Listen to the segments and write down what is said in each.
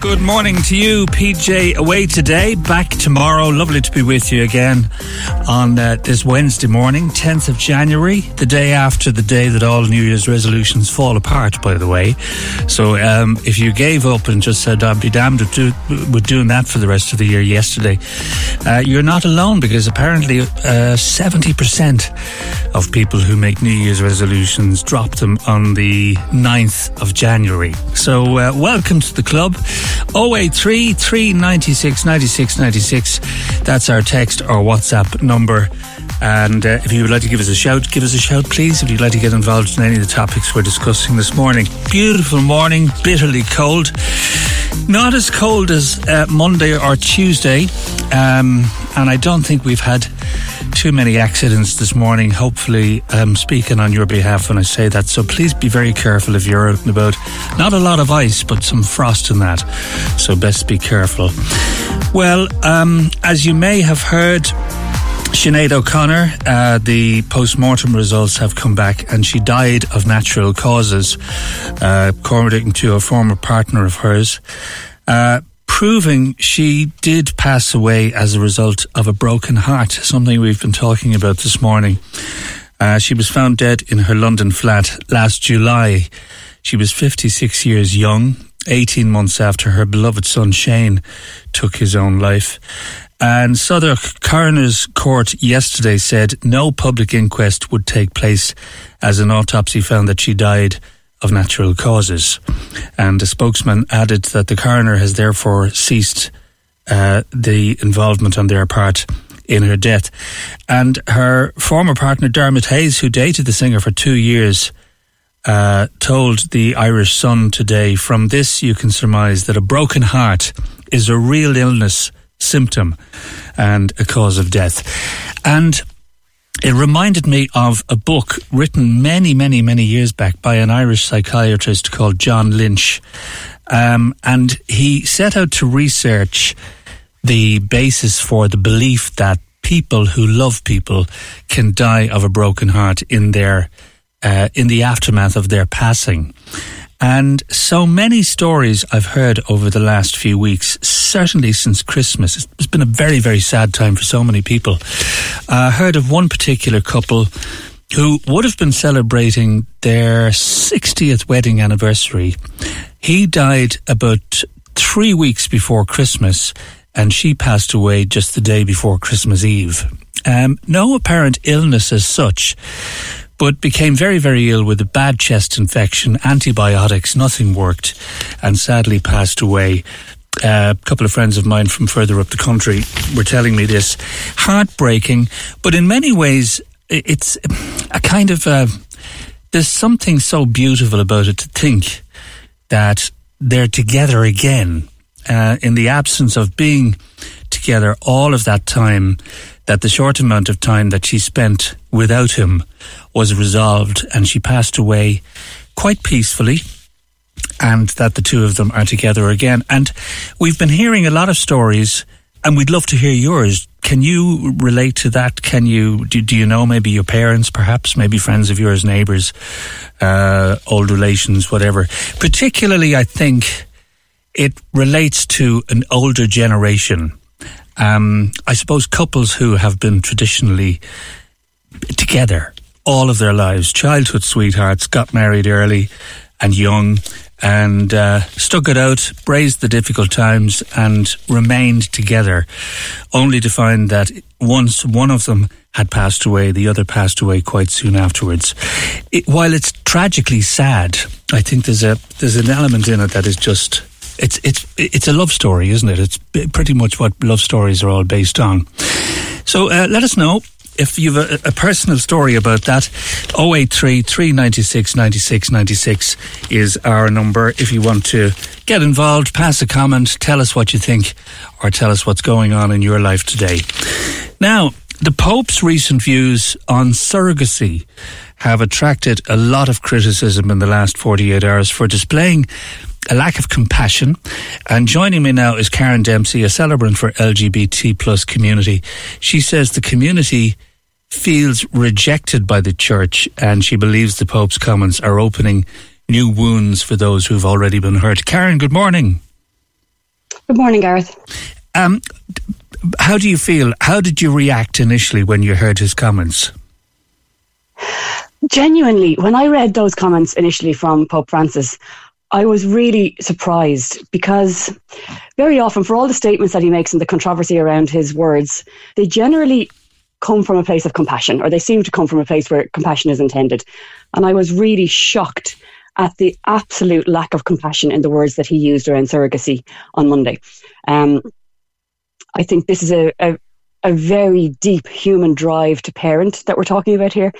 Good morning to you, PJ. Away today, back tomorrow. Lovely to be with you again on uh, this Wednesday morning, 10th of January, the day after the day that all New Year's resolutions fall apart, by the way. So um, if you gave up and just said, I'd be damned with, do, with doing that for the rest of the year yesterday, uh, you're not alone because apparently uh, 70% of people who make New Year's resolutions drop them on the 9th of January. So uh, welcome to the club. 083 396 96 96. That's our text or WhatsApp number. And uh, if you would like to give us a shout, give us a shout, please. If you'd like to get involved in any of the topics we're discussing this morning. Beautiful morning, bitterly cold. Not as cold as uh, Monday or Tuesday. Um, and I don't think we've had too many accidents this morning. Hopefully, I'm speaking on your behalf when I say that. So please be very careful if you're out and about. Not a lot of ice, but some frost in that. So best be careful. Well, um, as you may have heard, Sinead O'Connor, uh, the post mortem results have come back, and she died of natural causes, uh, according to a former partner of hers. Uh, proving she did pass away as a result of a broken heart, something we've been talking about this morning. Uh, she was found dead in her London flat last July. She was 56 years young, 18 months after her beloved son Shane took his own life. And Southwark Coroner's Court yesterday said no public inquest would take place as an autopsy found that she died of natural causes. And a spokesman added that the coroner has therefore ceased uh, the involvement on their part in her death. And her former partner, Dermot Hayes, who dated the singer for two years, uh, told the Irish Sun today from this you can surmise that a broken heart is a real illness symptom and a cause of death. And it reminded me of a book written many, many, many years back by an Irish psychiatrist called John Lynch. Um, and he set out to research the basis for the belief that people who love people can die of a broken heart in their uh, in the aftermath of their passing. And so many stories I've heard over the last few weeks, certainly since Christmas. It's been a very, very sad time for so many people. I uh, heard of one particular couple who would have been celebrating their 60th wedding anniversary. He died about three weeks before Christmas, and she passed away just the day before Christmas Eve. Um, no apparent illness as such but became very, very ill with a bad chest infection, antibiotics, nothing worked, and sadly passed away. Uh, a couple of friends of mine from further up the country were telling me this. Heartbreaking, but in many ways, it's a kind of. Uh, there's something so beautiful about it to think that they're together again uh, in the absence of being together all of that time that the short amount of time that she spent without him was resolved and she passed away quite peacefully. and that the two of them are together again. And we've been hearing a lot of stories, and we'd love to hear yours. Can you relate to that? Can you do, do you know maybe your parents, perhaps maybe friends of yours, neighbours, uh, old relations, whatever? Particularly, I think it relates to an older generation. Um, I suppose couples who have been traditionally together all of their lives, childhood sweethearts, got married early and young, and uh, stuck it out, braved the difficult times, and remained together, only to find that once one of them had passed away, the other passed away quite soon afterwards. It, while it's tragically sad, I think there's a there's an element in it that is just it's it's it's a love story, isn't it? It's pretty much what love stories are all based on. So uh, let us know if you've a, a, personal story about that, 083 396 96 96 is our number. If you want to get involved, pass a comment, tell us what you think, or tell us what's going on in your life today. Now, the Pope's recent views on surrogacy have attracted a lot of criticism in the last 48 hours for displaying a lack of compassion. And joining me now is Karen Dempsey, a celebrant for LGBT plus community. She says the community feels rejected by the church and she believes the Pope's comments are opening new wounds for those who've already been hurt. Karen, good morning. Good morning, Gareth. Um, how do you feel? How did you react initially when you heard his comments? Genuinely, when I read those comments initially from Pope Francis, I was really surprised because very often, for all the statements that he makes and the controversy around his words, they generally come from a place of compassion, or they seem to come from a place where compassion is intended. And I was really shocked at the absolute lack of compassion in the words that he used around surrogacy on Monday. Um, I think this is a, a, a very deep human drive to parent that we're talking about here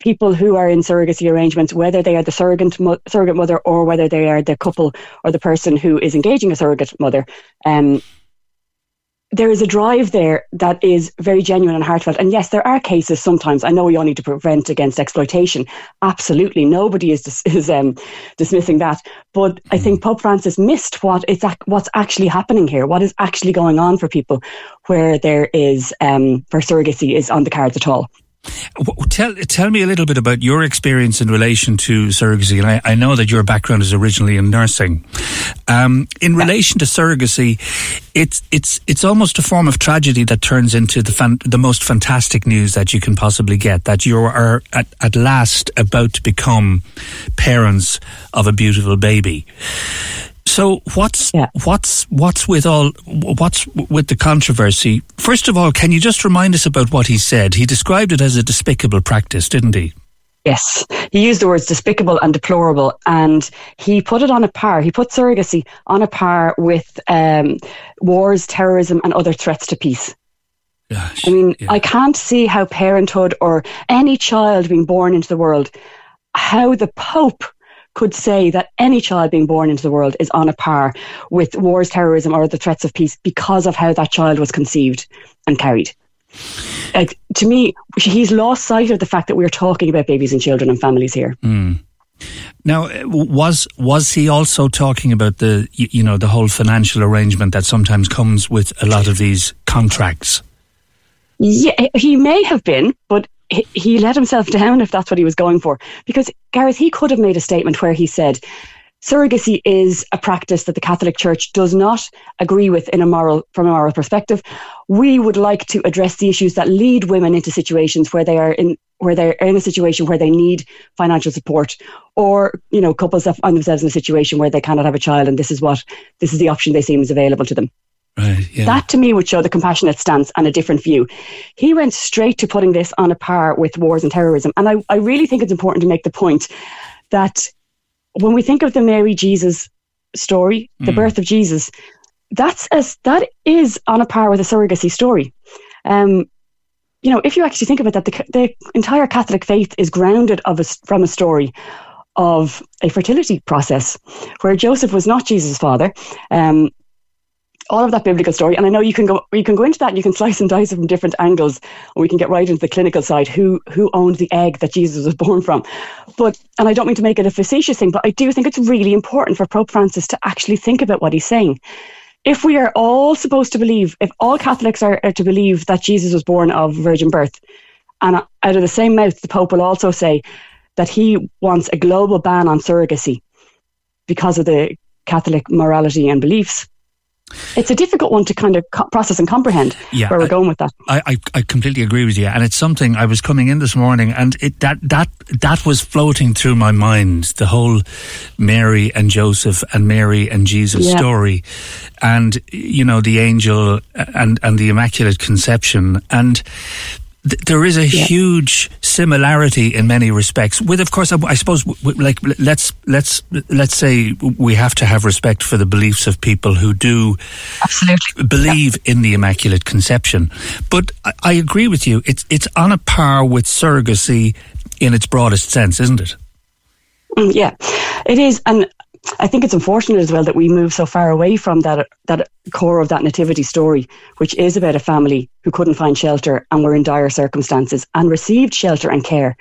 people who are in surrogacy arrangements, whether they are the surrogate, mo- surrogate mother or whether they are the couple or the person who is engaging a surrogate mother, um, there is a drive there that is very genuine and heartfelt. And yes, there are cases sometimes. I know we all need to prevent against exploitation. Absolutely, nobody is dis- is um, dismissing that. But I think Pope Francis missed what it's ac- what's actually happening here. What is actually going on for people where there is um, where surrogacy is on the cards at all. Tell tell me a little bit about your experience in relation to surrogacy. And I, I know that your background is originally in nursing. Um, in relation to surrogacy, it's it's it's almost a form of tragedy that turns into the fan, the most fantastic news that you can possibly get. That you are at, at last about to become parents of a beautiful baby. So what's yeah. what's what's with all what's with the controversy? First of all, can you just remind us about what he said? He described it as a despicable practice, didn't he? Yes, he used the words despicable and deplorable, and he put it on a par. He put surrogacy on a par with um, wars, terrorism, and other threats to peace. Gosh, I mean, yeah. I can't see how parenthood or any child being born into the world, how the Pope could say that any child being born into the world is on a par with wars, terrorism, or the threats of peace because of how that child was conceived and carried. Like, to me, he's lost sight of the fact that we're talking about babies and children and families here. Mm. Now, was was he also talking about the you know the whole financial arrangement that sometimes comes with a lot of these contracts? Yeah, he may have been, but he, let himself down if that's what he was going for. Because, Gareth, he could have made a statement where he said, surrogacy is a practice that the Catholic Church does not agree with in a moral from a moral perspective. We would like to address the issues that lead women into situations where they are in where they're in a situation where they need financial support or you know couples that find themselves in a situation where they cannot have a child and this is what this is the option they seem is available to them Right, yeah. That to me would show the compassionate stance and a different view. He went straight to putting this on a par with wars and terrorism. And I, I really think it's important to make the point that when we think of the Mary Jesus story, the mm. birth of Jesus, that's as that is on a par with a surrogacy story. Um, you know, if you actually think about that, the, the entire Catholic faith is grounded of a, from a story of a fertility process where Joseph was not Jesus' father. Um, all of that biblical story. And I know you can go you can go into that and you can slice and dice it from different angles, and we can get right into the clinical side. Who who owned the egg that Jesus was born from? But and I don't mean to make it a facetious thing, but I do think it's really important for Pope Francis to actually think about what he's saying. If we are all supposed to believe, if all Catholics are, are to believe that Jesus was born of virgin birth, and out of the same mouth, the Pope will also say that he wants a global ban on surrogacy because of the Catholic morality and beliefs it's a difficult one to kind of co- process and comprehend yeah, where we're I, going with that. I, I, I, completely agree with you, and it's something I was coming in this morning, and it, that that that was floating through my mind. The whole Mary and Joseph and Mary and Jesus yeah. story, and you know the angel and and the Immaculate Conception, and there is a yeah. huge similarity in many respects. With, of course, I, I suppose, like let's let's let's say we have to have respect for the beliefs of people who do absolutely believe yeah. in the Immaculate Conception. But I, I agree with you; it's it's on a par with surrogacy in its broadest sense, isn't it? Mm, yeah, it is, and I think it's unfortunate as well that we move so far away from that that core of that nativity story, which is about a family who couldn't find shelter and were in dire circumstances and received shelter and care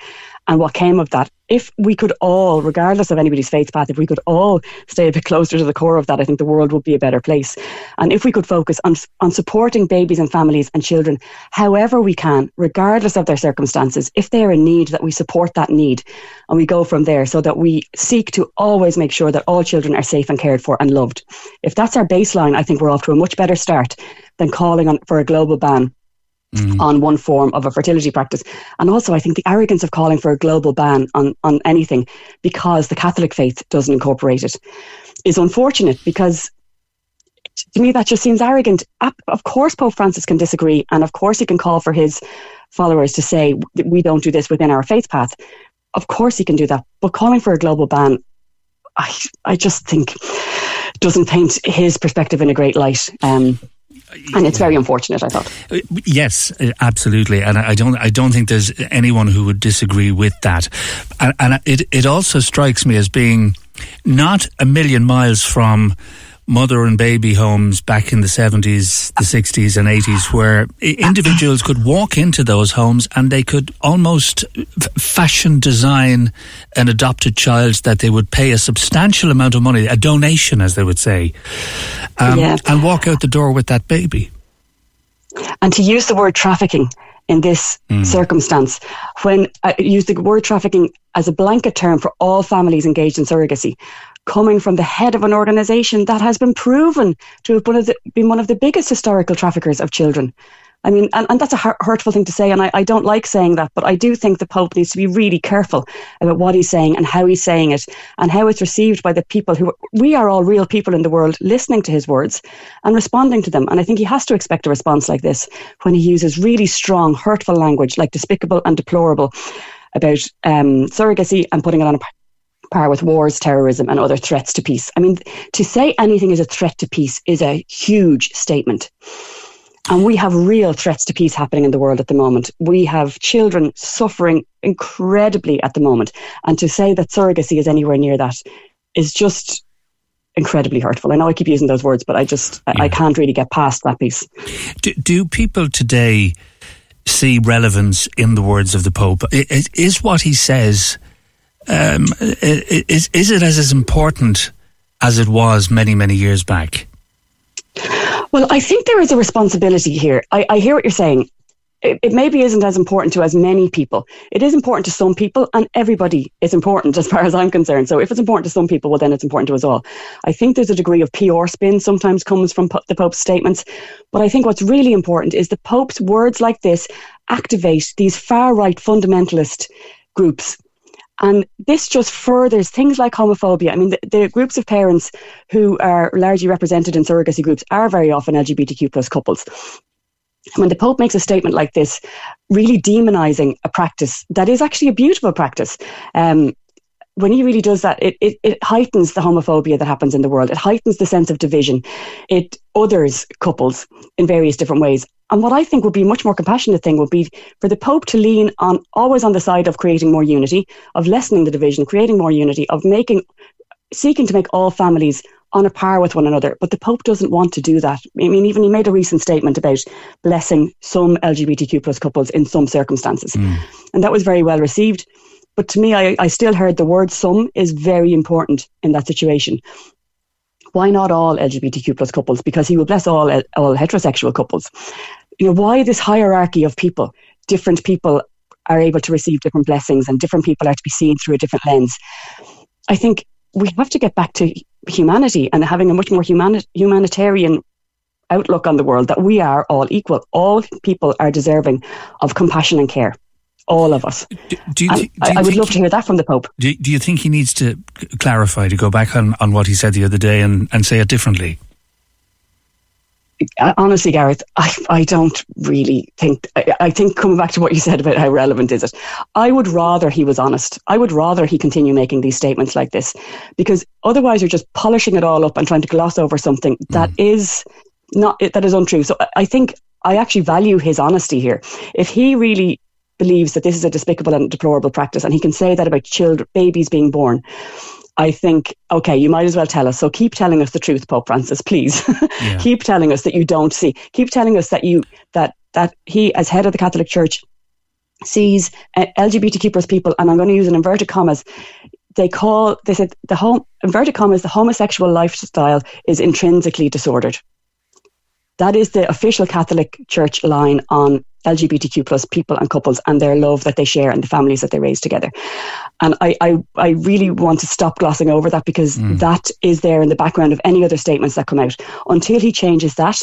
and what came of that. If we could all, regardless of anybody's faith path, if we could all stay a bit closer to the core of that, I think the world would be a better place. And if we could focus on, on supporting babies and families and children however we can, regardless of their circumstances, if they're in need, that we support that need and we go from there so that we seek to always make sure that all children are safe and cared for and loved. If that's our baseline, I think we're off to a much better start than calling on for a global ban mm. on one form of a fertility practice. And also, I think the arrogance of calling for a global ban on, on anything because the Catholic faith doesn't incorporate it is unfortunate because to me that just seems arrogant. Of course, Pope Francis can disagree, and of course, he can call for his followers to say, we don't do this within our faith path. Of course, he can do that. But calling for a global ban, I, I just think doesn't paint his perspective in a great light. Um, and it's very unfortunate. I thought. Uh, yes, uh, absolutely, and I don't. I don't think there's anyone who would disagree with that. And, and it it also strikes me as being not a million miles from mother and baby homes back in the 70s, the 60s, and 80s, where individuals could walk into those homes and they could almost fashion design an adopted child that they would pay a substantial amount of money, a donation, as they would say, um, yeah. and walk out the door with that baby. And to use the word trafficking in this mm. circumstance, when I use the word trafficking as a blanket term for all families engaged in surrogacy, coming from the head of an organisation that has been proven to have been, the, been one of the biggest historical traffickers of children. I mean, and, and that's a hurtful thing to say, and I, I don't like saying that, but I do think the Pope needs to be really careful about what he's saying and how he's saying it and how it's received by the people who we are all real people in the world listening to his words and responding to them. And I think he has to expect a response like this when he uses really strong, hurtful language like despicable and deplorable about um, surrogacy and putting it on a par with wars, terrorism, and other threats to peace. I mean, to say anything is a threat to peace is a huge statement. And we have real threats to peace happening in the world at the moment. We have children suffering incredibly at the moment. And to say that surrogacy is anywhere near that is just incredibly hurtful. I know I keep using those words, but I just, yeah. I can't really get past that piece. Do, do people today see relevance in the words of the Pope? Is, is what he says um, is is it as, as important as it was many many years back? Well, I think there is a responsibility here. I, I hear what you're saying. It, it, maybe isn't as important to as many people. It is important to some people, and everybody is important as far as I'm concerned. So if it's important to some people, well, then it's important to us all. I think there's a degree of PR spin sometimes comes from the Pope's statements, but I think what's really important is the Pope's words like this activate these far right fundamentalist groups and this just furthers things like homophobia. I mean, the, the, groups of parents who are largely represented in surrogacy groups are very often LGBTQ plus couples. When the Pope makes a statement like this, really demonizing a practice that is actually a beautiful practice, um, when he really does that, it, it, it heightens the homophobia that happens in the world. It heightens the sense of division. It others couples in various different ways. And what I think would be a much more compassionate thing would be for the Pope to lean on always on the side of creating more unity, of lessening the division, creating more unity, of making seeking to make all families on a par with one another. But the Pope doesn't want to do that. I mean, even he made a recent statement about blessing some LGBTQ plus couples in some circumstances. Mm. And that was very well received. But to me, I, I still heard the word some is very important in that situation. Why not all LGBTQ plus couples? Because he will bless all, all heterosexual couples. You know, why this hierarchy of people? Different people are able to receive different blessings and different people are to be seen through a different lens. I think we have to get back to humanity and having a much more humani- humanitarian outlook on the world that we are all equal. All people are deserving of compassion and care. All of us. Do, do you, th- do I, I would love to hear that from the Pope. Do, do you think he needs to clarify, to go back on, on what he said the other day and, and say it differently? honestly, Gareth, I, I don't really think. I, I, think coming back to what you said about how relevant is it, I would rather he was honest. I would rather he continue making these statements like this, because otherwise you're just polishing it all up and trying to gloss over something that mm. is not that is untrue. So I think I actually value his honesty here. If he really believes that this is a despicable and deplorable practice, and he can say that about children, babies being born, I think, okay, you might as well tell us. So keep telling us the truth, Pope Francis, please. Yeah. keep telling us that you don't see. Keep telling us that you that that he, as head of the Catholic Church, sees uh, LGBTQ plus people, and I'm going to use an inverted commas. They call they said the home inverted commas the homosexual lifestyle is intrinsically disordered. That is the official Catholic Church line on LGBTQ plus people and couples and their love that they share and the families that they raise together. And I, I, I really want to stop glossing over that because mm. that is there in the background of any other statements that come out. Until he changes that,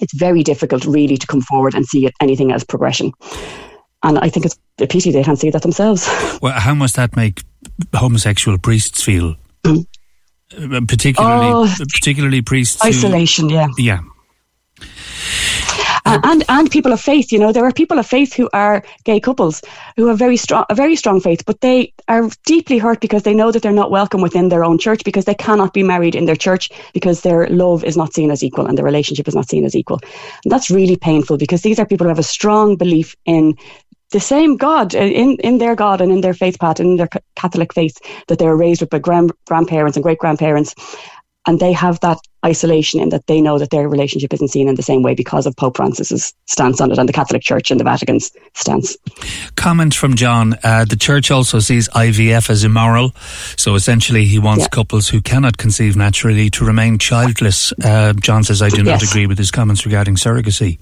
it's very difficult really to come forward and see it, anything as progression. And I think it's a pity they can't see that themselves. Well, how must that make homosexual priests feel? Mm. Particularly, oh, particularly priests. Isolation, who, yeah. Yeah, and, and, and people of faith. You know, there are people of faith who are gay couples who have very strong a very strong faith, but they are deeply hurt because they know that they're not welcome within their own church because they cannot be married in their church because their love is not seen as equal and their relationship is not seen as equal. And that's really painful because these are people who have a strong belief in the same God uh, in, in their God and in their faith path and in their Catholic faith that they were raised with by grand, grandparents and great grandparents and they have that isolation in that they know that their relationship isn't seen in the same way because of Pope Francis's stance on it and the Catholic Church and the Vatican's stance. Comment from John: uh, The Church also sees IVF as immoral, so essentially he wants yeah. couples who cannot conceive naturally to remain childless. Uh, John says, "I do not yes. agree with his comments regarding surrogacy."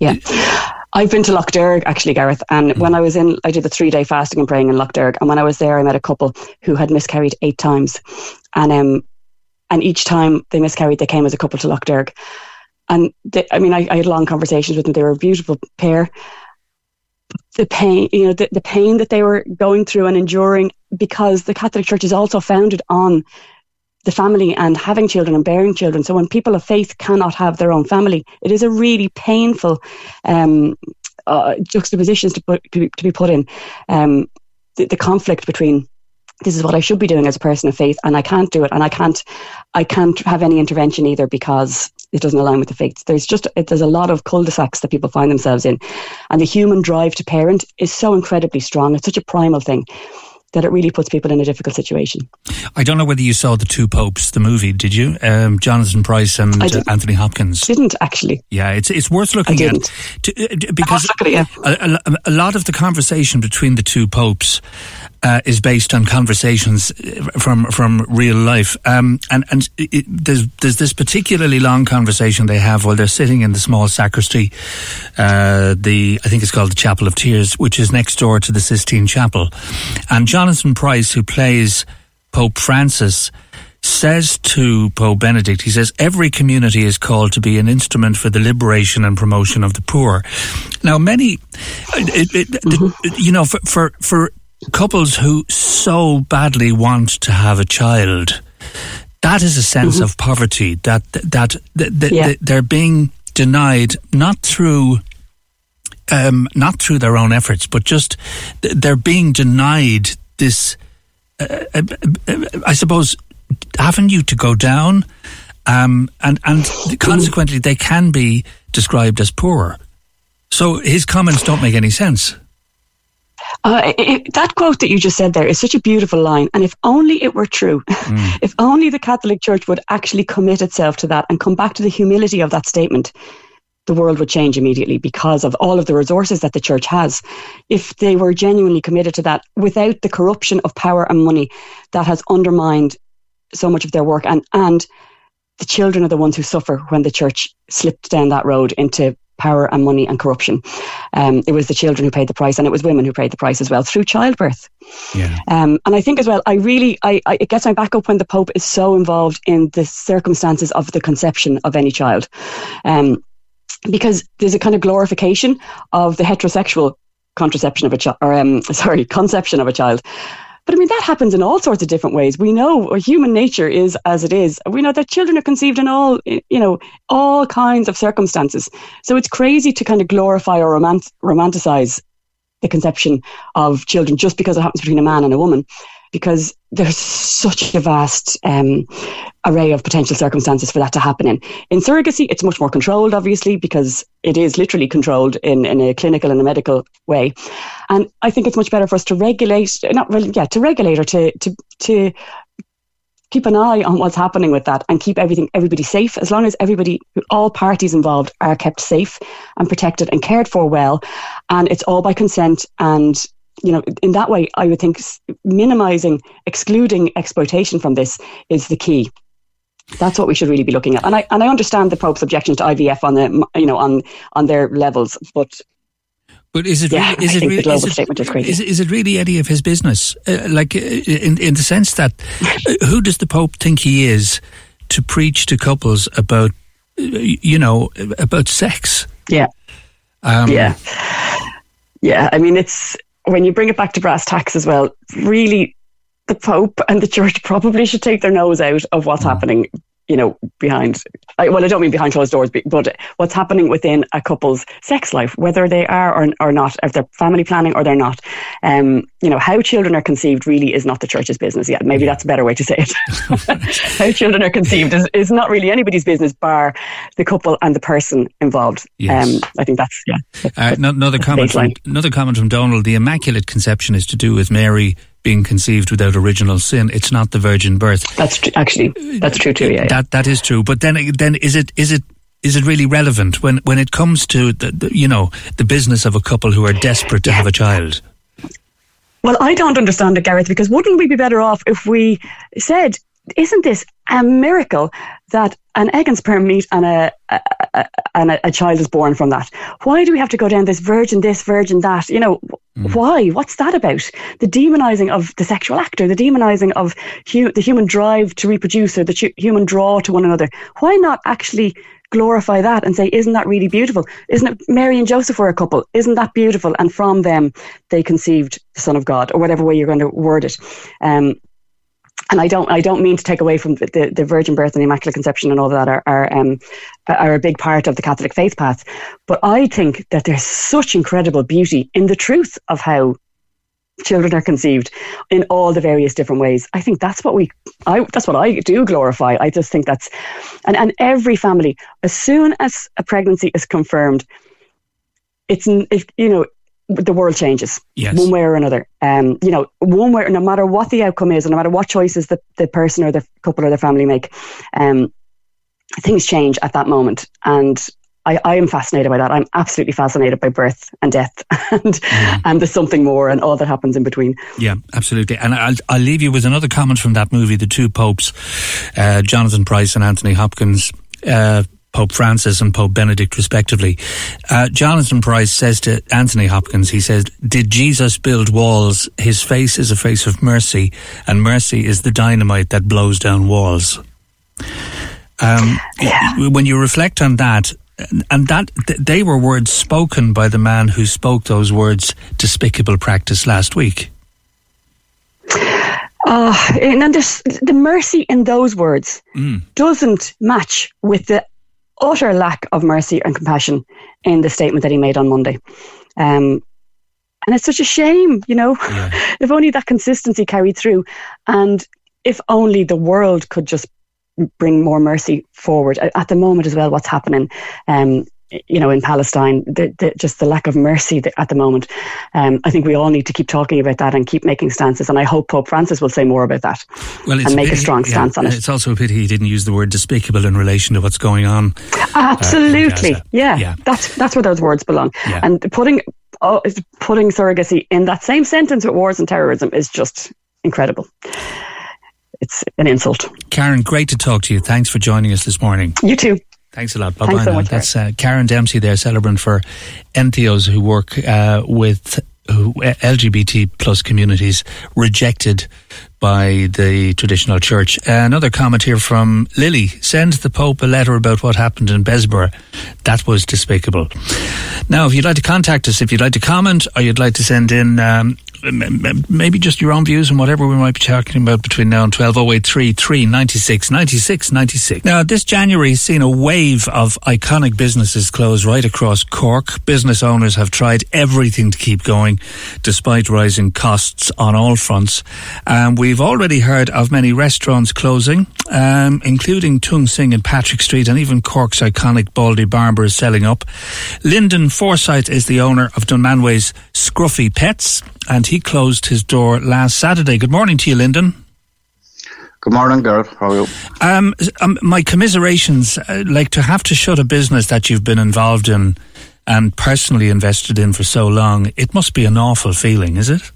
Yeah. I've been to Lough Derg actually, Gareth, and mm. when I was in, I did the three day fasting and praying in Lough Derg, and when I was there, I met a couple who had miscarried eight times, and um, and each time they miscarried, they came as a couple to Lough Derg, and they, I mean, I, I, had long conversations with them. They were a beautiful pair. The pain, you know, the, the pain that they were going through and enduring, because the Catholic Church is also founded on the family and having children and bearing children. So when people of faith cannot have their own family, it is a really painful um, uh, juxtapositions to, put, to, be, to be put in. Um, the, the conflict between this is what I should be doing as a person of faith, and I can't do it, and I can't, I can't have any intervention either because it doesn't align with the faith. There's just there's a lot of cul-de-sacs that people find themselves in, and the human drive to parent is so incredibly strong. It's such a primal thing that it really puts people in a difficult situation. I don't know whether you saw the two popes, the movie, did you? Um, Jonathan Pryce and uh, Anthony Hopkins. Didn't actually. Yeah, it's it's worth looking at to, uh, because it, yeah. a, a, a, lot of the conversation between the two popes uh, is based on conversations uh, from from real life. Um, and and it, there's there's this particularly long conversation they have while they're sitting in the small sacristy, uh, the I think it's called the Chapel of Tears, which is next door to the Sistine Chapel, and Jonathan Pryce, who plays Pope Francis says to Pope Benedict, he says, every community is called to be an instrument for the liberation and promotion of the poor. Now, many, it, it, mm-hmm. you know, for, for, for couples who so badly want to have a child, that is a sense mm-hmm. of poverty that that, that, that, yeah. they're being denied not through um, not through their own efforts, but just they're being denied this. Uh, uh, uh, I suppose having you to go down, um, and and consequently they can be described as poor. So his comments don't make any sense. Uh, it, that quote that you just said there is such a beautiful line. And if only it were true, mm. if only the Catholic Church would actually commit itself to that and come back to the humility of that statement, the world would change immediately because of all of the resources that the church has. If they were genuinely committed to that without the corruption of power and money that has undermined so much of their work and, and the children are the ones who suffer when the church slipped down that road into power and money and corruption. Um, it was the children who paid the price, and it was women who paid the price as well through childbirth. Yeah. Um, and I think as well, I really, I, I, it gets my back up when the Pope is so involved in the circumstances of the conception of any child. Um, because there's a kind of glorification of the heterosexual contraception of a child, or um, sorry, conception of a child. But I mean, that happens in all sorts of different ways. We know uh, human nature is as it is. We know that children are conceived in all, you know, all kinds of circumstances. So it's crazy to kind of glorify or romant- romanticize the conception of children just because it happens between a man and a woman because there's such a vast um, array of potential circumstances for that to happen in. In surrogacy, it's much more controlled, obviously, because it is literally controlled in, in a clinical and a medical way. And I think it's much better for us to regulate, not really, yeah, to regulate or to, to, to keep an eye on what's happening with that and keep everything everybody safe as long as everybody all parties involved are kept safe and protected and cared for well and it's all by consent and you know, in that way, I would think minimizing, excluding exploitation from this is the key. That's what we should really be looking at. And I and I understand the Pope's objections to IVF on the you know on on their levels, but but is it yeah, really, is it really, is it, is, is it really any of his business? Uh, like uh, in in the sense that uh, who does the Pope think he is to preach to couples about uh, you know about sex? Yeah, um, yeah, yeah. I mean, it's when you bring it back to brass tacks as well, really the Pope and the Church probably should take their nose out of what's mm. happening you know, behind, I, well, I don't mean behind closed doors, but what's happening within a couple's sex life, whether they are or, or not, if they're family planning or they're not. Um, you know, how children are conceived really is not the church's business yet. Maybe that's a better way to say it. how children are conceived is, is not really anybody's business, bar the couple and the person involved. Yes. Um, I think that's, yeah. That's, uh, another, comment from, another comment from Donald the Immaculate Conception is to do with Mary being conceived without original sin. It's not the virgin birth. That's tr- actually that's true too. Yeah, that that is true. But then then is it is it is it really relevant when when it comes to the, the you know the business of a couple who are desperate to have a child? Well, I don't understand it, Gareth, because wouldn't we be better off if we said, isn't this a miracle that an egg and sperm meet and a, a, a and a, a, child is born from that? Why do we have to go down this virgin this, virgin that? You know, mm. why? What's that about? The demonizing of the sexual actor, the demonizing of hu- the human drive to reproduce or the ch- human draw to one another. Why not actually glorify that and say, isn't that really beautiful? Isn't it Mary and Joseph were a couple? Isn't that beautiful? And from them, they conceived the Son of God, or whatever way you're going to word it. Um, and I don't I don't mean to take away from the, the, virgin birth and the immaculate conception and all of that are are, um, are a big part of the Catholic faith path, but I think that there's such incredible beauty in the truth of how children are conceived in all the various different ways. I think that's what we I that's what I do glorify. I just think that's and and every family as soon as a pregnancy is confirmed it's if you know the world changes yes. one way or another. Um, you know, one way, no matter what the outcome is, and no matter what choices the, the person or the couple or the family make, um, things change at that moment. And I, I am fascinated by that. I'm absolutely fascinated by birth and death and mm. and there's something more and all that happens in between. Yeah, absolutely. And I'll, I'll leave you with another comment from that movie, The Two Popes, uh, Jonathan Pryce and Anthony Hopkins. Uh, Pope Francis and Pope Benedict, respectively. Uh, Jonathan Pryce says to Anthony Hopkins, he says, Did Jesus build walls? His face is a face of mercy, and mercy is the dynamite that blows down walls. Um, yeah. When you reflect on that, and that they were words spoken by the man who spoke those words, despicable practice, last week. Uh, and the mercy in those words mm. doesn't match with the utter lack of mercy and compassion in the statement that he made on Monday. Um, and it's such a shame, you know, yeah. if only that consistency carried through. And if only the world could just bring more mercy forward at the moment as well, what's happening um, you know, in Palestine, the, the, just the lack of mercy at the moment. Um, I think we all need to keep talking about that and keep making stances. And I hope Pope Francis will say more about that well, and make a, pity, a strong stance yeah, on it. It's also a pity he didn't use the word despicable in relation to what's going on. Absolutely, uh, yeah, yeah. That's that's where those words belong. Yeah. And putting oh, putting surrogacy in that same sentence with wars and terrorism is just incredible it's an insult. Karen, great to talk to you. Thanks for joining us this morning. You too. Thanks a lot. Bye bye. So That's uh, Karen Dempsey there, celebrant for NTOs who work uh, with uh, LGBT plus communities rejected by the traditional church. Another comment here from Lily. Send the Pope a letter about what happened in Bessborough. That was despicable. Now, if you'd like to contact us, if you'd like to comment or you'd like to send in um, maybe just your own views on whatever we might be talking about between now and 12 083 96 96 96. Now, this January has seen a wave of iconic businesses close right across Cork. Business owners have tried everything to keep going despite rising costs on all fronts. Um, we've already heard of many restaurants closing, um, including Tung Sing in Patrick Street and even Cork's iconic Baldy Barber is selling up. Lyndon Forsyth is the owner of Dunmanway's Scruffy Pets and he closed his door last Saturday. Good morning to you, Lyndon. Good morning, Gareth. How are you? Um, um, my commiserations. Uh, like to have to shut a business that you've been involved in and personally invested in for so long. It must be an awful feeling, is it?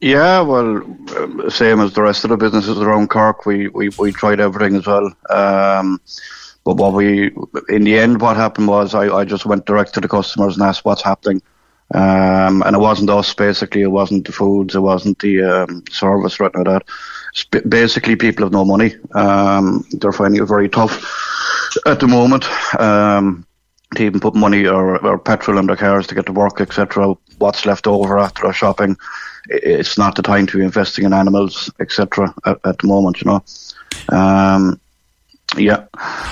Yeah, well, uh, same as the rest of the businesses around Cork, we we, we tried everything as well. Um, but what we, in the end, what happened was I, I just went direct to the customers and asked what's happening. Um, and it wasn't us, basically. It wasn't the foods. It wasn't the um, service, right like that. Basically, people have no money. Um, they're finding it very tough at the moment um, to even put money or, or petrol in their cars to get to work, etc. What's left over after shopping, it's not the time to be investing in animals, etc. At, at, the moment, you know. Um, yeah.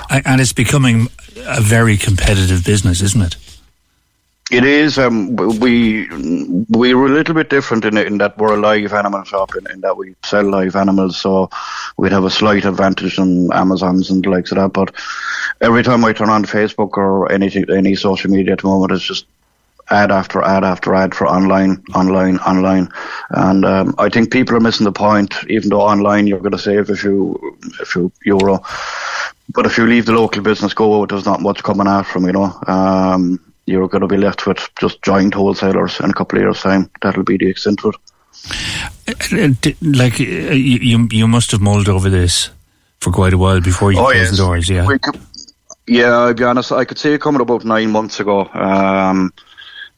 And it's becoming a very competitive business, isn't it? It is. Um, we we were a little bit different in in that we're a live animal shop in, in that we sell live animals, so we'd have a slight advantage on Amazon's and the likes of that. But every time I turn on Facebook or anything, any social media at the moment, it's just ad after ad after ad for online, online, online, and um, I think people are missing the point. Even though online you're going to save a few a few euro, but if you leave the local business go, there's not much coming out from you know. Um, you're going to be left with just giant wholesalers in a couple of years' time. That'll be the extent of it. Like you, you must have mulled over this for quite a while before you oh, closed yes. the doors. Yeah, could, yeah. I'll be honest. I could see it coming about nine months ago. Um,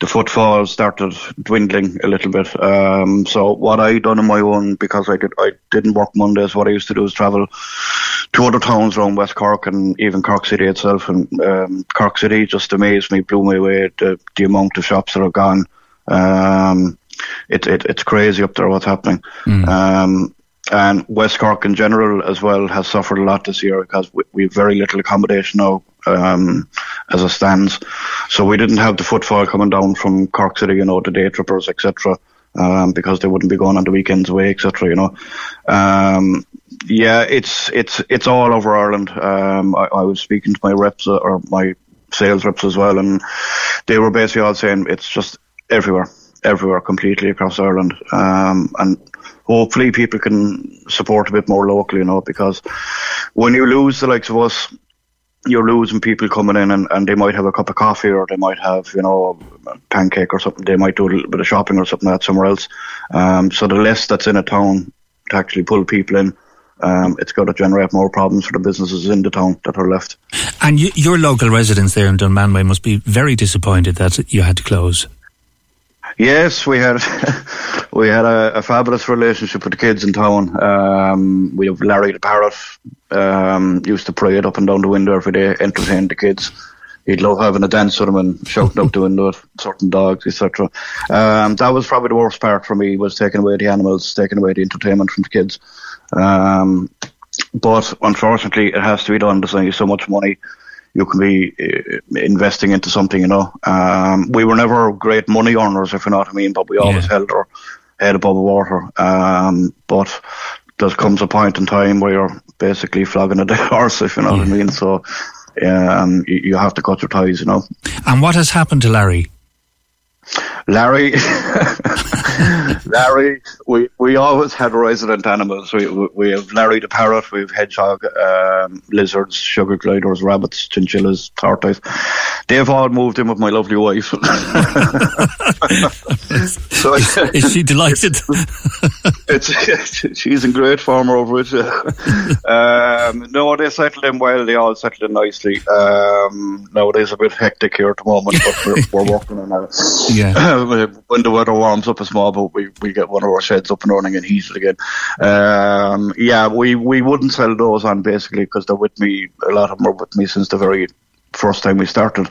the footfall started dwindling a little bit. Um, so what I done on my own because I did I didn't work Mondays. What I used to do is travel to other towns around West Cork and even Cork City itself. And um, Cork City just amazed me, blew me away the, the amount of shops that are gone. Um, it, it, it's crazy up there what's happening. Mm. Um, and West Cork in general as well has suffered a lot this year because we, we have very little accommodation now um, as it stands. So we didn't have the footfall coming down from Cork City, you know, the day trippers, etc. Um, because they wouldn't be going on the weekends away, etc. You know, um, yeah, it's it's it's all over Ireland. Um, I, I, was speaking to my reps uh, or my sales reps as well, and they were basically all saying it's just everywhere, everywhere, completely across Ireland. Um, and hopefully people can support a bit more locally, you know, because when you lose the likes of us, you're losing people coming in and, and they might have a cup of coffee or they might have, you know, a pancake or something. They might do a little bit of shopping or something like that somewhere else. Um, so the less that's in a town to actually pull people in, um, it's going to generate more problems for the businesses in the town that are left. And you, your local residents there in Dunmanway must be very disappointed that you had to close. Yes, we had we had a, a, fabulous relationship with the kids in town. Um, we have Larry the parrot. Um, used to parade up and down the window every day, entertain the kids. He'd love having a dance with them and shouting out the window at certain dogs, etc. Um, that was probably the worst part for me was taking away the animals, taking away the entertainment from the kids. Um, but unfortunately, it has to be done. There's only so much money you can be uh, investing into something, you know. Um, we were never great money earners, if you know what I mean, but we always yeah. held our head above water. Um, but there comes a point in time where you're basically flogging a dead horse, if you know yeah. what I mean. So um, you, you have to cut your ties, you know. And what has happened to Larry? Larry, Larry, we, we always had resident animals. We, we have Larry the parrot, we have hedgehog, um, lizards, sugar gliders, rabbits, chinchillas, tortoise. They've all moved in with my lovely wife. so, is she delighted? it's, she's in great form over it. um, no, they settled in well. They all settled in nicely. Um, nowadays a bit hectic here at the moment, but we're, we're working on it. Yeah. when the weather warms up a small bit, we, we get one of our sheds up and running and heated again. Um, yeah, we, we wouldn't sell those on basically because they're with me. A lot of them are with me since the very first time we started.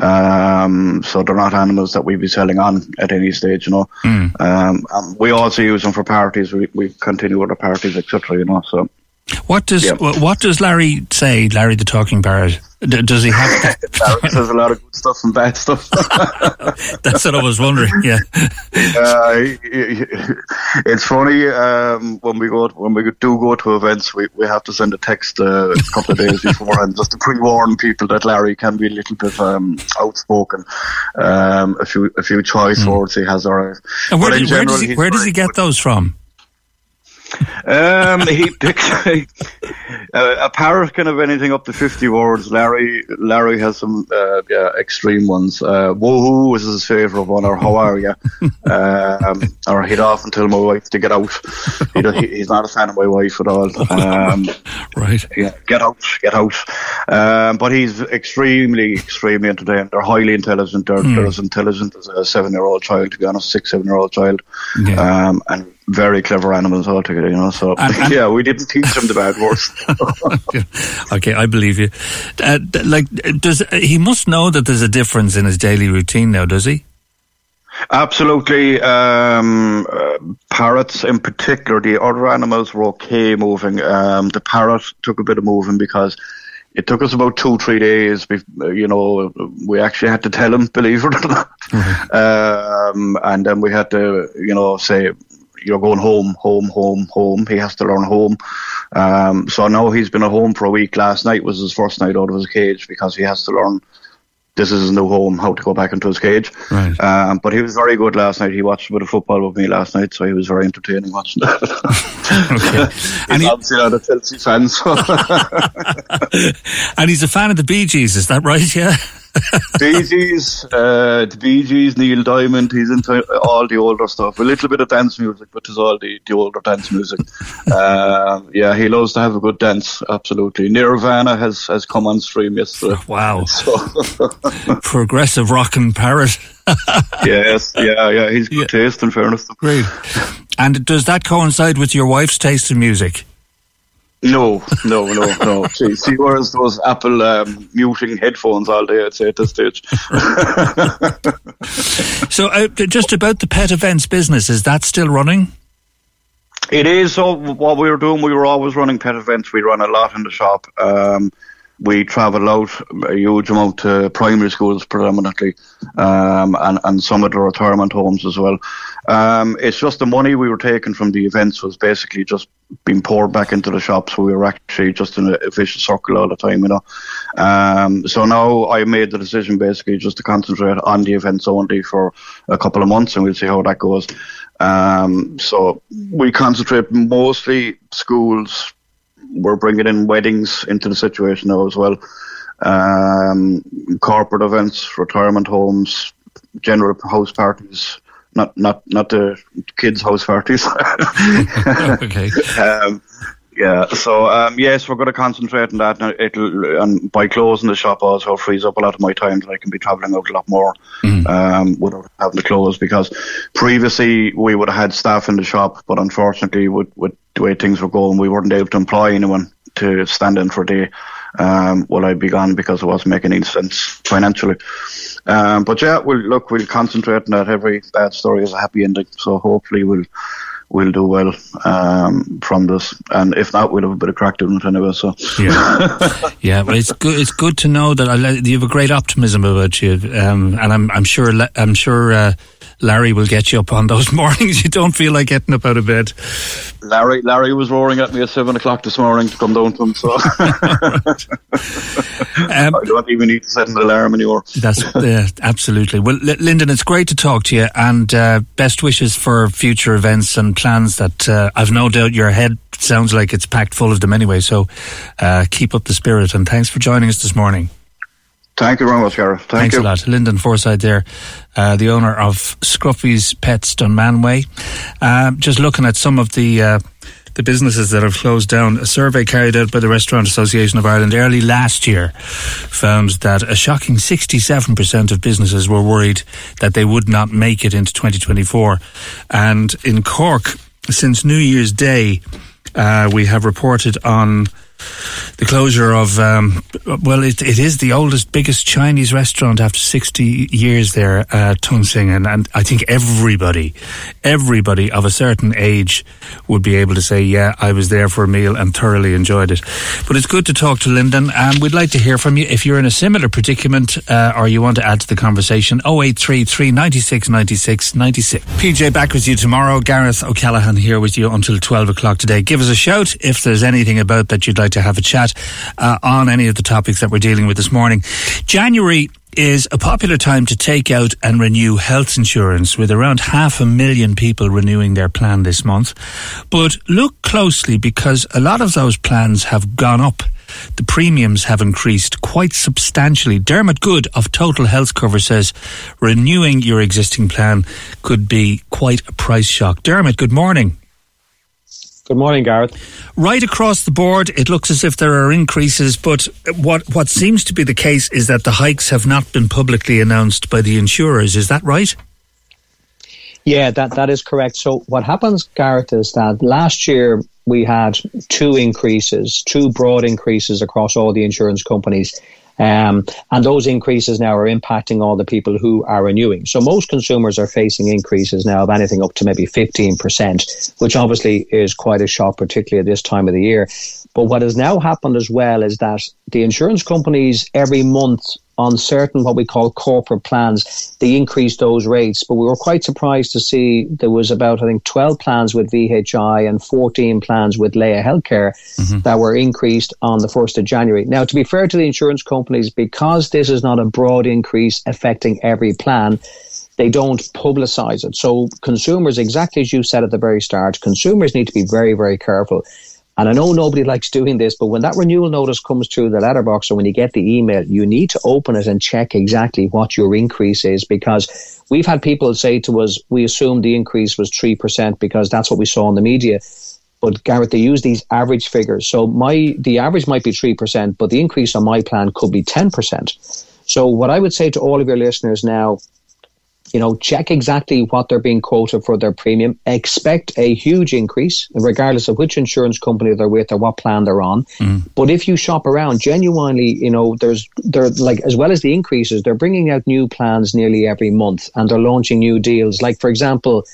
Um, so they're not animals that we'd be selling on at any stage, you know. Mm. Um, we also use them for parties. We, we continue with the parties, etc. You know. So. What does yeah. what does Larry say? Larry the talking parrot. does he have? Larry says a lot of good stuff and bad stuff. That's what I was wondering. Yeah. Uh, it's funny um, when we go when we do go to events, we, we have to send a text uh, a couple of days beforehand just to pre-warn people that Larry can be a little bit um, outspoken. Um, a few a few choice mm. words he has. Or, and where, did, general, where, does he, where does he get those from? Um, he picks uh, a parrot can have anything up to fifty words. Larry Larry has some uh, yeah, extreme ones. Uh, woohoo is his favourite one, or how are you? um, or he'd often tell my wife to get out. He, he's not a fan of my wife at all. Um, right? Yeah, get out, get out. Um, but he's extremely, extremely entertaining. They're highly intelligent. They're, mm. they're as intelligent as a seven-year-old child, to be honest, six, seven-year-old child. Yeah. Um, and very clever animals altogether, you know. So and, and yeah, we didn't teach them the bad words. okay, I believe you. Uh, like, does he must know that there's a difference in his daily routine now? Does he? Absolutely. Um, uh, parrots, in particular, the other animals were okay moving. Um, the parrot took a bit of moving because it took us about two, three days. You know, we actually had to tell him, believe it or not. Mm-hmm. Um, and then we had to, you know, say, you're going home, home, home, home. He has to learn home. Um, so now he's been at home for a week. Last night was his first night out of his cage because he has to learn this is his new home, how to go back into his cage. Right. Um, but he was very good last night. He watched a bit of football with me last night, so he was very entertaining watching that. okay. he's and he, obviously not a Chelsea fan. So. and he's a fan of the Bee Gees, is that right? Yeah. Bee Gees, uh, the Bee Gees, Neil Diamond, he's into all the older stuff. A little bit of dance music, but it's all the, the older dance music. Uh, yeah, he loves to have a good dance, absolutely. Nirvana has, has come on stream yesterday. Wow. So. Progressive rock and parrot. yes, yeah, yeah, he's good yeah. taste in fairness. Great. And does that coincide with your wife's taste in music? No, no, no, no. she, she wears those Apple um, muting headphones all day, I'd say, at this stage. so, uh, just about the pet events business, is that still running? It is. So, what we were doing, we were always running pet events. We run a lot in the shop. Um, we travel out a huge amount to primary schools predominantly, um, and, and some of the retirement homes as well. Um, it's just the money we were taking from the events was basically just being poured back into the shops. We were actually just in a vicious circle all the time, you know. Um, so now I made the decision basically just to concentrate on the events only for a couple of months, and we'll see how that goes. Um, so we concentrate mostly schools, we're bringing in weddings into the situation now as well. Um, corporate events, retirement homes, general house parties, not not not the kids' house parties. okay. Um, yeah. So um, yes, we're going to concentrate on that. Now, it'll and by closing the shop also frees up a lot of my time that I can be travelling out a lot more mm. um, without having to close. Because previously we would have had staff in the shop, but unfortunately, with with the way things were going, we weren't able to employ anyone to stand in for a day um, while I'd be gone because it wasn't making any sense financially. Um, but yeah, we'll look, we'll concentrate on that. Every bad story is a happy ending, so hopefully we'll we'll do well um, from this. And if not, we'll have a bit of crack doing it anyway. So yeah, yeah. But it's good. It's good to know that I, you have a great optimism about you, um, and I'm I'm sure I'm sure. Uh, Larry will get you up on those mornings you don't feel like getting up out of bed. Larry, Larry was roaring at me at seven o'clock this morning to come down to him. So um, I don't even need to set an alarm anymore. That's uh, absolutely well, L- Lyndon. It's great to talk to you, and uh, best wishes for future events and plans. That uh, I've no doubt your head sounds like it's packed full of them anyway. So uh, keep up the spirit, and thanks for joining us this morning. Thank you very much, Gareth. Thank Thanks you. a lot. Lyndon Forsyth there, uh, the owner of Scruffy's Pets Dunmanway. Uh, just looking at some of the uh, the businesses that have closed down. A survey carried out by the Restaurant Association of Ireland early last year found that a shocking 67% of businesses were worried that they would not make it into 2024. And in Cork, since New Year's Day, uh, we have reported on the closure of um, well, it, it is the oldest, biggest Chinese restaurant after sixty years there, uh, Tung Sing, and, and I think everybody, everybody of a certain age would be able to say, yeah, I was there for a meal and thoroughly enjoyed it. But it's good to talk to Lyndon, and we'd like to hear from you if you're in a similar predicament uh, or you want to add to the conversation. 0833 96 96 96. PJ back with you tomorrow. Gareth O'Callaghan here with you until twelve o'clock today. Give us a shout if there's anything about that you'd like to have a chat uh, on any of the topics that we're dealing with this morning. January is a popular time to take out and renew health insurance with around half a million people renewing their plan this month. But look closely because a lot of those plans have gone up. The premiums have increased quite substantially. Dermot Goode of Total Health Cover says renewing your existing plan could be quite a price shock. Dermot, good morning. Good morning, Gareth. Right across the board, it looks as if there are increases, but what what seems to be the case is that the hikes have not been publicly announced by the insurers. Is that right? Yeah, that that is correct. So what happens, Gareth, is that last year we had two increases, two broad increases across all the insurance companies. Um, and those increases now are impacting all the people who are renewing. So most consumers are facing increases now of anything up to maybe 15%, which obviously is quite a shock, particularly at this time of the year. But what has now happened as well is that the insurance companies every month on certain what we call corporate plans, they increased those rates. But we were quite surprised to see there was about, I think, 12 plans with VHI and 14 plans with Laya Healthcare mm-hmm. that were increased on the 1st of January. Now, to be fair to the insurance companies, because this is not a broad increase affecting every plan, they don't publicize it. So consumers, exactly as you said at the very start, consumers need to be very, very careful. And I know nobody likes doing this, but when that renewal notice comes through the letterbox or when you get the email, you need to open it and check exactly what your increase is because we've had people say to us, we assumed the increase was 3% because that's what we saw in the media. But Gareth, they use these average figures. So my the average might be 3%, but the increase on my plan could be 10%. So what I would say to all of your listeners now you know, check exactly what they're being quoted for their premium. Expect a huge increase, regardless of which insurance company they're with or what plan they're on. Mm. But if you shop around, genuinely, you know, there's they're like as well as the increases, they're bringing out new plans nearly every month, and they're launching new deals. Like for example.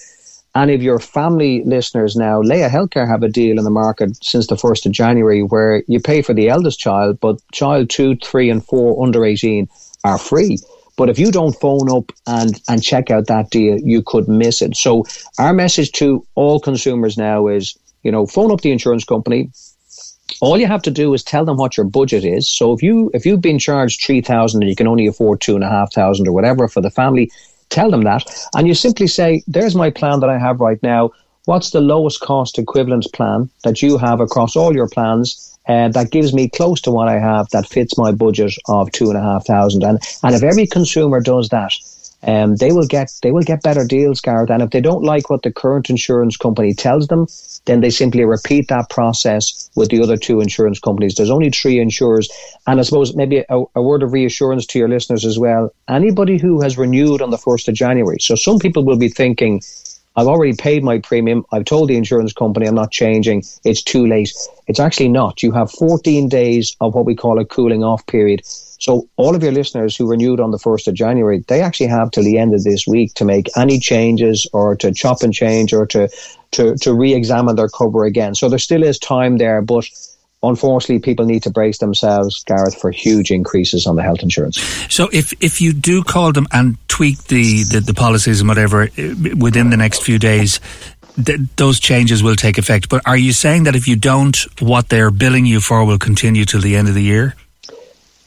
Any of your family listeners now, Laya Healthcare have a deal in the market since the 1st of January where you pay for the eldest child, but child two, three, and four under 18 are free. But if you don't phone up and, and check out that deal, you could miss it. So our message to all consumers now is, you know, phone up the insurance company. All you have to do is tell them what your budget is. So if you if you've been charged three thousand and you can only afford two and a half thousand or whatever for the family, tell them that, and you simply say, "There's my plan that I have right now. What's the lowest cost equivalent plan that you have across all your plans?" Uh, that gives me close to what I have that fits my budget of two and a half thousand. And and if every consumer does that, um, they will get they will get better deals, Gareth. And if they don't like what the current insurance company tells them, then they simply repeat that process with the other two insurance companies. There's only three insurers, and I suppose maybe a, a word of reassurance to your listeners as well. Anybody who has renewed on the first of January, so some people will be thinking I've already paid my premium. I've told the insurance company I'm not changing. It's too late. It's actually not. You have 14 days of what we call a cooling off period. So all of your listeners who renewed on the 1st of January, they actually have till the end of this week to make any changes or to chop and change or to, to, to re-examine their cover again. So there still is time there, but unfortunately, people need to brace themselves, Gareth, for huge increases on the health insurance. So, if if you do call them and tweak the, the, the policies and whatever uh, within the next few days, th- those changes will take effect. But are you saying that if you don't, what they're billing you for will continue till the end of the year?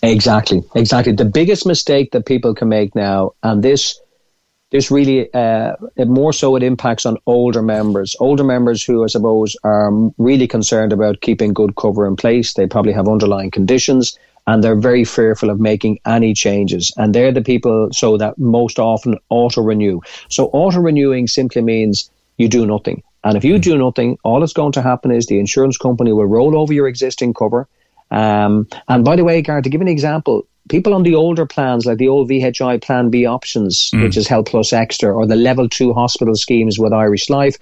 Exactly, exactly. The biggest mistake that people can make now, and this this really uh, more so it impacts on older members, older members who I suppose are really concerned about keeping good cover in place. They probably have underlying conditions and they're very fearful of making any changes. And they're the people so that most often auto renew. So auto renewing simply means you do nothing. And if you do nothing, all that's going to happen is the insurance company will roll over your existing cover. Um, and by the way, Gar, to give an example, people on the older plans, like the old VHI Plan B options, mm. which is Health Plus Extra, or the Level 2 hospital schemes with Irish Life,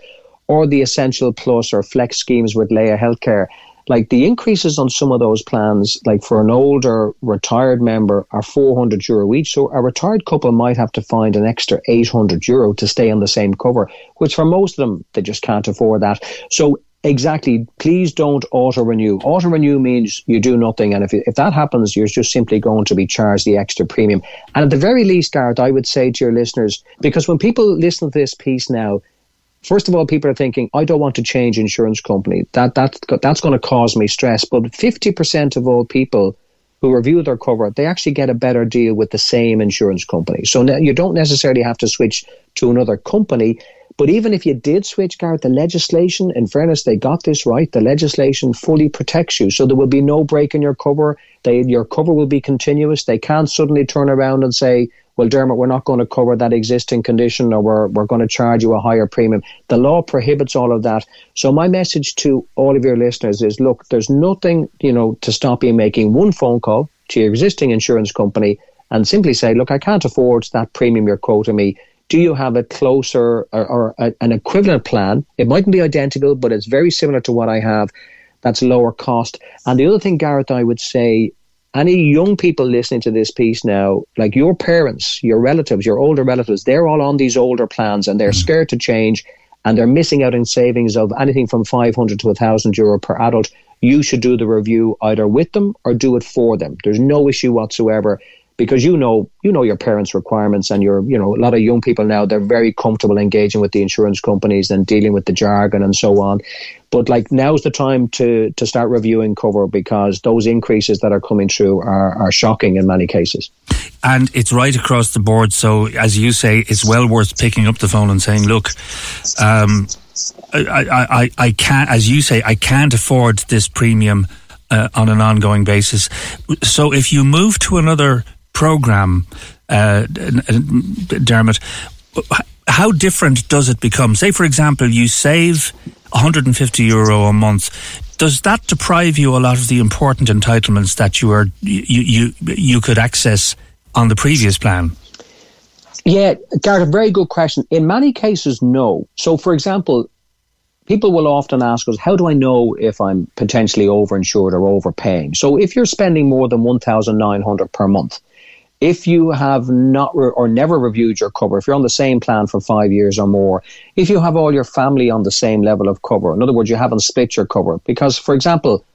or the Essential Plus or Flex schemes with Laya Healthcare, like the increases on some of those plans, like for an older retired member, are 400 euro each. So a retired couple might have to find an extra 800 euro to stay on the same cover, which for most of them, they just can't afford that. So Exactly. Please don't auto renew. Auto renew means you do nothing, and if if that happens, you're just simply going to be charged the extra premium. And at the very least, Gareth, I would say to your listeners, because when people listen to this piece now, first of all, people are thinking, I don't want to change insurance company. That that that's going to cause me stress. But fifty percent of all people who review their cover, they actually get a better deal with the same insurance company. So you don't necessarily have to switch to another company but even if you did switch, Gareth, the legislation, in fairness, they got this right. The legislation fully protects you. So there will be no break in your cover. They, your cover will be continuous. They can't suddenly turn around and say, well, Dermot, we're not going to cover that existing condition or we're, we're going to charge you a higher premium. The law prohibits all of that. So my message to all of your listeners is, look, there's nothing, you know, to stop you making one phone call to your existing insurance company and simply say, look, I can't afford that premium you're quoting me do you have a closer or, or a, an equivalent plan? It mightn't be identical, but it's very similar to what I have that's lower cost. And the other thing, Gareth, I would say, any young people listening to this piece now, like your parents, your relatives, your older relatives, they're all on these older plans and they're mm. scared to change and they're missing out in savings of anything from 500 to 1,000 euro per adult. You should do the review either with them or do it for them. There's no issue whatsoever because you know you know your parents' requirements and you're you know a lot of young people now they're very comfortable engaging with the insurance companies and dealing with the jargon and so on. But like now's the time to to start reviewing cover because those increases that are coming through are, are shocking in many cases. And it's right across the board. So as you say, it's well worth picking up the phone and saying, look, um, I, I, I can't, as you say, I can't afford this premium uh, on an ongoing basis. So if you move to another program, uh, Dermot, how different does it become? Say, for example, you save 150 euro a month. Does that deprive you a lot of the important entitlements that you are you you you could access on the previous plan? Yeah, Gareth, a very good question. In many cases, no. So, for example, people will often ask us, how do I know if I'm potentially overinsured or overpaying? So, if you're spending more than 1,900 per month, if you have not re- or never reviewed your cover, if you're on the same plan for five years or more, if you have all your family on the same level of cover, in other words, you haven't split your cover, because, for example,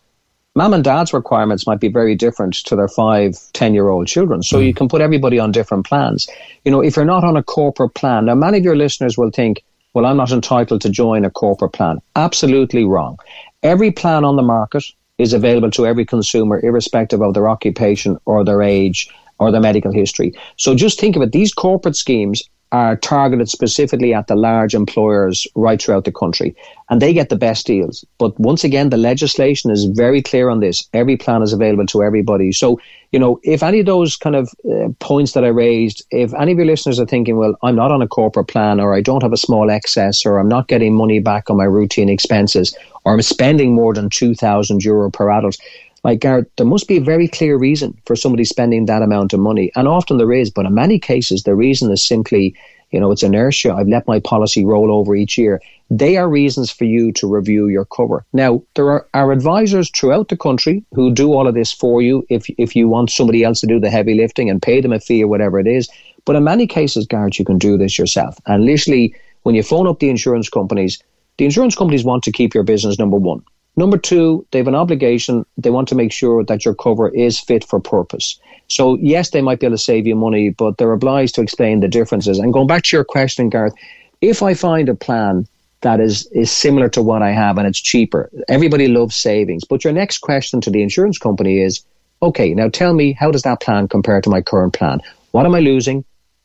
mom and dad's requirements might be very different to their five, ten year old children. So mm. you can put everybody on different plans. You know, if you're not on a corporate plan, now many of your listeners will think, well, I'm not entitled to join a corporate plan. Absolutely wrong. Every plan on the market is available to every consumer, irrespective of their occupation or their age or their medical history. So just think of it. These corporate schemes are targeted specifically at the large employers right throughout the country, and they get the best deals. But once again, the legislation is very clear on this. Every plan is available to everybody. So, you know, if any of those kind of uh, points that I raised, if any of your listeners are thinking, well, I'm not on a corporate plan, or I don't have a small excess, or I'm not getting money back on my routine expenses, or I'm spending more than 2,000 euro per adult, like Gareth, there must be a very clear reason for somebody spending that amount of money. And often there is, but in many cases, the reason is simply, you know, it's inertia. I've let my policy roll over each year. They are reasons for you to review your cover. Now, there are, are advisors throughout the country who do all of this for you if, if you want somebody else to do the heavy lifting and pay them a fee or whatever it is. But in many cases, Gareth, you can do this yourself. And literally, when you phone up the insurance companies, the insurance companies want to keep your business number one Number two, they have an obligation. They want to make sure that your cover is fit for purpose. So yes, they might be able to save you money, but they're obliged to explain the differences. And going back to your question, Gareth, if I find a plan that is is similar to what I have and it's cheaper, everybody loves savings. But your next question to the insurance company is, okay, now tell me how does that plan compare to my current plan? What am I losing?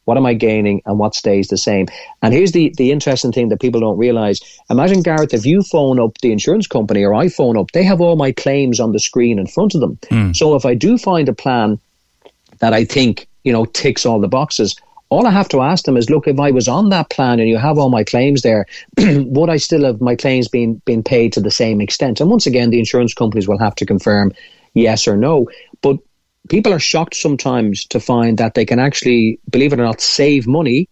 What am I gaining and what stays the same? And here's the, the interesting thing that people don't realize. Imagine, Gareth, if you phone up the insurance company or I phone up, they have all my claims on the screen in front of them. Mm. So if I do find a plan that I think, you know, ticks all the boxes, all I have to ask them is, look, if I was on that plan and you have all my claims there, would I still have my claims being being paid to the same extent? And once again, the insurance companies will have to confirm yes or no. But people are shocked sometimes to find that they can actually, believe it or not, save money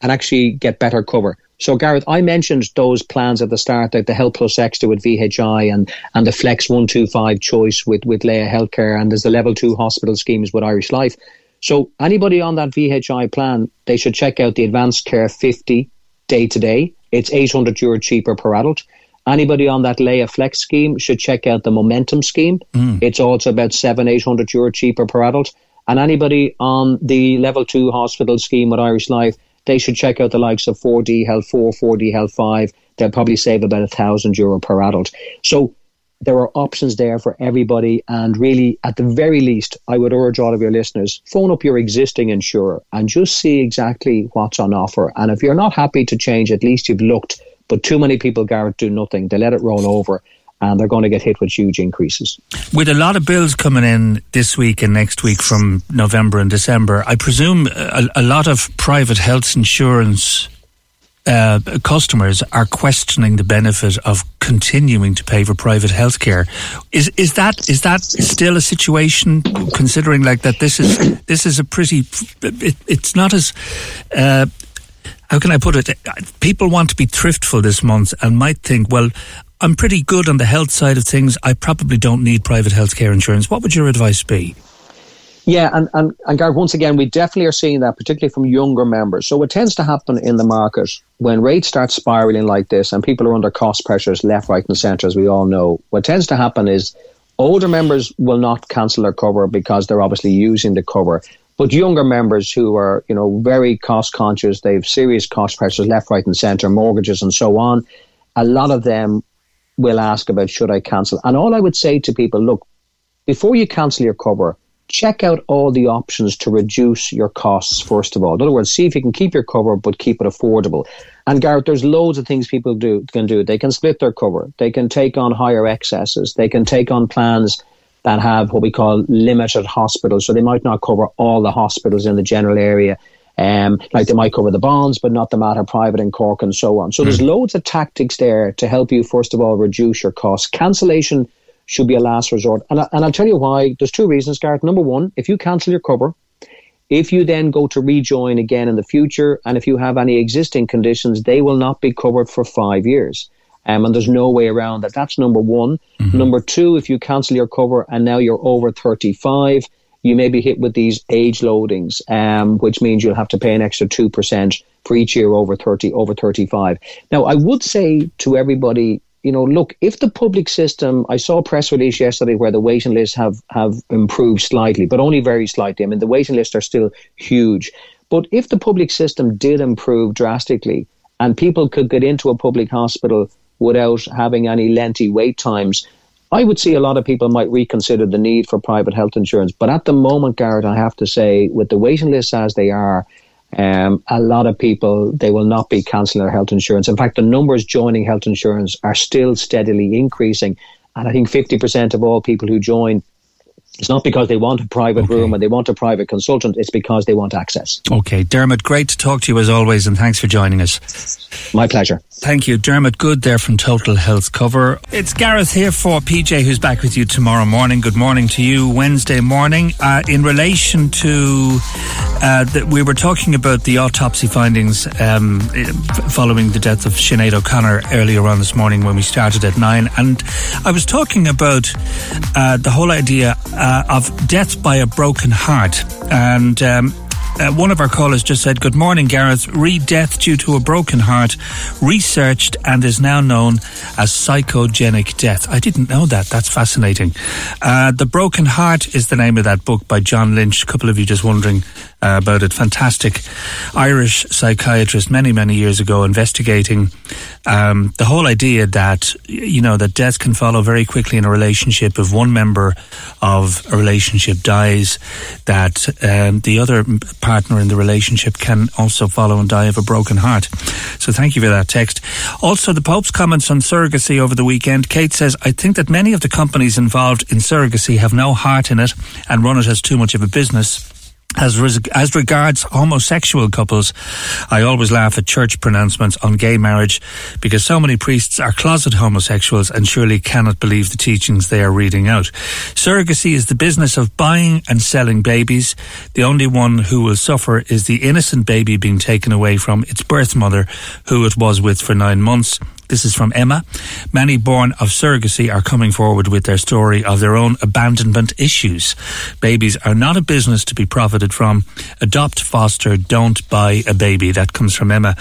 and actually get better cover. So, Gareth, I mentioned those plans at the start, like the Health Plus Extra with VHI and, and the Flex 125 choice with, with Laya Healthcare, and there's the Level 2 hospital schemes with Irish Life. So, anybody on that VHI plan, they should check out the Advanced Care 50 day to day. It's 800 euro cheaper per adult. Anybody on that Laya Flex scheme should check out the Momentum scheme. Mm. It's also about seven, eight hundred euro cheaper per adult. And anybody on the level two hospital scheme with Irish Life, they should check out the likes of 4D Health 4, 4D Health 5. They'll probably save about a thousand euro per adult. So there are options there for everybody. And really, at the very least, I would urge all of your listeners phone up your existing insurer and just see exactly what's on offer. And if you're not happy to change, at least you've looked but too many people, Gareth, do nothing. They let it roll over and they're going to get hit with huge increases. With a lot of bills coming in this week and next week from November and December, I presume a, a lot of private health insurance uh, customers are questioning the benefit of continuing to pay for private health care. Is is that is that still a situation? Considering like that, this is this is a pretty. It, it's not as uh, how can I put it? People want to be thriftful this month and might think, well, I'm pretty good on the health side of things. I probably don't need private healthcare insurance. What would your advice be? Yeah, and, and, and Gareth, once again, we definitely are seeing that, particularly from younger members. So what tends to happen in the market when rates start spiraling like this and people are under cost pressures left, right and centre, as we all know, what tends to happen is older members will not cancel their cover because they're obviously using the cover. But younger members who are, you know, very cost conscious, they have serious cost pressures left, right, and centre, mortgages and so on. A lot of them will ask about should I cancel. And all I would say to people, look, before you cancel your cover, check out all the options to reduce your costs first of all. In other words, see if you can keep your cover but keep it affordable. And Gareth, there's loads of things people do can do. They can split their cover. They can take on higher excesses. They can take on plans that have what we call limited hospitals. So they might not cover all the hospitals in the general area. Um, like they might cover the Bons, but not the Mater Private in Cork and so on. So mm. there's loads of tactics there to help you, first of all, reduce your costs. Cancellation should be a last resort. And, I, and I'll tell you why. There's two reasons, Gareth. Number one, if you cancel your cover, if you then go to rejoin again in the future, and if you have any existing conditions, they will not be covered for five years. Um, and there's no way around that. That's number one. Mm-hmm. Number two, if you cancel your cover and now you're over 35, you may be hit with these age loadings, um, which means you'll have to pay an extra 2% for each year over 30, over 35. Now, I would say to everybody, you know, look, if the public system, I saw a press release yesterday where the waiting lists have, have improved slightly, but only very slightly. I mean, the waiting lists are still huge. But if the public system did improve drastically and people could get into a public hospital without having any lengthy wait times, I would see a lot of people might reconsider the need for private health insurance. But at the moment, Gareth, I have to say, with the waiting lists as they are, um, a lot of people they will not be cancelling their health insurance. In fact, the numbers joining health insurance are still steadily increasing, and I think fifty percent of all people who join it's not because they want a private okay. room and they want a private consultant. It's because they want access. Okay, Dermot, great to talk to you as always, and thanks for joining us. My pleasure. Thank you, Dermot Goode there from Total Health Cover. It's Gareth here for PJ, who's back with you tomorrow morning. Good morning to you, Wednesday morning. Uh, in relation to uh, that, we were talking about the autopsy findings um, following the death of Sinead O'Connor earlier on this morning when we started at nine, and I was talking about uh, the whole idea uh, of death by a broken heart, and um, uh, one of our callers just said, Good morning, Gareth. Reid death due to a broken heart, researched and is now known as psychogenic death. I didn't know that. That's fascinating. Uh, the Broken Heart is the name of that book by John Lynch. A couple of you just wondering uh, about it. Fantastic Irish psychiatrist many, many years ago investigating um, the whole idea that, you know, that death can follow very quickly in a relationship if one member of a relationship dies, that um, the other partner in the relationship can also follow and die of a broken heart. So thank you for that text. Also, the Pope's comments on surrogacy over the weekend. Kate says, I think that many of the companies involved in surrogacy have no heart in it and run it as too much of a business. As, res- as regards homosexual couples, I always laugh at church pronouncements on gay marriage because so many priests are closet homosexuals and surely cannot believe the teachings they are reading out. Surrogacy is the business of buying and selling babies. The only one who will suffer is the innocent baby being taken away from its birth mother, who it was with for nine months. This is from Emma. Many born of surrogacy are coming forward with their story of their own abandonment issues. Babies are not a business to be profited from. Adopt, foster, don't buy a baby. That comes from Emma.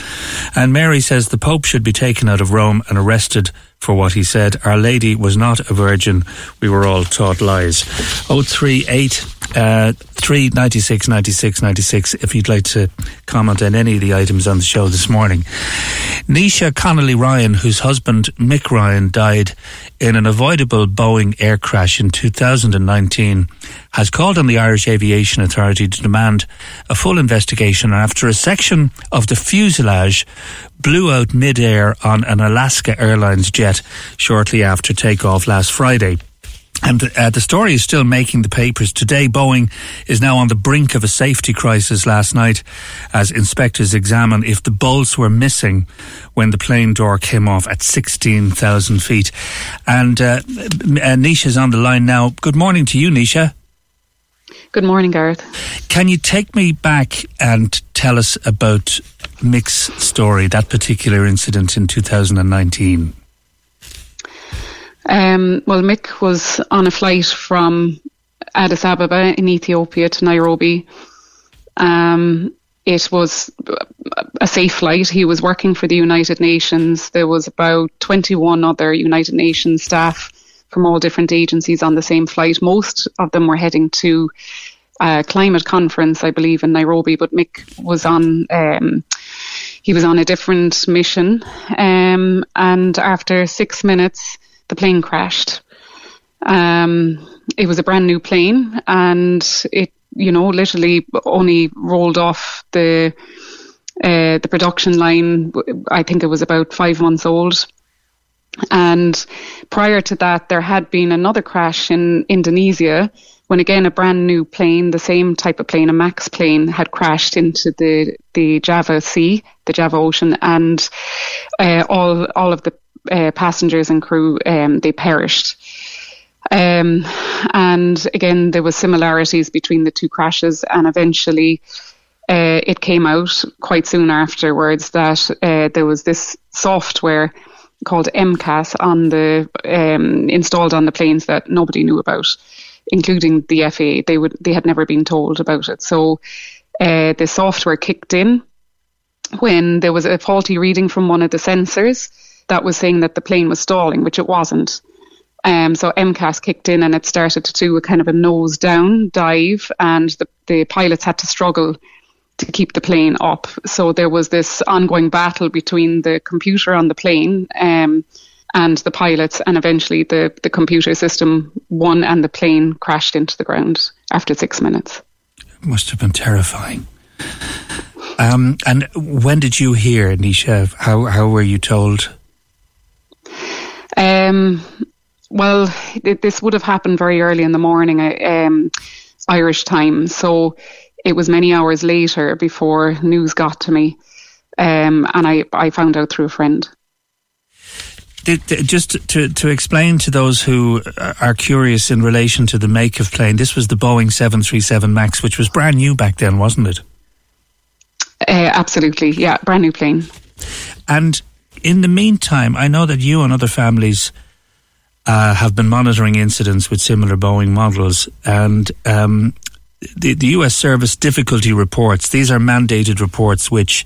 And Mary says the Pope should be taken out of Rome and arrested for what he said. Our Lady was not a virgin. We were all taught lies. 038 uh, 396 96 96 if you'd like to comment on any of the items on the show this morning. Naoise Connolly Ryan, whose husband Mick Ryan died in an avoidable Boeing air crash in 2019, has called on the Irish Aviation Authority to demand a full investigation after a section of the fuselage blew out mid-air on an Alaska Airlines jet shortly after takeoff last Friday. And uh, the story is still making the papers. Today, Boeing is now on the brink of a safety crisis last night as inspectors examine if the bolts were missing when the plane door came off at 16,000 feet. And uh, uh, Naoise's on the line now. Good morning to you, Naoise. Good morning, Gareth. Can you take me back and tell us about Mick's story, that particular incident in 2019? Um, well, Mick was on a flight from Addis Ababa in Ethiopia to Nairobi. Um, it was a safe flight. He was working for the United Nations. There was about 21 other United Nations staff from all different agencies on the same flight. Most of them were heading to a climate conference, I believe, in Nairobi, but Mick was on. Um, he was on a different mission, um, and after six minutes, the plane crashed. Um, it was a brand new plane, and it, you know, literally only rolled off the uh, the production line. I think it was about five months old. And prior to that, there had been another crash in Indonesia when again a brand new plane, the same type of plane, a Max plane, had crashed into the the Java Sea, the Java Ocean, and uh, all all of the uh, passengers and crew um, they perished. Um, and again, there were similarities between the two crashes, and eventually. Uh, it came out quite soon afterwards that uh, there was this software called MCAS on the um, installed on the planes that nobody knew about, including the FAA. They would they had never been told about it. So uh, the software kicked in when there was a faulty reading from one of the sensors that was saying that the plane was stalling, which it wasn't. Um, so MCAS kicked in and it started to do a kind of a nose down dive, and the, the pilots had to struggle to keep the plane up. So there was this ongoing battle between the computer on the plane um, and the pilots, and eventually the, the computer system won and the plane crashed into the ground after six minutes. It must have been terrifying. Um, and when did you hear, Naoise? How, how were you told? Um, well, this would have happened very early in the morning, um, Irish time. So it was many hours later before news got to me, um, and I, I found out through a friend. Just to, to explain to those who are curious in relation to the make of plane, this was the Boeing 737 MAX, which was brand new back then, wasn't it? Uh, absolutely, yeah, brand new plane. And in the meantime, I know that you and other families uh, have been monitoring incidents with similar Boeing models, and um, the, the US service difficulty reports, these are mandated reports which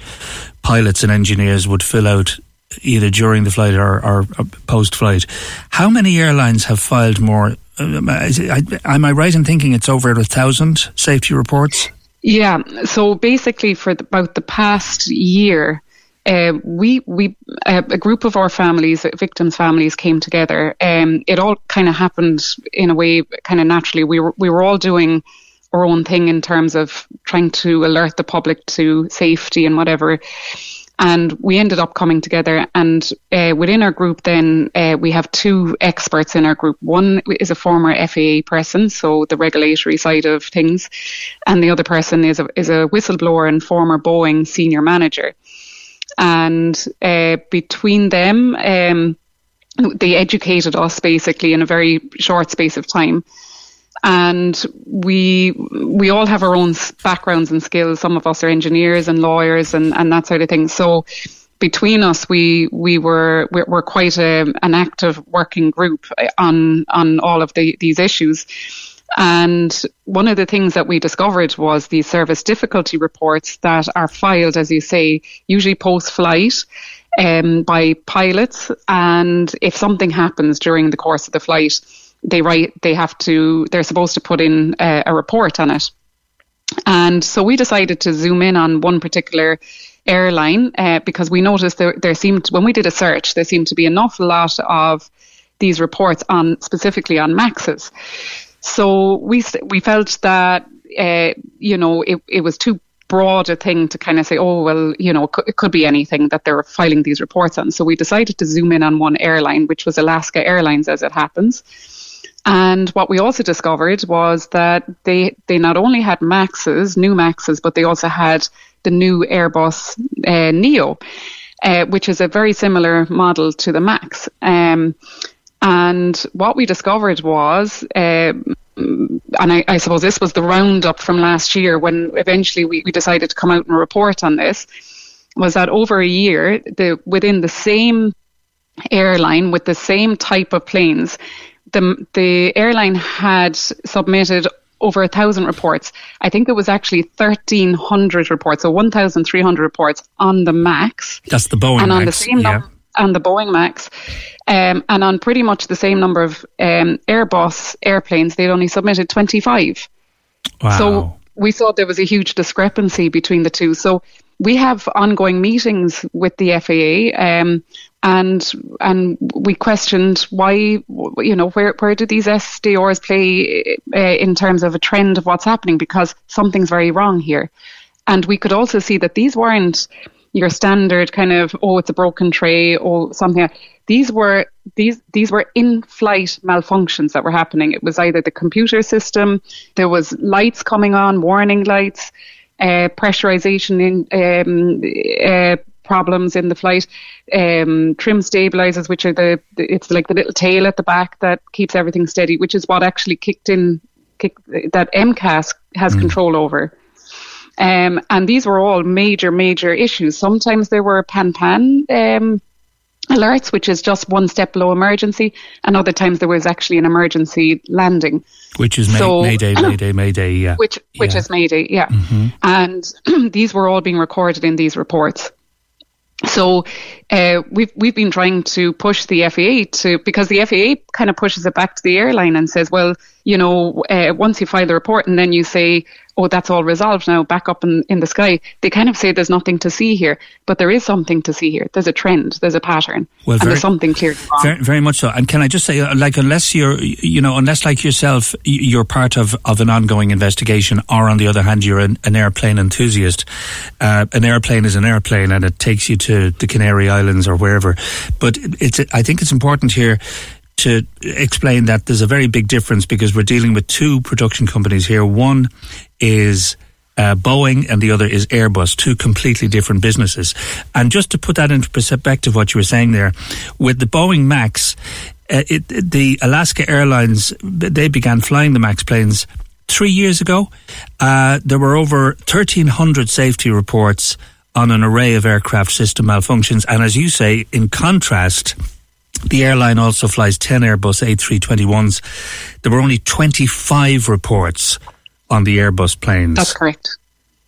pilots and engineers would fill out either during the flight or, or post flight. How many airlines have filed more? Um, am I right in thinking it's over a thousand safety reports? Yeah. So basically, for the, about the past year, uh, we we uh, a group of our families, victims' families, came together. Um, it all kind of happened in a way, kind of naturally. We were we were all doing our own thing in terms of trying to alert the public to safety and whatever. And we ended up coming together. And uh, within our group, then uh, we have two experts in our group. One is a former FAA person, so the regulatory side of things, and the other person is a, is a whistleblower and former Boeing senior manager. And uh, between them, um, they educated us basically in a very short space of time and we we all have our own backgrounds and skills. Some of us are engineers and lawyers and, and that sort of thing. So between us, we we were we're, quite a, an active working group on on all of the, these issues. And one of the things that we discovered was the service difficulty reports that are filed, as you say, usually post flight. Um, by pilots, and if something happens during the course of the flight, they write they have to they're supposed to put in a, a report on it. And so we decided to zoom in on one particular airline uh, because we noticed there, there seemed when we did a search there seemed to be an awful lot of these reports on specifically on maxes. So we we felt that uh, you know it, it was too broad a thing to kind of say, oh well, you know, it could, it could be anything that they're filing these reports on. So we decided to zoom in on one airline, which was Alaska Airlines, as it happens. And what we also discovered was that they they not only had Maxes, new Maxes, but they also had the new Airbus uh, Neo, uh, which is a very similar model to the Max. Um, and what we discovered was, uh, and I, I, suppose this was the roundup from last year when eventually we, we decided to come out and report on this, was that over a year, the within the same airline with the same type of planes, the the airline had submitted over a thousand reports. I think it was actually thirteen hundred reports, so one thousand three hundred reports on the Max. That's the Boeing and on Max, the same yeah. On the Boeing Max, um, and on pretty much the same number of um, Airbus airplanes, they'd only submitted twenty five. Wow. So we thought there was a huge discrepancy between the two. So we have ongoing meetings with the FAA, um, and and we questioned why you know where where do these SDRs play uh, in terms of a trend of what's happening because something's very wrong here, and we could also see that these weren't your standard kind of oh it's a broken tray or something. These were these these were in-flight malfunctions that were happening. It was either the computer system, there was lights coming on, warning lights, uh, pressurization in um, uh, problems in the flight. Um, trim stabilizers, which are the, the, it's like the little tail at the back that keeps everything steady, which is what actually kicked in kick, that MCAS has mm. control over. Um, and these were all major, major issues. Sometimes there were pan pan um, alerts, which is just one step below emergency, and other times there was actually an emergency landing. Which is May, so, Mayday, Mayday, Mayday, yeah. Which, which yeah. is Mayday, yeah. Mm-hmm. And these were all being recorded in these reports. So uh, we've we've been trying to push the FAA to because the FAA kind of pushes it back to the airline and says, well, you know, uh, once you file the report and then you say, oh, that's all resolved now, back up in, in the sky. They kind of say there's nothing to see here, but there is something to see here. There's a trend, there's a pattern, well, and very, there's something clear. Very, very much so. And can I just say, uh, like, unless you're, you know, unless like yourself, you're part of, of an ongoing investigation, or on the other hand, you're an, an airplane enthusiast, uh, an airplane is an airplane and it takes you to the Canary Islands or wherever. But it's, I think it's important here to explain that there's a very big difference because we're dealing with two production companies here. One is uh, Boeing and the other is Airbus, two completely different businesses. And just to put that into perspective, what you were saying there, with the Boeing Max, uh, it, the Alaska Airlines, they began flying the Max planes three years ago. Uh, there were over 1,300 safety reports on an array of aircraft system malfunctions. And as you say, in contrast, the airline also flies 10 Airbus A321s. There were only 25 reports on the Airbus planes. That's correct.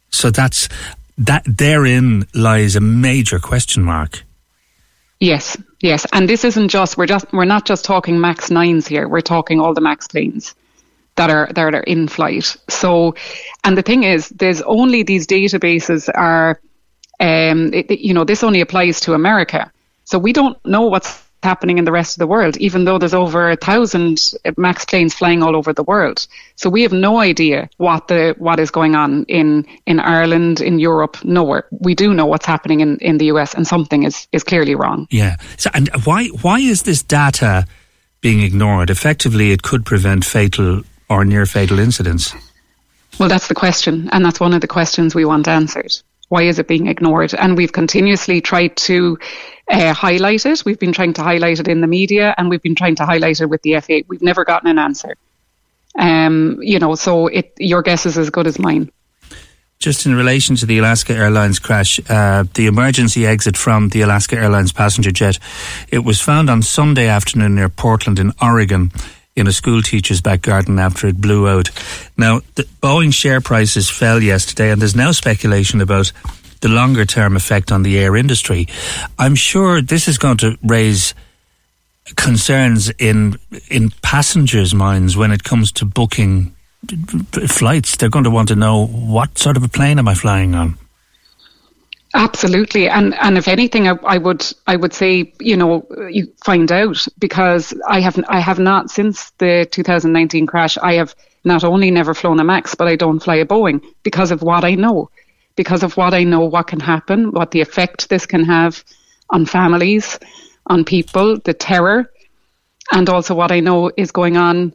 So that's that therein lies a major question mark. Yes, yes, and this isn't just we're just we're not just talking Max nines here. We're talking all the Max planes that are that are in flight. So, and the thing is, there's only these databases are, um, it, you know, this only applies to America. So we don't know what's happening in the rest of the world, even though there's over a thousand max planes flying all over the world. So we have no idea what the what is going on in in Ireland, in Europe, nowhere. We do know what's happening in, in the US, and something is is clearly wrong. Yeah. So, and why why is this data being ignored? Effectively, it could prevent fatal or near fatal incidents. Well, that's the question, and that's one of the questions we want answered. Why is it being ignored? And we've continuously tried to uh, highlight it. We've been trying to highlight it in the media, and we've been trying to highlight it with the FAA. We've never gotten an answer. Um, you know, so it, your guess is as good as mine. Just in relation to the Alaska Airlines crash, uh, the emergency exit from the Alaska Airlines passenger jet, it was found on Sunday afternoon near Portland in Oregon in a school teacher's back garden after it blew out. Now, the Boeing share prices fell yesterday, and there's now speculation about the longer term effect on the air industry. I'm sure this is going to raise concerns in in passengers' minds when it comes to booking flights. They're going to want to know what sort of a plane am I flying on. Absolutely, and and if anything, I, I, would I would say you know you find out because I have I have not since the 2019 crash I have not only never flown a Max but I don't fly a Boeing because of what I know, because of what I know what can happen, what the effect this can have on families, on people, the terror, and also what I know is going on,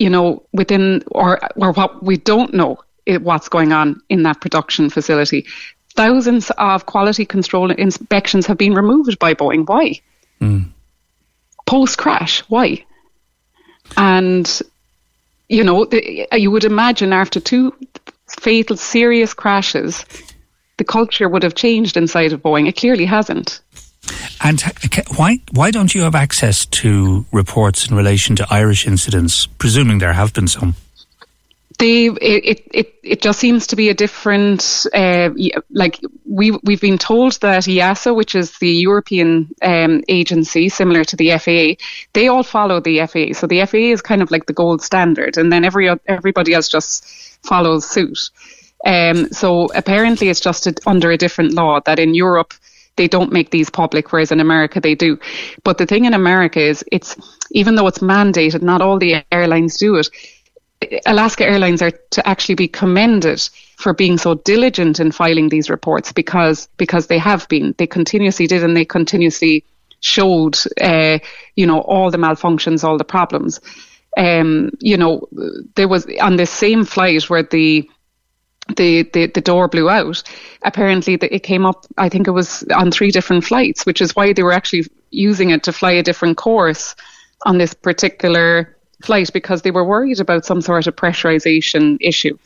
you know, within or or what we don't know what's going on in that production facility thousands of quality control inspections have been removed by Boeing. Why? Mm. Post crash, why? And, you know, the, you would imagine after two fatal, serious crashes, the culture would have changed inside of Boeing. It clearly hasn't. And why why don't you have access to reports in relation to Irish incidents, presuming there have been some? They it, it it just seems to be a different uh, like we we've been told that EASA, which is the European um, agency similar to the FAA, they all follow the FAA. So the FAA is kind of like the gold standard, and then every everybody else just follows suit. Um, so apparently, it's just a, under a different law that in Europe they don't make these public, whereas in America they do. But the thing in America is, it's even though it's mandated, not all the airlines do it Alaska Airlines are to actually be commended for being so diligent in filing these reports because because they have been they continuously did and they continuously showed uh, you know all the malfunctions all the problems um, you know there was on this same flight where the the, the, the door blew out. Apparently, the, it came up. I think it was on three different flights, which is why they were actually using it to fly a different course on this particular flight because they were worried about some sort of pressurization issue.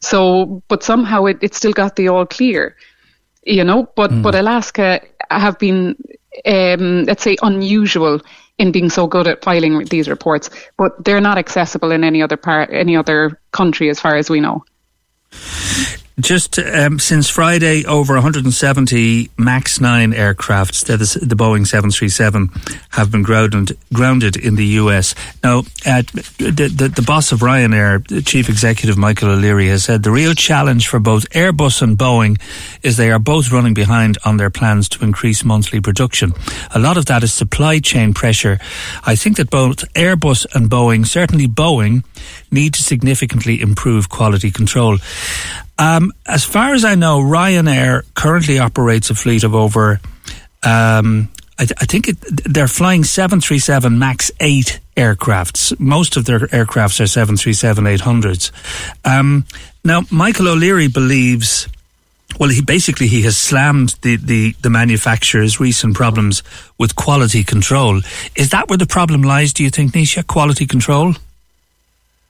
So, but somehow it, it still got the all clear, you know. But mm. but Alaska have been, um, let's say, unusual in being so good at filing these reports, but they're not accessible in any other part, any other country, as far as we know. Just um, since Friday, over 170 MAX 9 aircrafts, the, the Boeing 737, have been grounded, grounded in the US. Now, uh, the, the, the boss of Ryanair, Chief Executive Michael O'Leary, has said the real challenge for both Airbus and Boeing is they are both running behind on their plans to increase monthly production. A lot of that is supply chain pressure. I think that both Airbus and Boeing, certainly Boeing, need to significantly improve quality control. Um, as far as I know, Ryanair currently operates a fleet of over, um, I, I, think it, they're flying 737 MAX 8 aircrafts. Most of their aircrafts are 737 800s. Um, now, Michael O'Leary believes well, he basically he has slammed the, the, the manufacturer's recent problems with quality control. Is that where the problem lies? Do you think, Naoise? Quality control?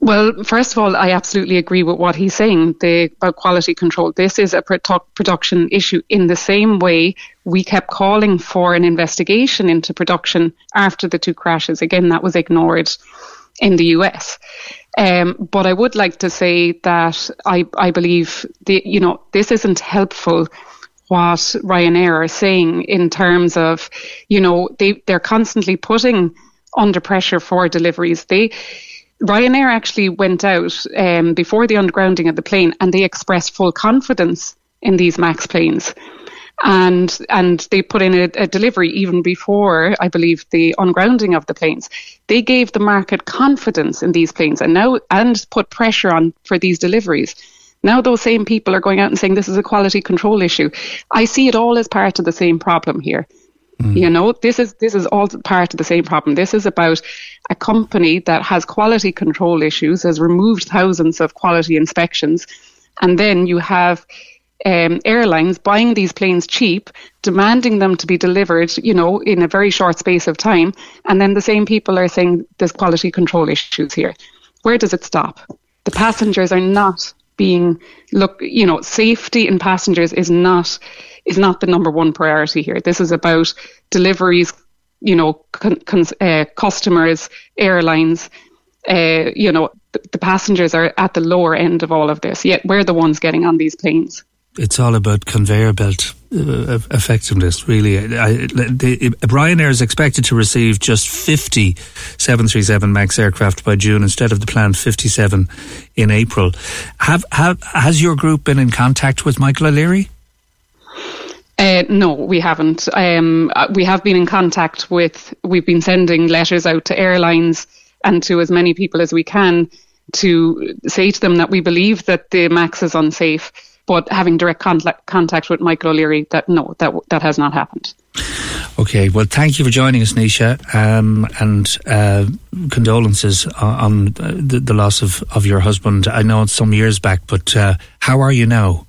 Well, first of all, I absolutely agree with what he's saying the, about quality control. This is a produ- production issue in the same way we kept calling for an investigation into production after the two crashes. Again, that was ignored in the US. Um, but I would like to say that I, I believe the, you know this isn't helpful what Ryanair are saying in terms of, you know, they, they're constantly putting under pressure for deliveries. They Ryanair actually went out um, before the undergrounding of the plane and they expressed full confidence in these MAX planes. And and they put in a, a delivery even before, I believe, the ungrounding of the planes. They gave the market confidence in these planes and now and put pressure on for these deliveries. Now those same people are going out and saying this is a quality control issue. I see it all as part of the same problem here. Mm. You know, this is this is all part of the same problem. This is about a company that has quality control issues, has removed thousands of quality inspections, and then you have um, airlines buying these planes cheap, demanding them to be delivered, you know, in a very short space of time, and then the same people are saying there's quality control issues here. Where does it stop? The passengers are not being look, you know, safety in passengers is not is not the number one priority here. This is about deliveries, you know, con, con, uh, customers, airlines. Uh, you know, the, the passengers are at the lower end of all of this. Yet we're the ones getting on these planes it's all about conveyor belt uh, effectiveness, really. I, the, Ryanair is expected to receive just 50 737 MAX aircraft by June instead of the planned 57 in April. Have, have Has your group been in contact with Michael O'Leary? Uh, no, we haven't. Um, uh, we have been in contact with, we've been sending letters out to airlines and to as many people as we can to say to them that we believe that the MAX is unsafe. But having direct contact, contact with Michael O'Leary, that no, that that has not happened. Okay, well, thank you for joining us, Naoise, um, and uh, condolences on, the, the, loss of, of your husband. I know it's some years back, but uh, how are you now?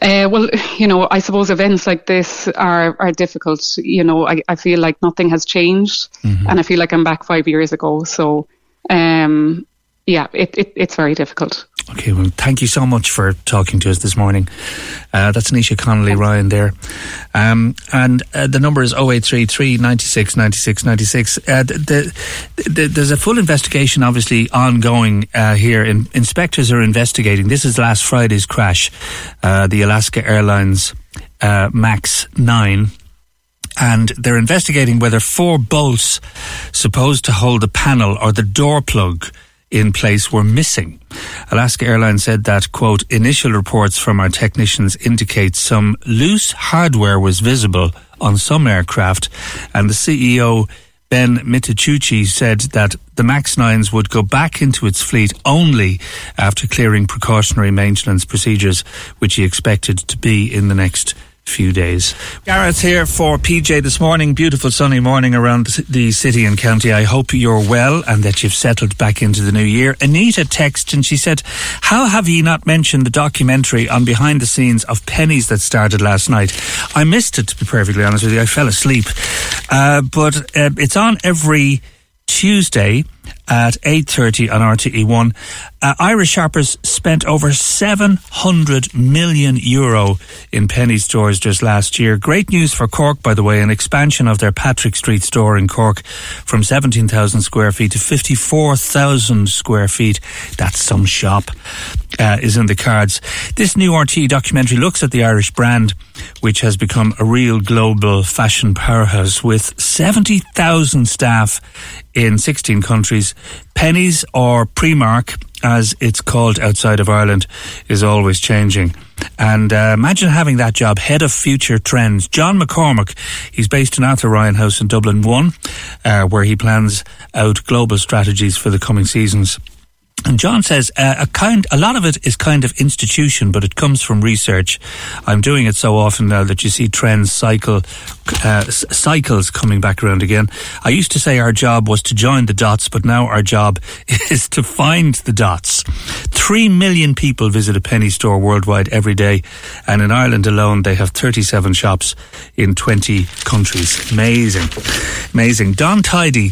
Uh, well, you know, I suppose events like this are, are difficult. You know, I, I feel like nothing has changed, mm-hmm. and I feel like I'm back five years ago. So, um, yeah, it, it, it's very difficult. Okay, well, thank you so much for talking to us this morning. Uh, that's Naoise Connolly Ryan there. Um, and uh, the number is 0833 96 96 96. Uh, the, the, the, there's a full investigation, obviously, ongoing uh, here. In, inspectors are investigating. This is last Friday's crash, uh, the Alaska Airlines uh, MAX 9 and they're investigating whether four bolts supposed to hold the panel or the door plug in place were missing. Alaska Airlines said that, quote, initial reports from our technicians indicate some loose hardware was visible on some aircraft, and the CEO, Ben Minicucci, said that the MAX 9s would go back into its fleet only after clearing precautionary maintenance procedures, which he expected to be in the next few days. Gareth here for PJ this morning. Beautiful sunny morning around the city and county. I hope you're well and that you've settled back into the new year. Anita texted and she said, How have you not mentioned the documentary on behind the scenes of Penneys that started last night? I missed it, to be perfectly honest with you. I fell asleep. Uh, but uh, it's on every Tuesday at 8.30 on RTE1. Uh, Irish shoppers spent over 700 million euro in penny stores just last year. Great news for Cork, by the way, an expansion of their Patrick Street store in Cork from 17,000 square feet to 54,000 square feet. That's some shop. Uh, is in the cards. This new RTE documentary looks at the Irish brand, which has become a real global fashion powerhouse with 70,000 staff in 16 countries. Penneys or Primark as it's called outside of Ireland, is always changing. And uh, imagine having that job, head of future trends. John McCormack, he's based in Arthur Ryan House in Dublin 1, uh, where he plans out global strategies for the coming seasons. And John says uh, a kind, a lot of it is kind of institution, but it comes from research. I'm doing it so often now that you see trends cycle, uh, cycles coming back around again. I used to say our job was to join the dots, but now our job is to find the dots. Three million people visit a penny store worldwide every day, and in Ireland alone, they have 37 shops in 20 countries. Amazing, amazing. Don Tidey,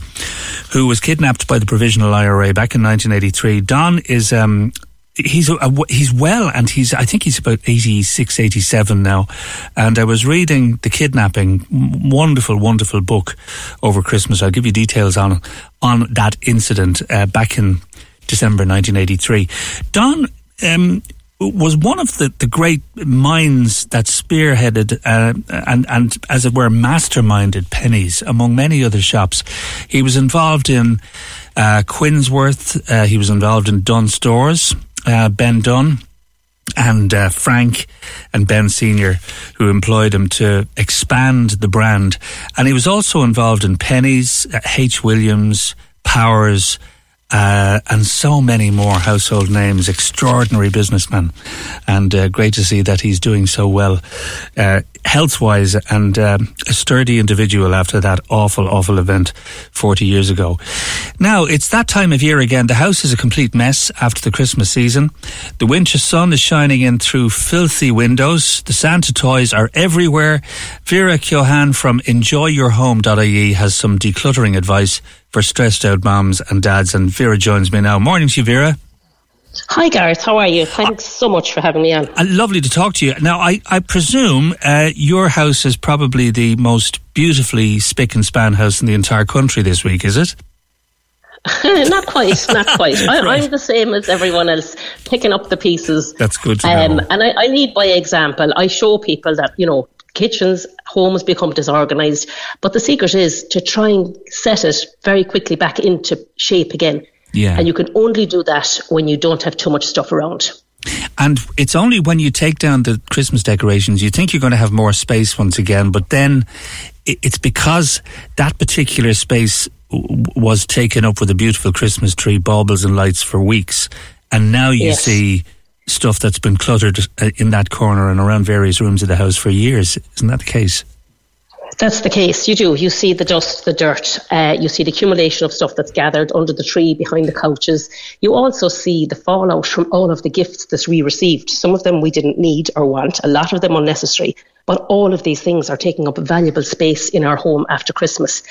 who was kidnapped by the Provisional IRA back in 1983 Don is um, he's a, a, he's well and he's I think he's about 86 87 now. And I was reading the kidnapping wonderful wonderful book over Christmas. I'll give you details on on that incident uh, back in December 1983 Don um, was one of the, the great minds that spearheaded uh, and, and, as it were, masterminded Penneys among many other shops. He was involved in uh, Quinnsworth, uh, he was involved in Dunnes Stores, uh, Ben Dunne and uh, Frank and Ben Senior, who employed him to expand the brand. And he was also involved in Penneys, uh, H. Williams, Powers, uh, and so many more household names. Extraordinary businessman, and uh, great to see that he's doing so well, uh, health wise, and um, a sturdy individual after that awful, awful event 40 years ago. Now, it's that time of year again. The house is a complete mess after the Christmas season. The winter sun is shining in through filthy windows. The Santa toys are everywhere. Vera Keohane from enjoyyourhome.ie has some decluttering advice for stressed out moms and dads. And Vera joins me now. Morning to you, Vera. Hi, Gareth. How are you? Thanks so much for having me on. Uh, lovely to talk to you. Now, I, I presume uh, your house is probably the most beautifully spick and span house in the entire country this week, is it? not quite, not quite. I, am the same as everyone else, picking up the pieces. That's good to um. And I, I lead by example. I show people that, you know, kitchens, homes become disorganized. But the secret is to try and set it very quickly back into shape again. Yeah. And you can only do that when you don't have too much stuff around. And it's only when you take down the Christmas decorations, you think you're going to have more space once again, but then it's because that particular space was taken up with a beautiful Christmas tree, baubles and lights for weeks. And now you yes. see stuff that's been cluttered uh, in that corner and around various rooms of the house for years. Isn't that the case? That's the case. You do. You see the dust, the dirt. Uh, you see the accumulation of stuff that's gathered under the tree, behind the couches. You also see the fallout from all of the gifts that we received. Some of them we didn't need or want, a lot of them unnecessary. But all of these things are taking up valuable space in our home after Christmas.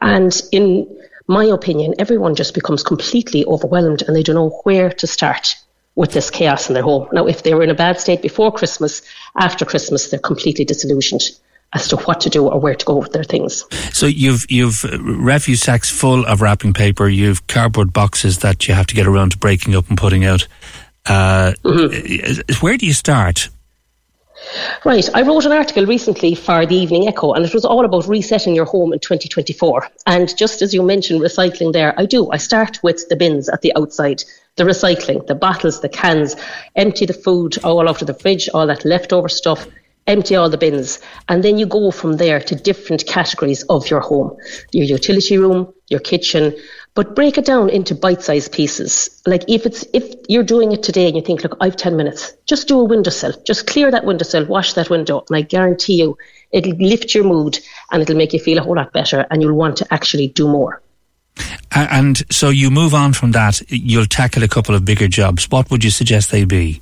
And in my opinion, everyone just becomes completely overwhelmed and they don't know where to start with this chaos in their home. Now, if they were in a bad state before Christmas, after Christmas, they're completely disillusioned as to what to do or where to go with their things. So you've you've refuse sacks full of wrapping paper. You've cardboard boxes that you have to get around to breaking up and putting out. Uh, mm-hmm. Where do you start? Right. I wrote an article recently for the Evening Echo, and it was all about resetting your home in 2024. And just as you mentioned recycling there, I do. I start with the bins at the outside, the recycling, the bottles, the cans, empty the food all of the fridge, all that leftover stuff, empty all the bins. And then you go from there to different categories of your home your utility room, your kitchen, but break it down into bite-sized pieces. Like if it's if you're doing it today and you think, look, I've ten minutes, just do a windowsill, just clear that windowsill, wash that window, and I guarantee you, it'll lift your mood and it'll make you feel a whole lot better, and you'll want to actually do more. And so you move on from that. You'll tackle a couple of bigger jobs. What would you suggest they be?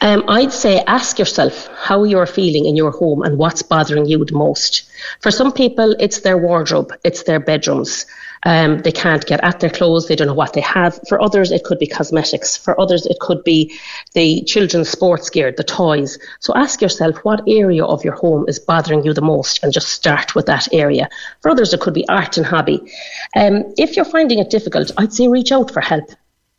Um, I'd say ask yourself how you're feeling in your home and what's bothering you the most. For some people, it's their wardrobe, it's their bedrooms. Um, they can't get at their clothes. They don't know what they have. For others, it could be cosmetics. For others, it could be the children's sports gear, the toys. So ask yourself what area of your home is bothering you the most and just start with that area. For others, it could be art and hobby. Um, if you're finding it difficult, I'd say reach out for help.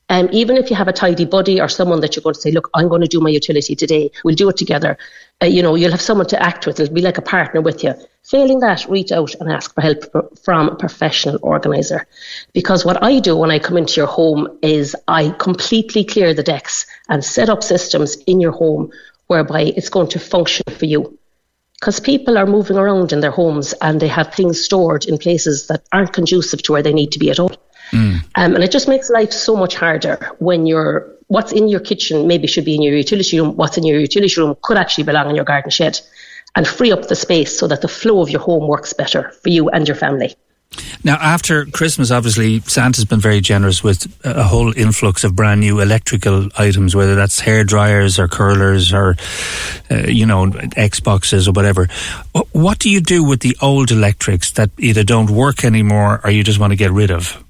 Um, even if you have a tidy buddy or someone that you're going to say, look, I'm going to do my utility today, we'll do it together. Uh, you know, you'll have someone to act with. It'll be like a partner with you. Failing that, reach out and ask for help from a professional organizer. Because what I do when I come into your home is I completely clear the decks and set up systems in your home whereby it's going to function for you. Because people are moving around in their homes and they have things stored in places that aren't conducive to where they need to be at all. Mm. Um, and it just makes life so much harder when you're what's in your kitchen maybe should be in your utility room. What's in your utility room could actually belong in your garden shed, and free up the space so that the flow of your home works better for you and your family. Now, after Christmas, obviously, Santa's been very generous with a whole influx of brand new electrical items, whether that's hair dryers or curlers or, uh, you know, Xboxes or whatever. What do you do with the old electrics that either don't work anymore or you just want to get rid of?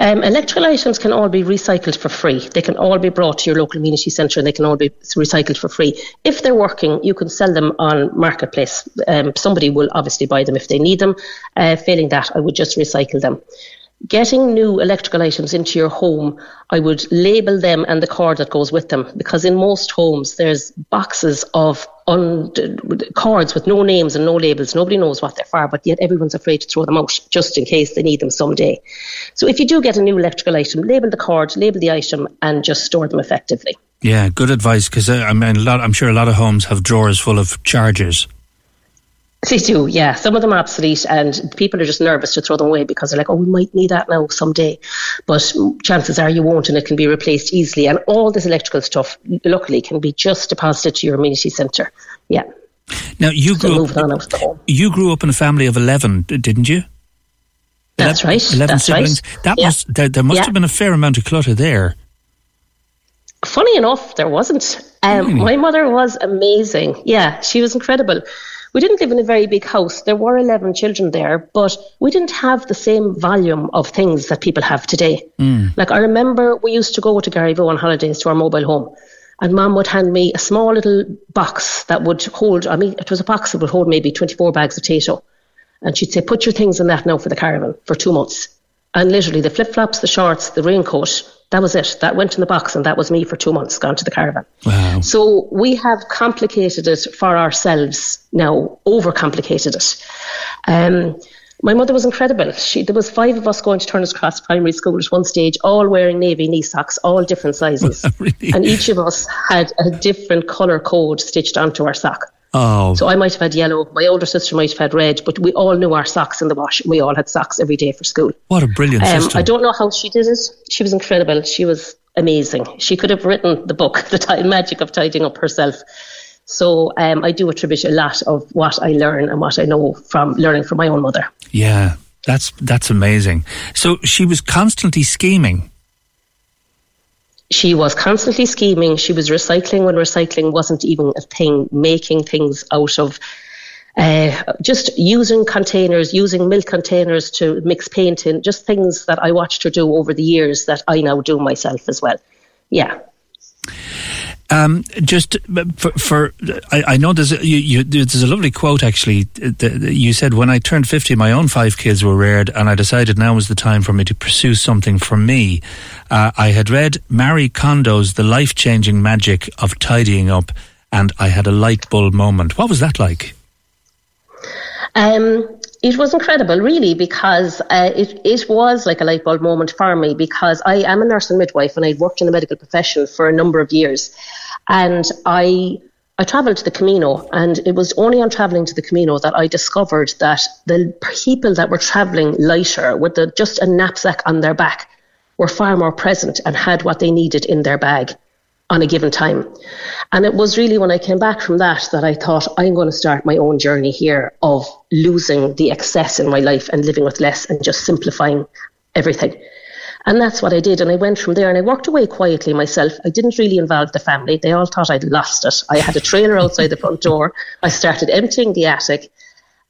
Um, electrical items can all be recycled for free. They can all be brought to your local community centre and they can all be recycled for free. If they're working, you can sell them on marketplace. Um, somebody will obviously buy them if they need them. Uh, failing that, I would just recycle them getting new electrical items into your home, I would label them and the cord that goes with them because in most homes there's boxes of un- cards with no names and no labels. Nobody knows what they're for, but yet everyone's afraid to throw them out just in case they need them someday. So if you do get a new electrical item, label the cord, label the item, and just store them effectively. Yeah, good advice because uh, I mean, lot, I'm sure a lot of homes have drawers full of chargers. They do, yeah. Some of them are obsolete, and people are just nervous to throw them away because they're like, "Oh, we might need that now someday," but chances are you won't, and it can be replaced easily. And all this electrical stuff, luckily, can be just deposited to your amenity centre. Yeah. Now you grew up. You grew up in a family of eleven, didn't you? That's 11, right. Eleven That's siblings. Right. That yeah. must there, there must yeah. have been a fair amount of clutter there. Funny enough, there wasn't. Um, really? My mother was amazing. Yeah, she was incredible. We didn't live in a very big house. There were 11 children there, but we didn't have the same volume of things that people have today. Mm. Like I remember we used to go to Garryvoe on holidays to our mobile home. And mom would hand me a small little box that would hold, I mean, it was a box that would hold maybe 24 bags of potato. And she'd say, put your things in that now for the caravan for two months. And literally the flip flops, the shorts, the raincoat, that was it. That went in the box, and that was me for two months, gone to the caravan. Wow. So we have complicated it for ourselves now, overcomplicated it. Um, my mother was incredible. She, there was five of us going to Turner's Cross Primary School at one stage, all wearing navy knee socks, all different sizes. really? And each of us had a different colour code stitched onto our sock. Oh. So I might have had yellow, my older sister might have had red, but we all knew our socks in the wash. We all had socks every day for school. What a brilliant um, system. I don't know how she did it. She was incredible. She was amazing. She could have written the book, The Time Magic of Tidying Up herself. So um, I do attribute a lot of what I learn and what I know from learning from my own mother. Yeah, that's that's amazing. So she was constantly scheming. She was constantly scheming. She was recycling when recycling wasn't even a thing, making things out of uh, just using containers, using milk containers to mix paint in, just things that I watched her do over the years that I now do myself as well. Yeah. Um, just for, for I, I, know there's a, you, you, there's a lovely quote actually. You said, "When I turned fifty, my own five kids were reared, and I decided now was the time for me to pursue something for me." Uh, I had read Marie Kondo's "The Life Changing Magic of Tidying Up," and I had a light bulb moment. What was that like? Um, it was incredible, really, because uh, it, it was like a light bulb moment for me because I am a nurse and midwife and I'd worked in the medical profession for a number of years. And I I travelled to the Camino, and it was only on travelling to the Camino that I discovered that the people that were travelling lighter with the, just a knapsack on their back were far more present and had what they needed in their bag on a given time. And it was really when I came back from that that I thought, I'm going to start my own journey here of losing the excess in my life and living with less and just simplifying everything. And that's what I did. And I went from there and I walked away quietly myself. I didn't really involve the family. They all thought I'd lost it. I had a trailer outside the front door. I started emptying the attic.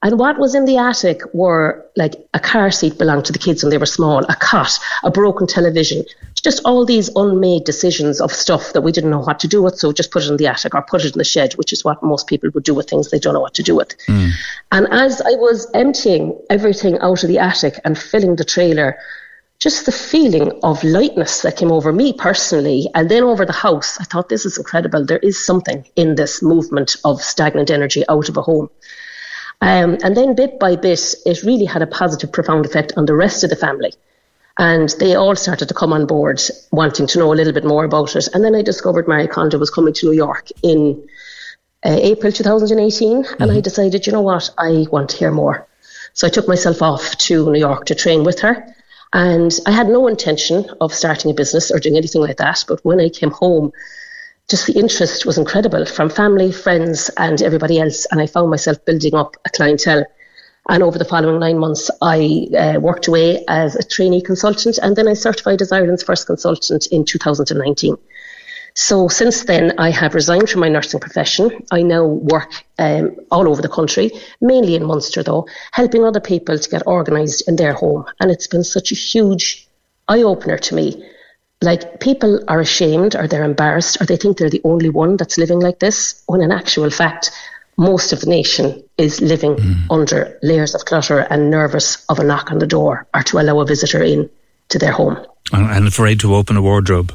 And what was in the attic were like a car seat belonged to the kids when they were small, a cot, a broken television, just all these unmade decisions of stuff that we didn't know what to do with. So just put it in the attic or put it in the shed, which is what most people would do with things they don't know what to do with. Mm. And as I was emptying everything out of the attic and filling the trailer, just the feeling of lightness that came over me personally and then over the house, I thought this is incredible. There is something in this movement of stagnant energy out of a home. Um, and then bit by bit, it really had a positive, profound effect on the rest of the family. And they all started to come on board, wanting to know a little bit more about it. And then I discovered Marie Kondo was coming to New York in uh, April 2018. Mm-hmm. And I decided, you know what, I want to hear more. So I took myself off to New York to train with her. And I had no intention of starting a business or doing anything like that. But when I came home, just the interest was incredible from family, friends, and everybody else. And I found myself building up a clientele. And over the following nine months, I uh, worked away as a trainee consultant, and then I certified as Ireland's first consultant in 2019. So since then, I have resigned from my nursing profession. I now work um, all over the country, mainly in Munster, though, helping other people to get organised in their home. And it's been such a huge eye opener to me. Like people are ashamed or they're embarrassed or they think they're the only one that's living like this, when in actual fact, most of the nation is living mm. under layers of clutter and nervous of a knock on the door or to allow a visitor in to their home. And afraid to open a wardrobe.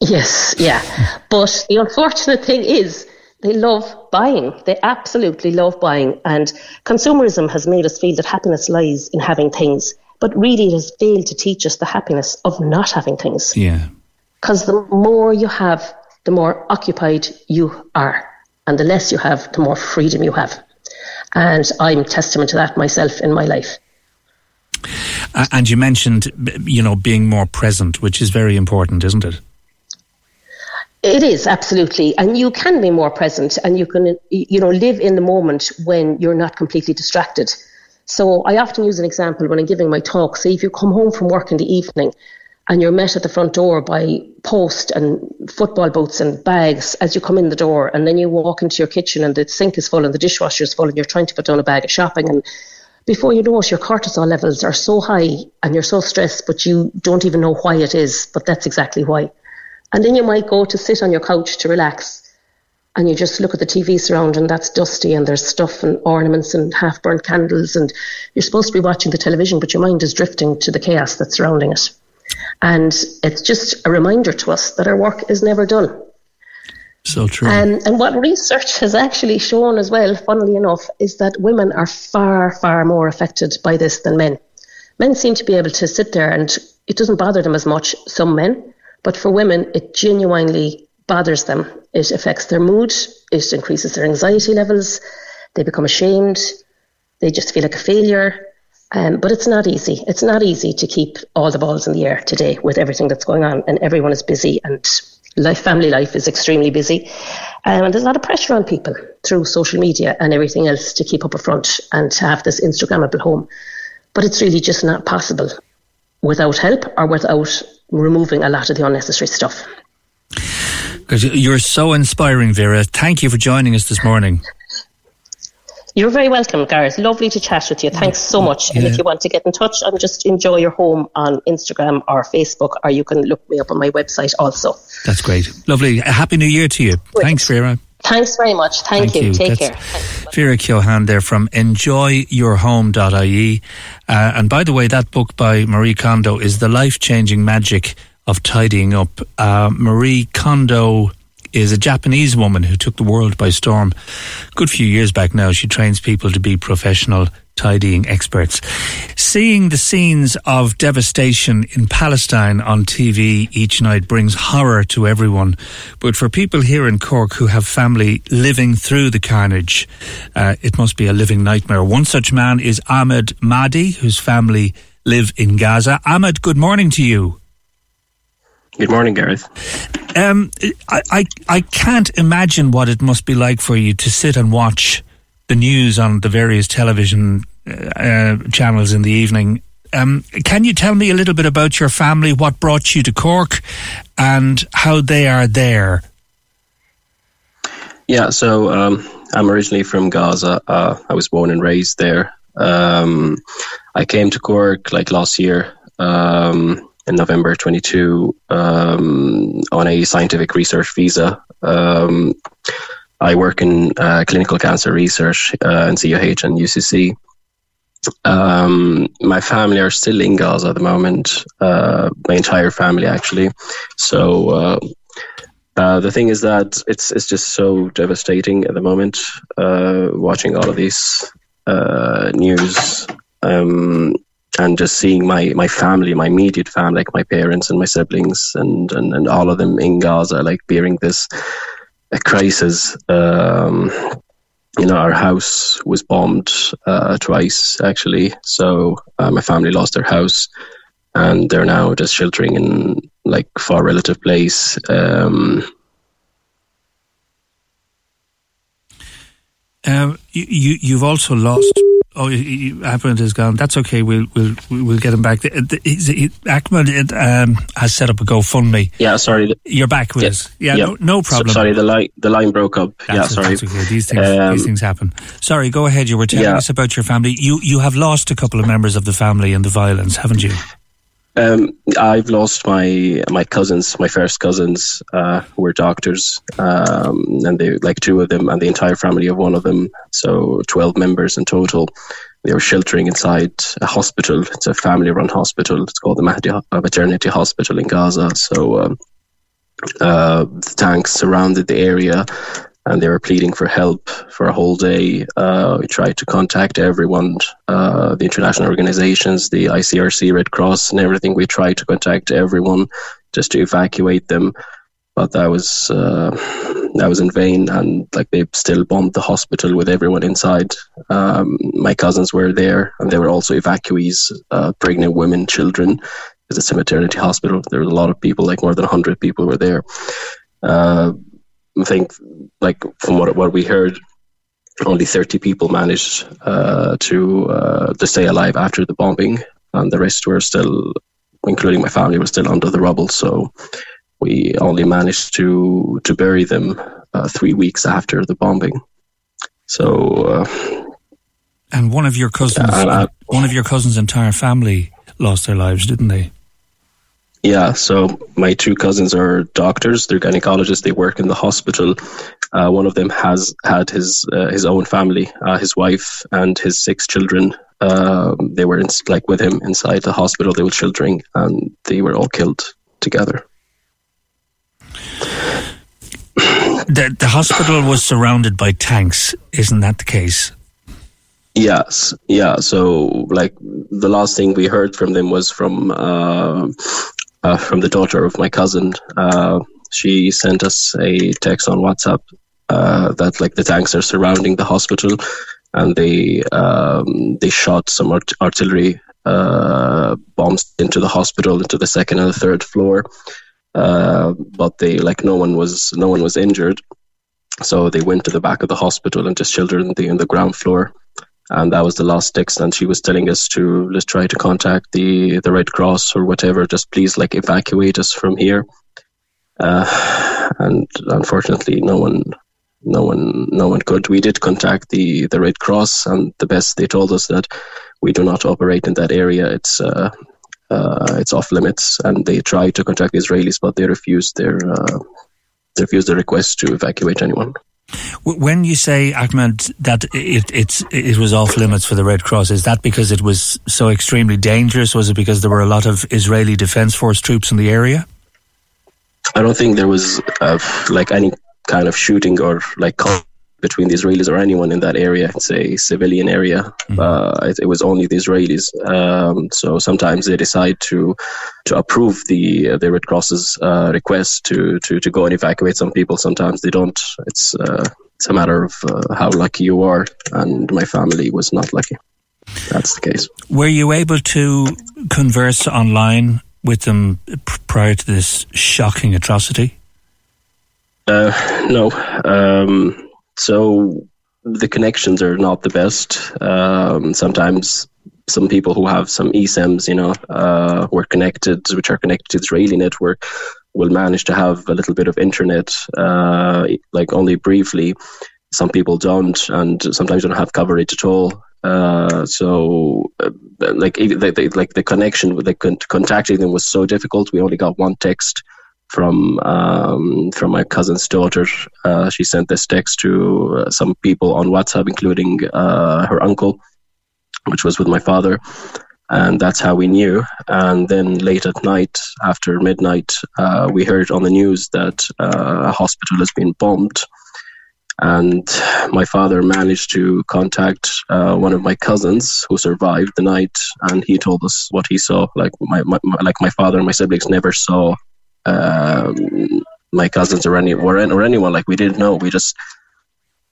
Yes, yeah. but the unfortunate thing is they love buying. They absolutely love buying. And consumerism has made us feel that happiness lies in having things. But really, it has failed to teach us the happiness of not having things. Yeah. Because the more you have, the more occupied you are. And the less you have, the more freedom you have. And I'm testament to that myself in my life. And you mentioned, you know, being more present, which is very important, isn't it? It is absolutely, and you can be more present, and you can, you know, live in the moment when you're not completely distracted. So I often use an example when I'm giving my talk. Say if you come home from work in the evening, and you're met at the front door by post and football boots and bags as you come in the door, and then you walk into your kitchen and the sink is full and the dishwasher is full, and you're trying to put down a bag of shopping, and before you know it, your cortisol levels are so high and you're so stressed, but you don't even know why it is. But that's exactly why. And then you might go to sit on your couch to relax and you just look at the TV surround and that's dusty and there's stuff and ornaments and half burnt candles and you're supposed to be watching the television, but your mind is drifting to the chaos that's surrounding it. And it's just a reminder to us that our work is never done. So true. Um, and what research has actually shown as well, funnily enough, is that women are far, far more affected by this than men. Men seem to be able to sit there and it doesn't bother them as much, some men, but for women, it genuinely bothers them. It affects their mood, it increases their anxiety levels, they become ashamed, they just feel like a failure. Um, but it's not easy. It's not easy to keep all the balls in the air today with everything that's going on, and everyone is busy, and life, family life is extremely busy. Um, and there's a lot of pressure on people through social media and everything else to keep up a front and to have this Instagrammable home. But it's really just not possible without help or without removing a lot of the unnecessary stuff. You're so inspiring, Vera. Thank you for joining us this morning. You're very welcome, Gareth. Lovely to chat with you. Thanks so much. Yeah. And if you want to get in touch I'm just enjoy your home on Instagram or Facebook, or you can look me up on my website also. That's great. Lovely. A happy New Year to you. Great. Thanks, Vera. Thanks very much. Thank, Thank you. you. Take That's care. Vera Keohane there from enjoyyourhome.ie. Uh, and by the way, that book by Marie Kondo is The Life Changing Magic of Tidying Up. Uh, Marie Kondo is a Japanese woman who took the world by storm. Good few years back now, she trains people to be professional tidying experts. Seeing the scenes of devastation in Palestine on TV each night brings horror to everyone. But for people here in Cork who have family living through the carnage, uh, it must be a living nightmare. One such man is Ahmed Mahdi, whose family live in Gaza. Ahmed, good morning to you. Good morning, Gareth. Um, I, I, I can't imagine what it must be like for you to sit and watch the news on the various television uh, uh, channels in the evening. Um, can you tell me a little bit about your family, what brought you to Cork, and how they are there? Yeah, so um, I'm originally from Gaza. Uh, I was born and raised there. Um, I came to Cork like last year. Um, in November 22 um, on a scientific research visa. Um, I work in uh, clinical cancer research uh, in CUH and UCC. Um, my family are still in Gaza at the moment, uh, my entire family actually. So uh, uh, the thing is that it's it's just so devastating at the moment. Uh, watching all of these news, um, and just seeing my my family, my immediate family, like my parents and my siblings, and and, and all of them in Gaza, like bearing this crisis. Um, you know, our house was bombed uh, twice actually, so uh, my family lost their house, and they're now just sheltering in like far relative place. Um, um, you, you've also lost Oh, Ahmed is gone. That's okay. We'll we'll we'll get him back. Ahmed um, has set up a GoFundMe. Yeah, sorry. You're back with yeah. us. Yeah, yeah. No, no, problem. So, sorry, the line the line broke up. That's yeah, sorry. Okay. These things um, these things happen. Sorry, go ahead. You were telling yeah. us about your family. You you have lost a couple of members of the family in the violence, haven't you? Um, I've lost my my cousins, my first cousins, uh, who were doctors, um, and they like two of them, and the entire family of one of them. So twelve members in total. They were sheltering inside a hospital. It's a family-run hospital. It's called the Mahdi Maternity Hospital in Gaza. So um, uh, the tanks surrounded the area and they were pleading for help for a whole day. Uh, we tried to contact everyone, uh, the international organizations, the ICRC, Red Cross, and everything. We tried to contact everyone just to evacuate them, but that was uh, that was in vain. And like they still bombed the hospital with everyone inside. Um, my cousins were there, and they were also evacuees, uh, pregnant women, children. It's a maternity hospital. There was a lot of people, like more than hundred people, were there. I think, like from what what we heard, only 30 people managed uh, to uh, to stay alive after the bombing, and the rest were still, including my family, were still under the rubble. So we only managed to to bury them uh, three weeks after the bombing. So. Uh, and one of your cousins, one of your cousins' entire family lost their lives, didn't they? Yeah, so my two cousins are doctors. They're gynecologists. They work in the hospital. Uh, one of them has had his uh, his own family, uh, his wife and his six children. Um, they were in, like with him inside the hospital. They were children, and they were all killed together. The, the hospital was surrounded by tanks, isn't that the case? Yes, yeah. So, like the last thing we heard from them was from uh, uh, from the daughter of my cousin. Uh, she sent us a text on WhatsApp uh, that like the tanks are surrounding the hospital, and they um, they shot some art- artillery uh, bombs into the hospital, into the second and the third floor. Uh, but they like no one was no one was injured, so they went to the back of the hospital and just children in the, in the ground floor and that was the last text and she was telling us to let's try to contact the the red cross or whatever. Just please like evacuate us from here. Uh, and unfortunately no one no one no one could. We did contact the the red cross and the best they told us that we do not operate in that area. It's uh, uh, it's off limits and they tried to contact the israelis but they refused their uh, they refused the request to evacuate anyone when you say Ahmed that it it's it was off limits for the Red Cross, is that because it was so extremely dangerous? Was it because there were a lot of Israeli Defense Force troops in the area? I don't think there was uh, like any kind of shooting or like between the Israelis or anyone in that area. It's a civilian area. Mm-hmm. Uh, it, it, was only the Israelis. Um, so sometimes they decide to to approve the uh, the Red Cross's uh, request to, to to go and evacuate some people. Sometimes they don't. It's uh, it's a matter of uh, how lucky you are. And my family was not lucky. That's the case. Were you able to converse online with them prior to this shocking atrocity? Uh, no. Um, so the connections are not the best. Um, sometimes some people who have some eSIMs, you know, uh, who are connected, which are connected to the Israeli network, will manage to have a little bit of internet, uh, like only briefly. Some people don't, and sometimes don't have coverage at all. Uh, so, uh, like, they, they, like the connection with the contacting them was so difficult. We only got one text from um, from my cousin's daughter. Uh, she sent this text to uh, some people on WhatsApp, including uh, her uncle, which was with my father, and that's how we knew. And then late at night, after midnight, uh, we heard on the news that a hospital has been bombed. And my father managed to contact uh, one of my cousins who survived the night, and he told us what he saw. Like my, my like my father and my siblings never saw um, my cousins or any or, or anyone. Like we didn't know. We just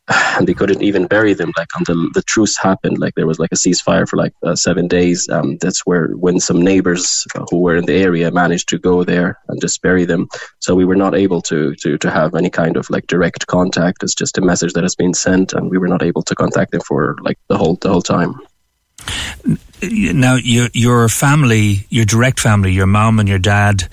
and they couldn't even bury them like until the truce happened like there was like a ceasefire for like uh, seven days um, that's where when some neighbors who were in the area managed to go there and just bury them so we were not able to to to have any kind of like direct contact it's just a message that has been sent and we were not able to contact them for like the whole the whole time now your your family your direct family your mom and your dad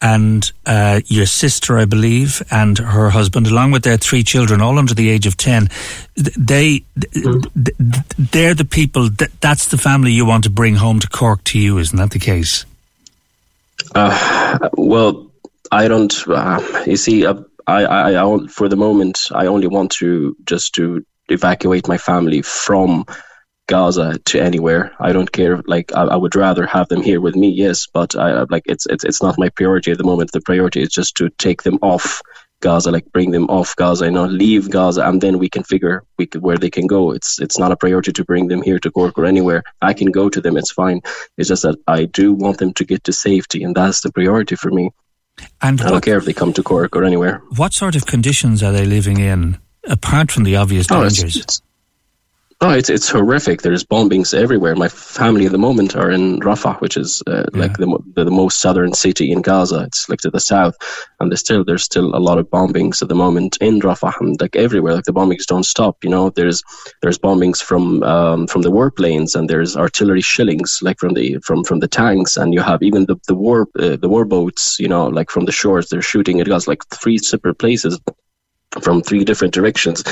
and uh, your sister, I believe, and her husband, along with their three children, all under the age of ten. They, they're the people. That's the family you want to bring home to Cork to you, isn't that the case? Uh, well, I don't. Uh, you see, uh, I, I, I, for the moment, I only want to just to evacuate my family from Gaza to anywhere. I don't care. Like I, I, would rather have them here with me, yes, but I like it's it's it's not my priority at the moment. The priority is just to take them off Gaza, like bring them off Gaza, you know, leave Gaza, and then we can figure we can, where they can go. It's it's not a priority to bring them here to Cork or anywhere. I can go to them. It's fine. It's just that I do want them to get to safety, and that's the priority for me. And I don't care if they come to Cork or anywhere. What sort of conditions are they living in, apart from the obvious dangers? Oh, it's, it's, Oh, it's it's horrific. There's bombings everywhere. My family at the moment are in Rafah, which is uh, yeah. like the, the, the most southern city in Gaza. It's like to the south, and there's still there's still a lot of bombings at the moment in Rafah and like everywhere. Like the bombings don't stop. You know, there's there's bombings from um, from the warplanes and there's artillery shellings like from the from from the tanks, and you have even the the war uh, the war boats. You know, like from the shores, they're shooting at Gaza like three separate places from three different directions.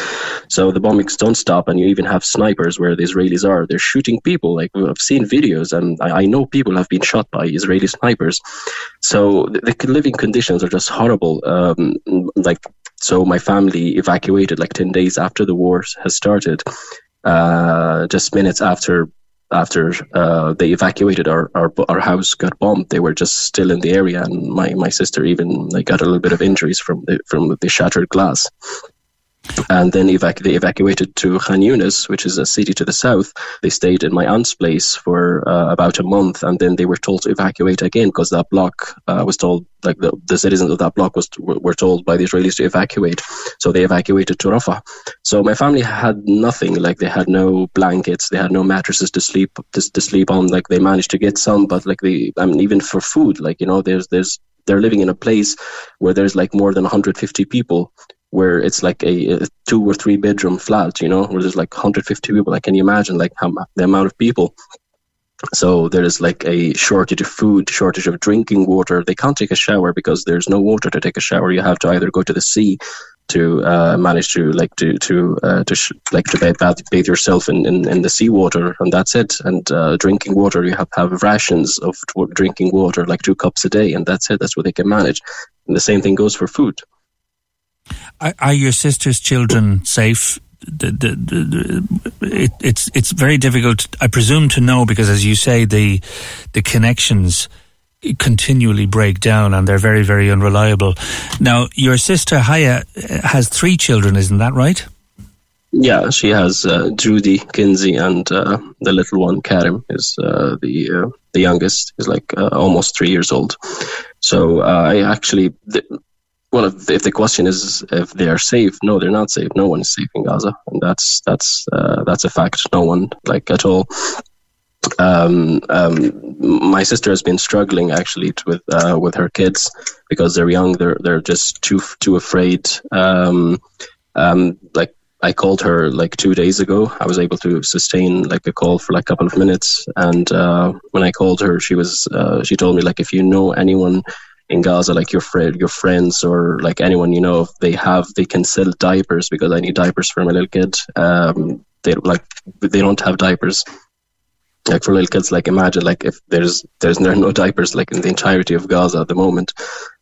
So the bombings don't stop, and you even have snipers where the Israelis are. They're shooting people. Like I've seen videos, and I, I know people have been shot by Israeli snipers. So the, the living conditions are just horrible. Um, like so, my family evacuated like ten days after the war has started. Uh, just minutes after after uh, they evacuated our, our our house got bombed. They were just still in the area and my, my sister even like got a little bit of injuries from the from the shattered glass and then they evacuated to Khan Yunis, which is a city to the south. They stayed in my aunt's place for uh, about a month, and then they were told to evacuate again because that block uh, was told, like the, the citizens of that block was were told by the Israelis to evacuate. So they evacuated to Rafah. So my family had nothing, like they had no blankets, they had no mattresses to sleep to, to sleep on. Like they managed to get some, but like they, I mean, even for food, like you know, there's there's they're living in a place where there's like more than 150 people where it's like a, a, two or three bedroom flat, you know, where there's like 150 people. Like, can you imagine like how the amount of people? So there is like a shortage of food, shortage of drinking water. They can't take a shower because there's no water to take a shower. You have to either go to the sea to uh, manage to like to to uh, to sh- like to bathe, bathe yourself in, in, in the seawater and that's it and uh, drinking water you have have rations of t- drinking water like two cups a day and that's it that's what they can manage and the same thing goes for food are, are your sister's children safe? The, the, the, it, it's it's very difficult, I presume, to know because, as you say, the the connections continually break down and they're very very unreliable. Now, your sister Haya has three children, isn't that right? Yeah, she has uh, Judy, Kinsey, and uh, the little one Karim is uh, the uh, the youngest. is like uh, almost three years old. So uh, I actually well, if, if, the question is if they are safe, no, they're not safe. No one is safe in Gaza, and that's that's uh, that's a fact. No one, like at all. Um, um, my sister has been struggling actually with uh, with her kids because they're young. They're they're just too too afraid. Um, um like I called her like two days ago. I was able to sustain like a call for like a couple of minutes, and uh, when I called her, she was uh, she told me like if you know anyone in Gaza, like your friend, your friends, or like anyone you know, they have, they can sell diapers because I need diapers for my little kid. Um, they like they don't have diapers. Like for little kids, like imagine like if there's there's there no diapers like in the entirety of Gaza at the moment,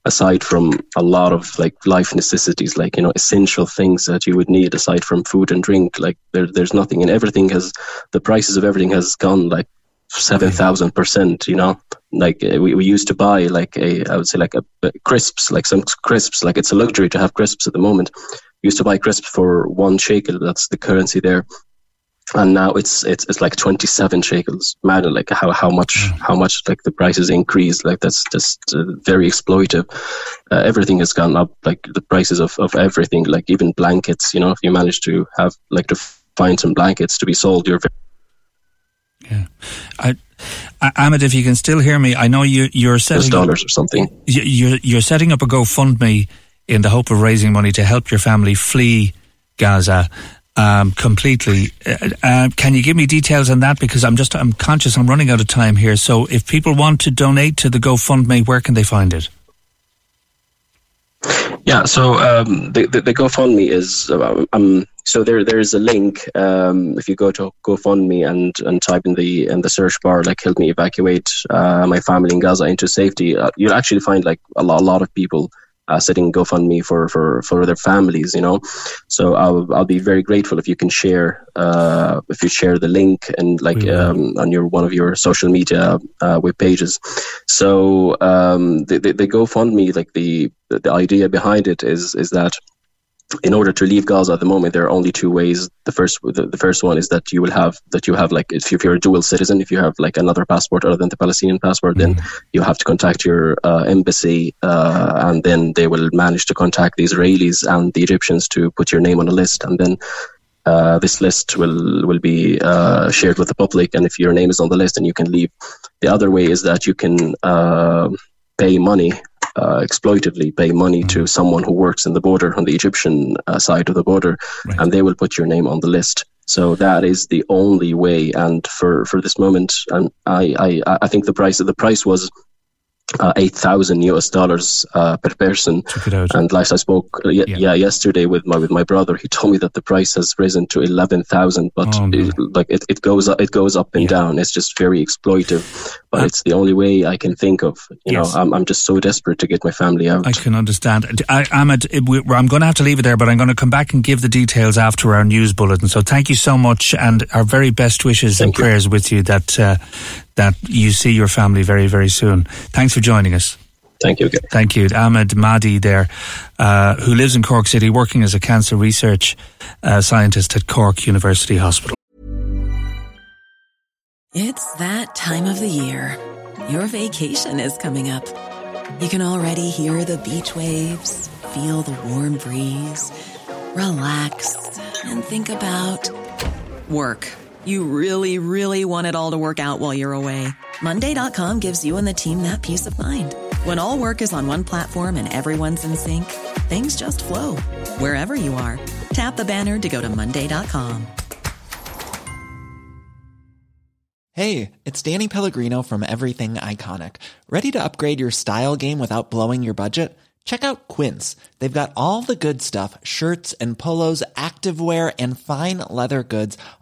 aside from a lot of like life necessities, like you know essential things that you would need aside from food and drink. Like there there's nothing, and everything has the prices of everything has gone like seven thousand percent. You know, like uh, we, we used to buy like a I would say like a, a, crisps, like some crisps. Like it's a luxury to have crisps at the moment. We used to buy crisps for one shekel. That's the currency there. And now it's it's it's like twenty seven shekels. Mad, like how how much mm. how much like the prices increased. Like that's just uh, very exploitive. Uh, everything has gone up. Like the prices of of everything. Like even blankets. You know, if you manage to have like to find some blankets to be sold, you're very yeah. I, Ahmad, if you can still hear me, I know you, you're setting dollars or something. You're you're setting up a GoFundMe in the hope of raising money to help your family flee Gaza um, completely. Uh, uh, can you give me details on that? Because I'm just I'm conscious I'm running out of time here. So if people want to donate to the GoFundMe, where can they find it? Yeah, so um, the, the, the GoFundMe is uh, um, so there there is a link. Um, if you go to GoFundMe and, and type in the in the search bar like "Help me evacuate uh, my family in Gaza into safety," uh, you'll actually find like a lot, a lot of people uh, setting GoFundMe for, for, for their families, you know. So I'll, I'll be very grateful if you can share uh, if you share the link and like um, on your one of your social media uh, web pages. So um, the, the, the GoFundMe, like the the idea behind it is is that in order to leave Gaza at the moment, there are only two ways. The first, the, the, first one is that you will have that you have like if, you, are a dual citizen, if you have like another passport other than the Palestinian passport, mm-hmm. then you have to contact your uh, embassy, uh, and then they will manage to contact the Israelis and the Egyptians to put your name on a list, and then. Uh, this list will will be uh, shared with the public, and if your name is on the list, then you can leave. The other way is that you can uh, pay money uh, exploitively pay money to mm. someone who works in the border on the Egyptian uh, side of the border, right. and they will put your name on the list. So that is the only way. And for, for this moment, and I, I, I think the price the price was uh, 8,000 US dollars uh, per person. And like I spoke, uh, yeah. yeah. yesterday with my with my brother, he told me that the price has risen to 11,000. But oh, it, like it, it goes up, it goes up and yeah. down. It's just very exploitive. But it's the only way I can think of. You yes. know, I'm I'm just so desperate to get my family out. I can understand. I, Ahmad, I'm going to have to leave it there, but I'm going to come back and give the details after our news bulletin. So thank you so much, and our very best wishes thank and you. prayers with you that uh, that you see your family very, very soon. Thanks for joining us. Thank you. Thank you. Ahmad Mahdi there, uh, who lives in Cork City, working as a cancer research uh, scientist at Cork University Hospital. It's that time of the year. Your vacation is coming up. You can already hear the beach waves, feel the warm breeze, relax, and think about work. You really, really want it all to work out while you're away. Monday.com gives you and the team that peace of mind. When all work is on one platform and everyone's in sync, things just flow wherever you are. Tap the banner to go to Monday.com. Hey, it's Danny Pellegrino from Everything Iconic. Ready to upgrade your style game without blowing your budget? Check out Quince. They've got all the good stuff shirts and polos, activewear, and fine leather goods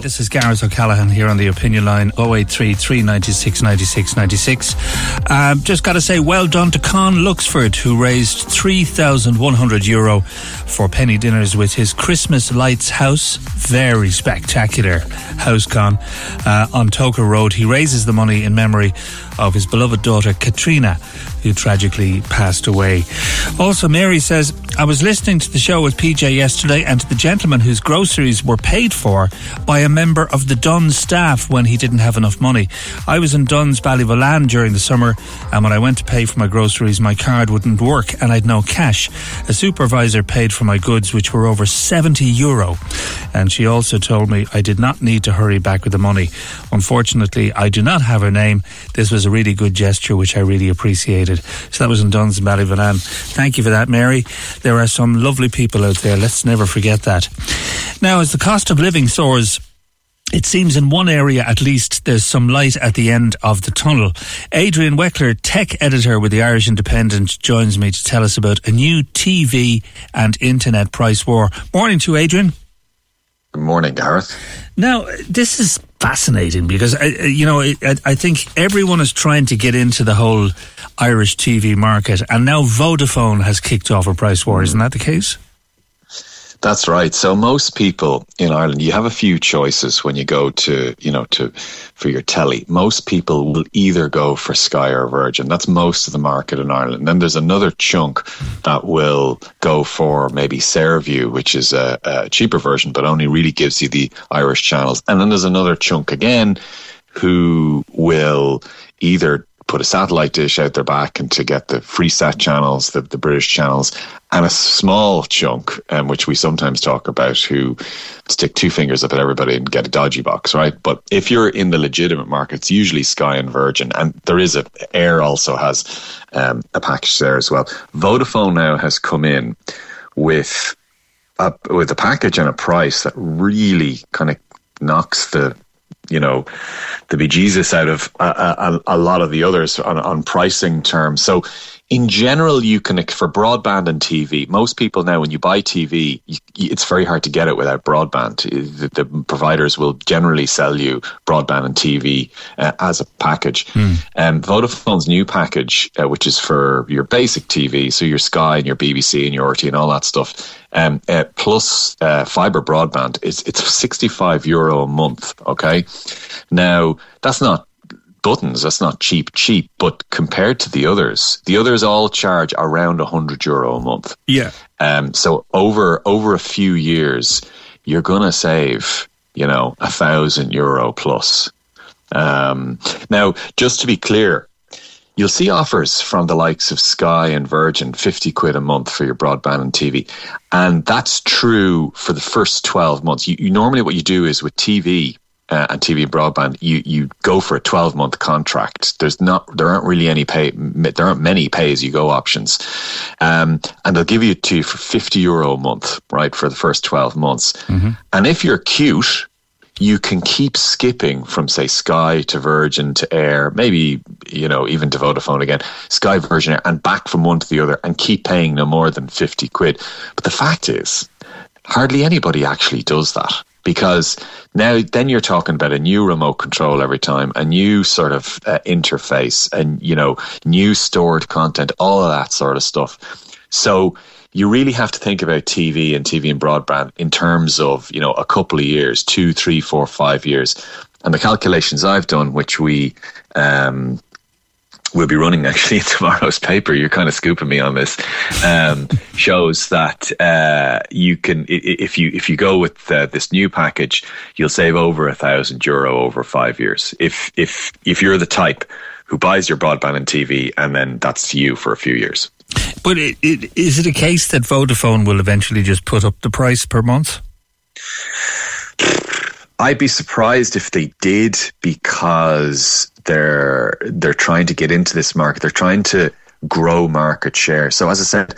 This is Gareth O'Callaghan here on the opinion line 083 396 96 96. Um, just got to say, well done to Con Luxford, who raised 3,100 euro for penny dinners with his Christmas Lights house. Very spectacular house, Con, uh, on Toker Road. He raises the money in memory of his beloved daughter, Katrina, who tragically passed away. Also, Mary says, I was listening to the show with PJ yesterday and to the gentleman whose groceries were paid for by a member of the Dunnes staff when he didn't have enough money. I was in Dunnes Ballyvolane during the summer and when I went to pay for my groceries, my card wouldn't work and I'd no cash. A supervisor paid for my goods, which were over 70 euro. And she also told me I did not need to hurry back with the money. Unfortunately, I do not have her name. This was a really good gesture, which I really appreciated. So that was in Dunnes and Ballyvolane. Thank you for that, Mary. There are some lovely people out there. Let's never forget that. Now, as the cost of living soars, it seems in one area at least there's some light at the end of the tunnel. Adrian Weckler, tech editor with the Irish Independent, joins me to tell us about a new TV and internet price war. Morning to Adrian. Good morning, Gareth. Now, this is fascinating because, I, you know, I, I think everyone is trying to get into the whole Irish TV market, and now Vodafone has kicked off a price war. Isn't that the case? That's right. So most people in Ireland, you have a few choices when you go to, you know, to for your telly. Most people will either go for Sky or Virgin. That's most of the market in Ireland. then there's another chunk that will go for maybe Saorview, which is a, a cheaper version, but only really gives you the Irish channels. And then there's another chunk again who will either put a satellite dish out their back and to get the Freesat channels, the, the British channels, and a small chunk, um, which we sometimes talk about, who stick two fingers up at everybody and get a dodgy box, right? But if you're in the legitimate markets, usually Sky and Virgin, and there is a Eir also has um, a package there as well. Vodafone now has come in with a, with a package and a price that really kind of knocks the you know, the bejesus out of a, a, a lot of the others on, on pricing terms. So in general, you can for broadband and TV. Most people now, when you buy TV, you, it's very hard to get it without broadband. The, the, providers will generally sell you broadband and TV uh, as a package. Mm. Um, Vodafone's new package, uh, which is for your basic TV, so your Sky and your BBC and your RT and all that stuff, um, uh, plus uh, fiber broadband, it's it's sixty five euro a month. Okay, now that's not buttons. That's not cheap, cheap. But compared to the others, the others all charge around a hundred euro a month. Yeah. Um. So over over a few years, you're gonna save, you know, a thousand euro plus. Um. Now, just to be clear, you'll see offers from the likes of Sky and Virgin, 50 quid a month for your broadband and TV. And that's true for the first 12 months. You, you normally what you do is with TV, uh, and TV broadband, you you go for a 12 month contract. There's not there aren't really any pay there aren't many pay as you go options, um, and they'll give you to you for 50 euro a month, right, for the first 12 months. Mm-hmm. And if you're cute, you can keep skipping from say Sky to Virgin to Eir, maybe you know even to Vodafone again, Sky Virgin Eir, and back from one to the other, and keep paying no more than 50 quid. But the fact is, hardly anybody actually does that because now then you're talking about a new remote control every time, a new sort of uh, interface, and you know, new stored content, all of that sort of stuff. So you really have to think about TV and TV and broadband in terms of you know a couple of years, two, three, four, five years. And the calculations I've done, which we um, will be running actually in tomorrow's paper. You're kind of scooping me on this. Um, shows that uh, you can if you if you go with uh, this new package, you'll save over a thousand euro over five years. If if if you're the type who buys your broadband and TV, and then that's you for a few years. But it, it, is it a case that Vodafone will eventually just put up the price per month? I'd be surprised if they did because they're they're trying to get into this market. They're trying to grow market share. So as I said,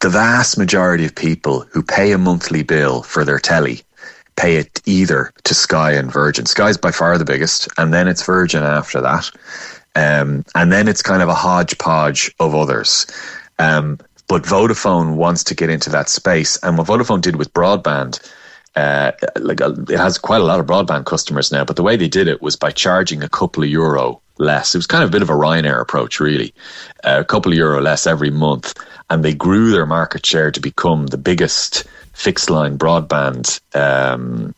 the vast majority of people who pay a monthly bill for their telly pay it either to Sky and Virgin. Sky's by far the biggest, and then it's Virgin after that. Um, and then it's kind of a hodgepodge of others. Um, but Vodafone wants to get into that space. And what Vodafone did with broadband uh, like uh, it has quite a lot of broadband customers now, but the way they did it was by charging a couple of euro less. It was kind of a bit of a Ryanair approach, really, uh, a couple of euro less every month, and they grew their market share to become the biggest fixed line broadband. Um,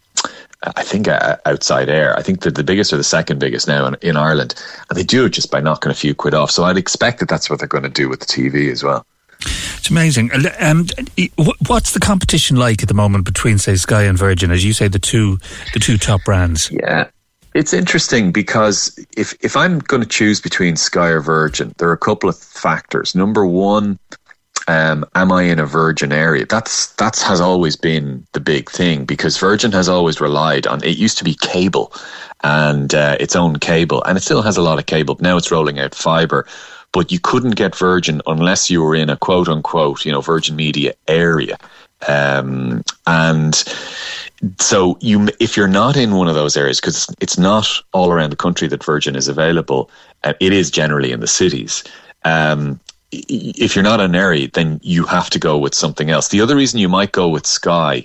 I think uh, outside Eir. I think they're the biggest or the second biggest now in, in Ireland, and they do it just by knocking a few quid off. So I'd expect that that's what they're going to do with the TV as well. It's amazing. Um, what's the competition like at the moment between, say, Sky and Virgin, as you say, the two the two top brands? Yeah, it's interesting because if if I'm going to choose between Sky or Virgin, there are a couple of factors. Number one, um, am I in a Virgin area? That's that's has always been the big thing because Virgin has always relied on. It used to be cable and uh, its own cable, and it still has a lot of cable. But now it's rolling out fiber but you couldn't get Virgin unless you were in a quote unquote, you know, Virgin Media area. Um, and so you, if you're not in one of those areas, because it's not all around the country that Virgin is available, uh, it is generally in the cities. Um, if you're not an area, then you have to go with something else. The other reason you might go with Sky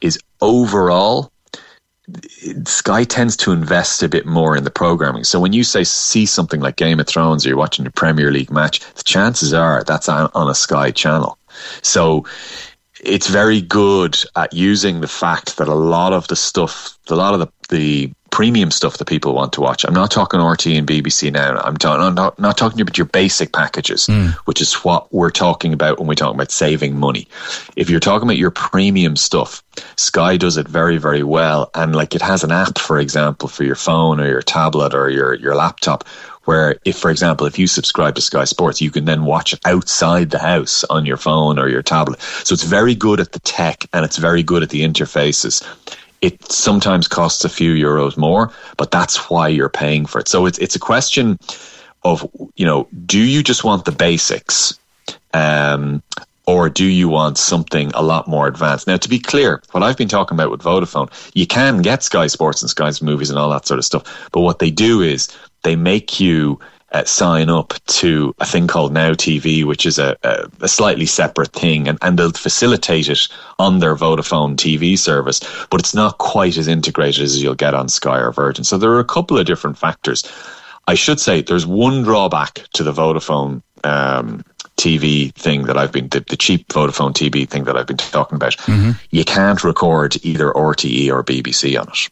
is overall Sky tends to invest a bit more in the programming. So when you say see something like Game of Thrones or you're watching a Premier League match, the chances are that's on, on a Sky channel. So it's very good at using the fact that a lot of the stuff, a lot of the, the premium stuff that people want to watch. I'm not talking RT and BBC now. I'm, talking, I'm not, not talking about your basic packages, mm. which is what we're talking about when we talk about saving money. If you're talking about your premium stuff, Sky does it very, very well. And like it has an app, for example, for your phone or your tablet or your, your laptop where if for example if you subscribe to sky sports you can then watch it outside the house on your phone or your tablet so it's very good at the tech and it's very good at the interfaces it sometimes costs a few euros more, but that's why you're paying for it. So it's it's a question of you know, do you just want the basics, um, or do you want something a lot more advanced? Now, to be clear, what I've been talking about with Vodafone, you can get Sky Sports and Sky's movies and all that sort of stuff, but what they do is they make you uh, sign up to a thing called Now TV, which is a, a, a, slightly separate thing, and, and they'll facilitate it on their Vodafone TV service, but it's not quite as integrated as you'll get on Sky or Virgin. So there are a couple of different factors. I should say there's one drawback to the Vodafone um, TV thing that I've been the, the, cheap Vodafone TV thing that I've been talking about. Mm-hmm. You can't record either RTE or BBC on it.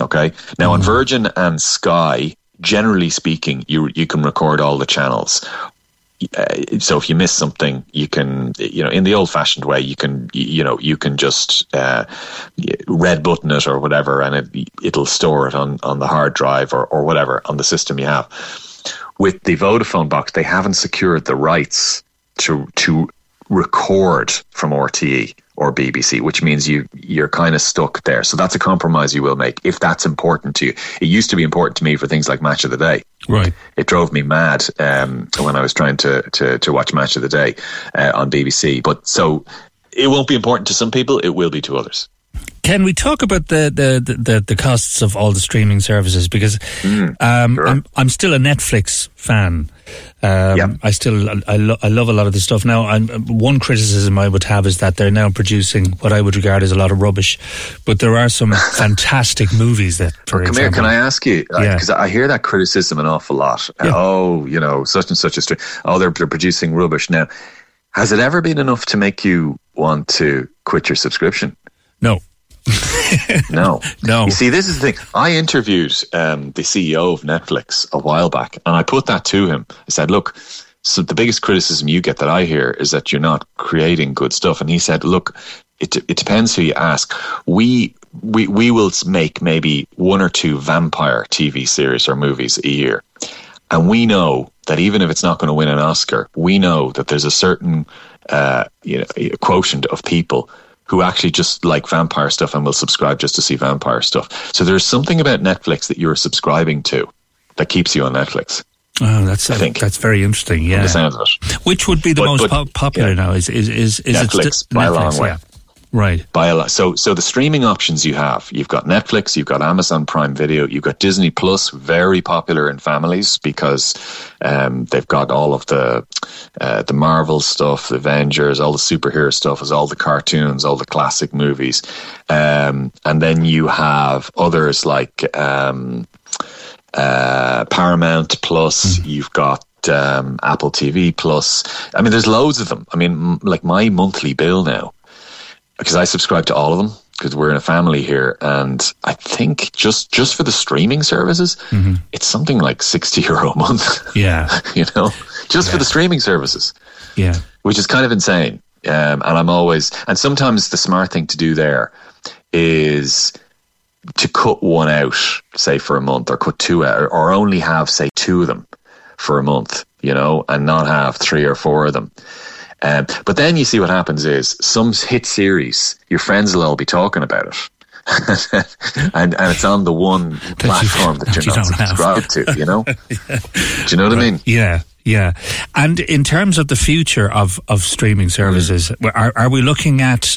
Okay. Now mm-hmm. on Virgin and Sky, generally speaking, you you can record all the channels. Uh, so if you miss something, you can, you know, in the old-fashioned way, you can, you know, you can just uh, red button it or whatever, and it, it'll store it on on the hard drive or or whatever on the system you have. With the Vodafone box, they haven't secured the rights to to record from RTE or BBC, which means you you're kind of stuck there. So that's a compromise you will make if that's important to you. It used to be important to me for things like Match of the Day. Right. It drove me mad um, when I was trying to to, to watch Match of the Day uh, on BBC. But so it won't be important to some people. It will be to others. Can we talk about the the, the, the costs of all the streaming services? Because mm, um, sure. I'm I'm still a Netflix fan. Um, yep. I still I, lo- I love a lot of this stuff. Now, I'm, one criticism I would have is that they're now producing what I would regard as a lot of rubbish, but there are some fantastic movies that. For well, come example, here, can I ask you? Because yeah. I hear that criticism an awful lot. Yeah. Oh, you know, such and such a stream. Oh, they're, they're producing rubbish now. Has it ever been enough to make you want to quit your subscription? No. No, no. You see, this is the thing. I interviewed um, the CEO of Netflix a while back, and I put that to him. I said, "Look, so the biggest criticism you get that I hear is that you're not creating good stuff." And he said, "Look, it it depends who you ask. We we we will make maybe one or two vampire TV series or movies a year, and we know that even if it's not going to win an Oscar, we know that there's a certain uh, you know quotient of people." Who actually just like vampire stuff and will subscribe just to see vampire stuff. So there's something about Netflix that you're subscribing to that keeps you on Netflix. Oh, that's I think that's very interesting. Yeah, the sound of it. Which would be the but, most but, po- popular yeah. now? Is is is, is Netflix it st- by Netflix, a long way? Yeah. Right. By a lot. So, so the streaming options you have, you've got Netflix, you've got Amazon Prime Video, you've got Disney Plus, very popular in families because um, they've got all of the uh, the Marvel stuff, the Avengers, all the superhero stuff, is all the cartoons, all the classic movies, um, and then you have others like um, uh, Paramount Plus. Mm. You've got um, Apple TV Plus. I mean, there's loads of them. I mean, m- like my monthly bill now because I subscribe to all of them because we're in a family here, and I think just just for the streaming services, mm-hmm. it's something like sixty euro a month. Yeah, you know, just yeah. for the streaming services. Yeah, which is kind of insane. Um, and I'm always, and sometimes the smart thing to do there is to cut one out, say for a month, or cut two out, or only have say two of them for a month, you know, and not have three or four of them. Um, but then you see what happens is some hit series, your friends will all be talking about it. and and it's on the one platform that, you, that you're not subscribed to, you know? yeah. Do you know what right. I mean? Yeah. Yeah. And in terms of the future of, of streaming services, mm. are, are we looking at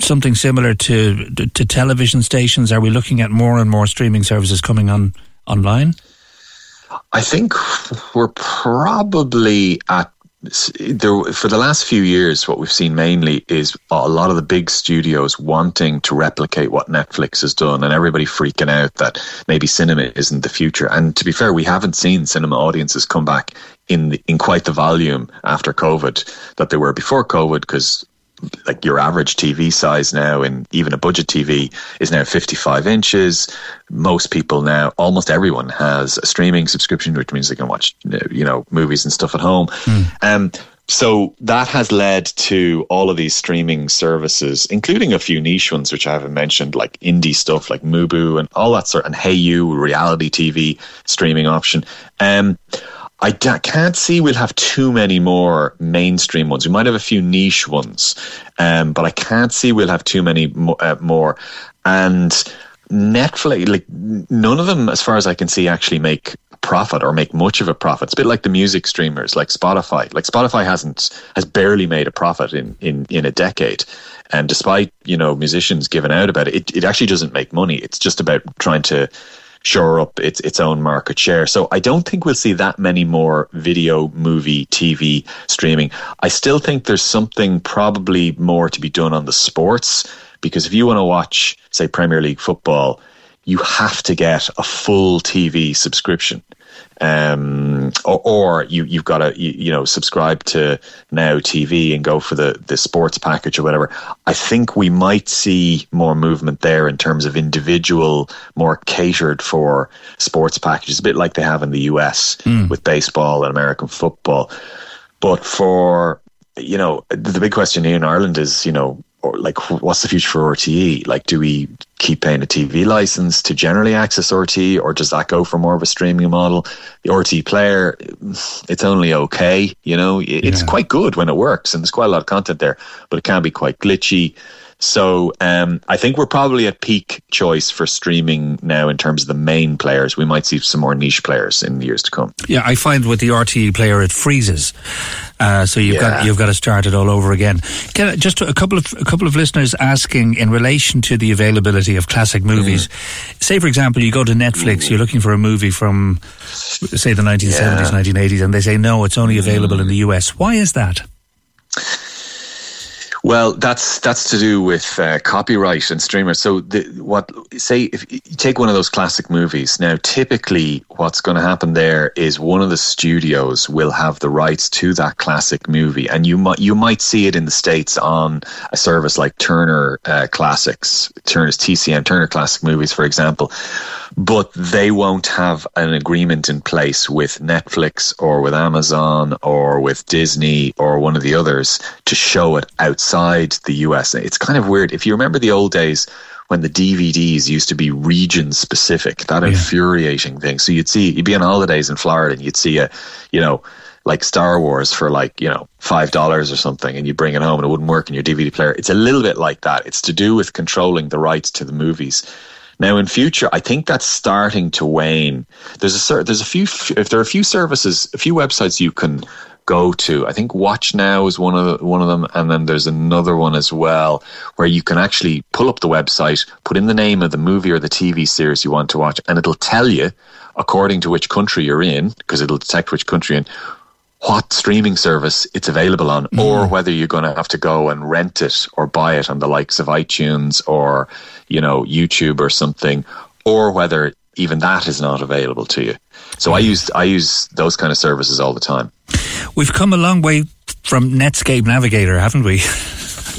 something similar to, to television stations? Are we looking at more and more streaming services coming on online? I think we're probably at there for the last few years, what we've seen mainly is a lot of the big studios wanting to replicate what Netflix has done, and everybody freaking out that maybe cinema isn't the future. And to be fair, we haven't seen cinema audiences come back in the, in quite the volume after COVID that they were before COVID, because like your average TV size now, and even a budget TV is now 55 inches. Most people now, almost everyone has a streaming subscription, which means they can watch, you know, movies and stuff at home. Mm. Um, so that has led to all of these streaming services, including a few niche ones, which I haven't mentioned, like indie stuff like Mubi and all that sort, and Hayu reality TV streaming option. Um, I d- can't see we'll have too many more mainstream ones. We might have a few niche ones, um, but I can't see we'll have too many mo- uh, more. And Netflix, like none of them, as far as I can see, actually make profit or make much of a profit. It's a bit like the music streamers, like Spotify. Like Spotify hasn't has barely made a profit in in in a decade, and despite you know musicians giving out about it, it, it actually doesn't make money. It's just about trying to shore up its its own market share. So I don't think we'll see that many more video, movie, TV streaming. I still think there's something probably more to be done on the sports because if you want to watch, say, Premier League football, you have to get a full TV subscription. Um, or, or you, you've got to, you, you, know, subscribe to Now TV and go for the, the sports package or whatever. I think we might see more movement there in terms of individual, more catered for sports packages, a bit like they have in the US mm. with baseball and American football. But for, you know, the big question here in Ireland is, you know, or like what's the future for RTE? Like, do we keep paying a TV license to generally access RTE, or does that go for more of a streaming model? The RTE player, it's only okay, you know, it's yeah. quite good when it works, and there's quite a lot of content there, but it can be quite glitchy. So um, I think we're probably at peak choice for streaming now in terms of the main players. We might see some more niche players in the years to come. Yeah, I find with the RTE player it freezes, uh, so you've yeah. got you've got to start it all over again. I, just a couple of a couple of listeners asking in relation to the availability of classic movies. Mm. Say, for example, you go to Netflix, you're looking for a movie from say the 1970s, yeah. 1980s, and they say no, it's only available mm. in the US. Why is that? Well, that's that's to do with uh, copyright and streamers. So, the, what say if you take one of those classic movies now? Typically, what's going to happen there is one of the studios will have the rights to that classic movie, and you might you might see it in the states on a service like Turner uh, Classics, Turner's TCM, Turner Classic Movies, for example but they won't have an agreement in place with Netflix or with Amazon or with Disney or one of the others to show it outside the US. It's kind of weird. If you remember the old days when the DVDs used to be region specific, that yeah. infuriating thing. So you'd see, you'd be on holidays in Florida and you'd see a, you know, like Star Wars for like, you know, five dollars or something and you bring it home and it wouldn't work in your DVD player. It's a little bit like that. It's to do with controlling the rights to the movies. Now, in future, I think that's starting to wane. There's a certain there's a few if there are a few services, a few websites you can go to. I think Watch Now is one of the, one of them, and then there's another one as well where you can actually pull up the website, put in the name of the movie or the TV series you want to watch, and it'll tell you according to which country you're in because it'll detect which country you're in what streaming service it's available on, mm. or whether you're going to have to go and rent it or buy it on the likes of iTunes or, you know, YouTube or something, or whether even that is not available to you. So I mm. use I use those kind of services all the time. We've come a long way from Netscape Navigator, haven't we?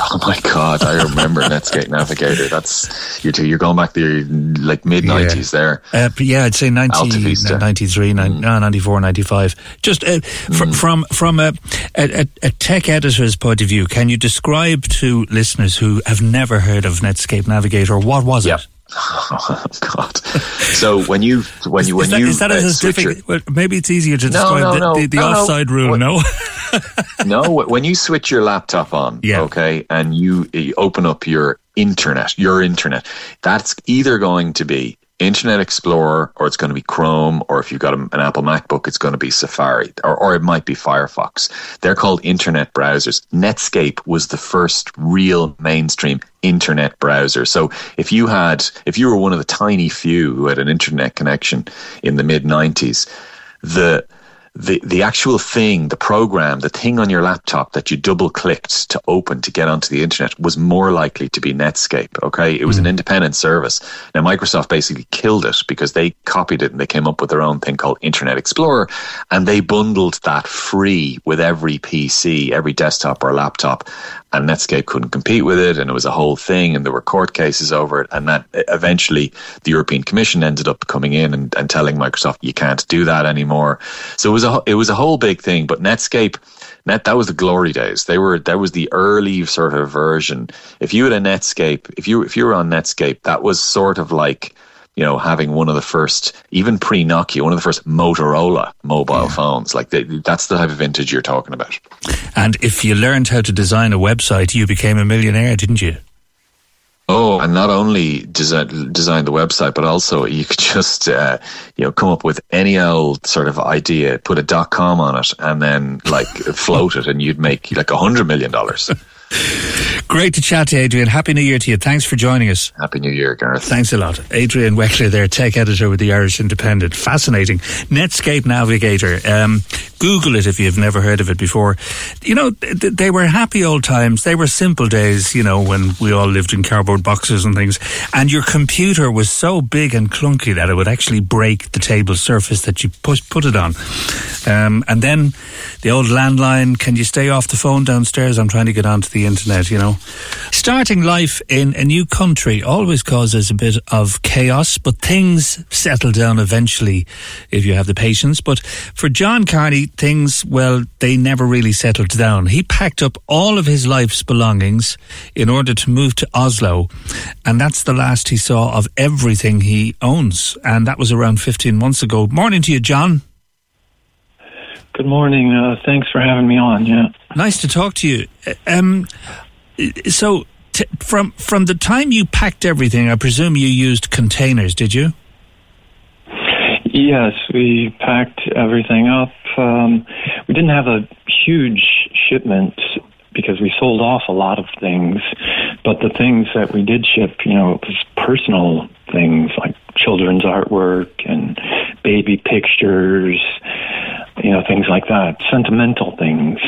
Oh my god, I remember Netscape Navigator. That's you're you're going back there like mid nineties yeah. there. Uh, yeah, I'd say 90, 93, mm. 94, 95. Just uh, fr- mm. from from a, a, a, tech editor's point of view, can you describe to listeners who have never heard of Netscape Navigator what was yep. it? Oh God! So when you when you when is that, you is that uh, as difficult? Well, maybe it's easier to describe no, no, the, the, the no, offside rule. No, no. When you switch your laptop on, yeah. okay, and you, you open up your internet, your internet, that's either going to be Internet Explorer or it's going to be Chrome, or if you've got an Apple MacBook, it's going to be Safari, or, or it might be Firefox. They're called internet browsers. Netscape was the first real mainstream internet browser. So if you had, if you were one of the tiny few who had an internet connection in the mid 90s, the the, the actual thing, the program, the thing on your laptop that you double clicked to open to get onto the internet was more likely to be Netscape. Okay. It was an hmm. independent service. Now, Microsoft basically killed it because they copied it and they came up with their own thing called Internet Explorer and they bundled that free with every PC, every desktop or laptop. And Netscape couldn't compete with it, and it was a whole thing, and there were court cases over it, and that eventually the European Commission ended up coming in and, and telling Microsoft you can't do that anymore. So it was a it was a whole big thing. But Netscape, Net that was the glory days. They were that was the early sort of version. If you had a Netscape, if you if you were on Netscape, that was sort of like you know, having one of the first, even pre Nokia, one of the first Motorola mobile yeah. phones. Like they, that's the type of vintage you're talking about. And if you learned how to design a website, you became a millionaire, didn't you? Oh, and not only design design the website, but also you could just uh, you know come up with any old sort of idea, put a dot com on it, and then like float it, and you'd make like a hundred million dollars. Great to chat to Adrian. Happy New Year to you. Thanks for joining us. Happy New Year, Gareth. Thanks a lot. Adrian Weckler there, tech editor with the Irish Independent. Fascinating. Netscape Navigator. Um, Google it if you've never heard of it before. You know, th- they were happy old times. They were simple days, you know, when we all lived in cardboard boxes and things. And your computer was so big and clunky that it would actually break the table surface that you put, put it on. Um, and then the old landline, can you stay off the phone downstairs? I'm trying to get onto the internet, you know. Starting life in a new country always causes a bit of chaos, but things settle down eventually if you have the patience. But for John Carney, things, well, they never really settled down. He packed up all of his life's belongings in order to move to Oslo, and that's the last he saw of everything he owns. And that was around 15 months ago. Morning to you, John. Good morning. Uh, thanks for having me on. Yeah. Nice to talk to you. Um, so, t- from from the time you packed everything, I presume you used containers, did you? Yes, we packed everything up. Um, we didn't have a huge shipment because we sold off a lot of things, but the things that we did ship, you know, it was personal things like children's artwork and baby pictures, you know, things like that, sentimental things.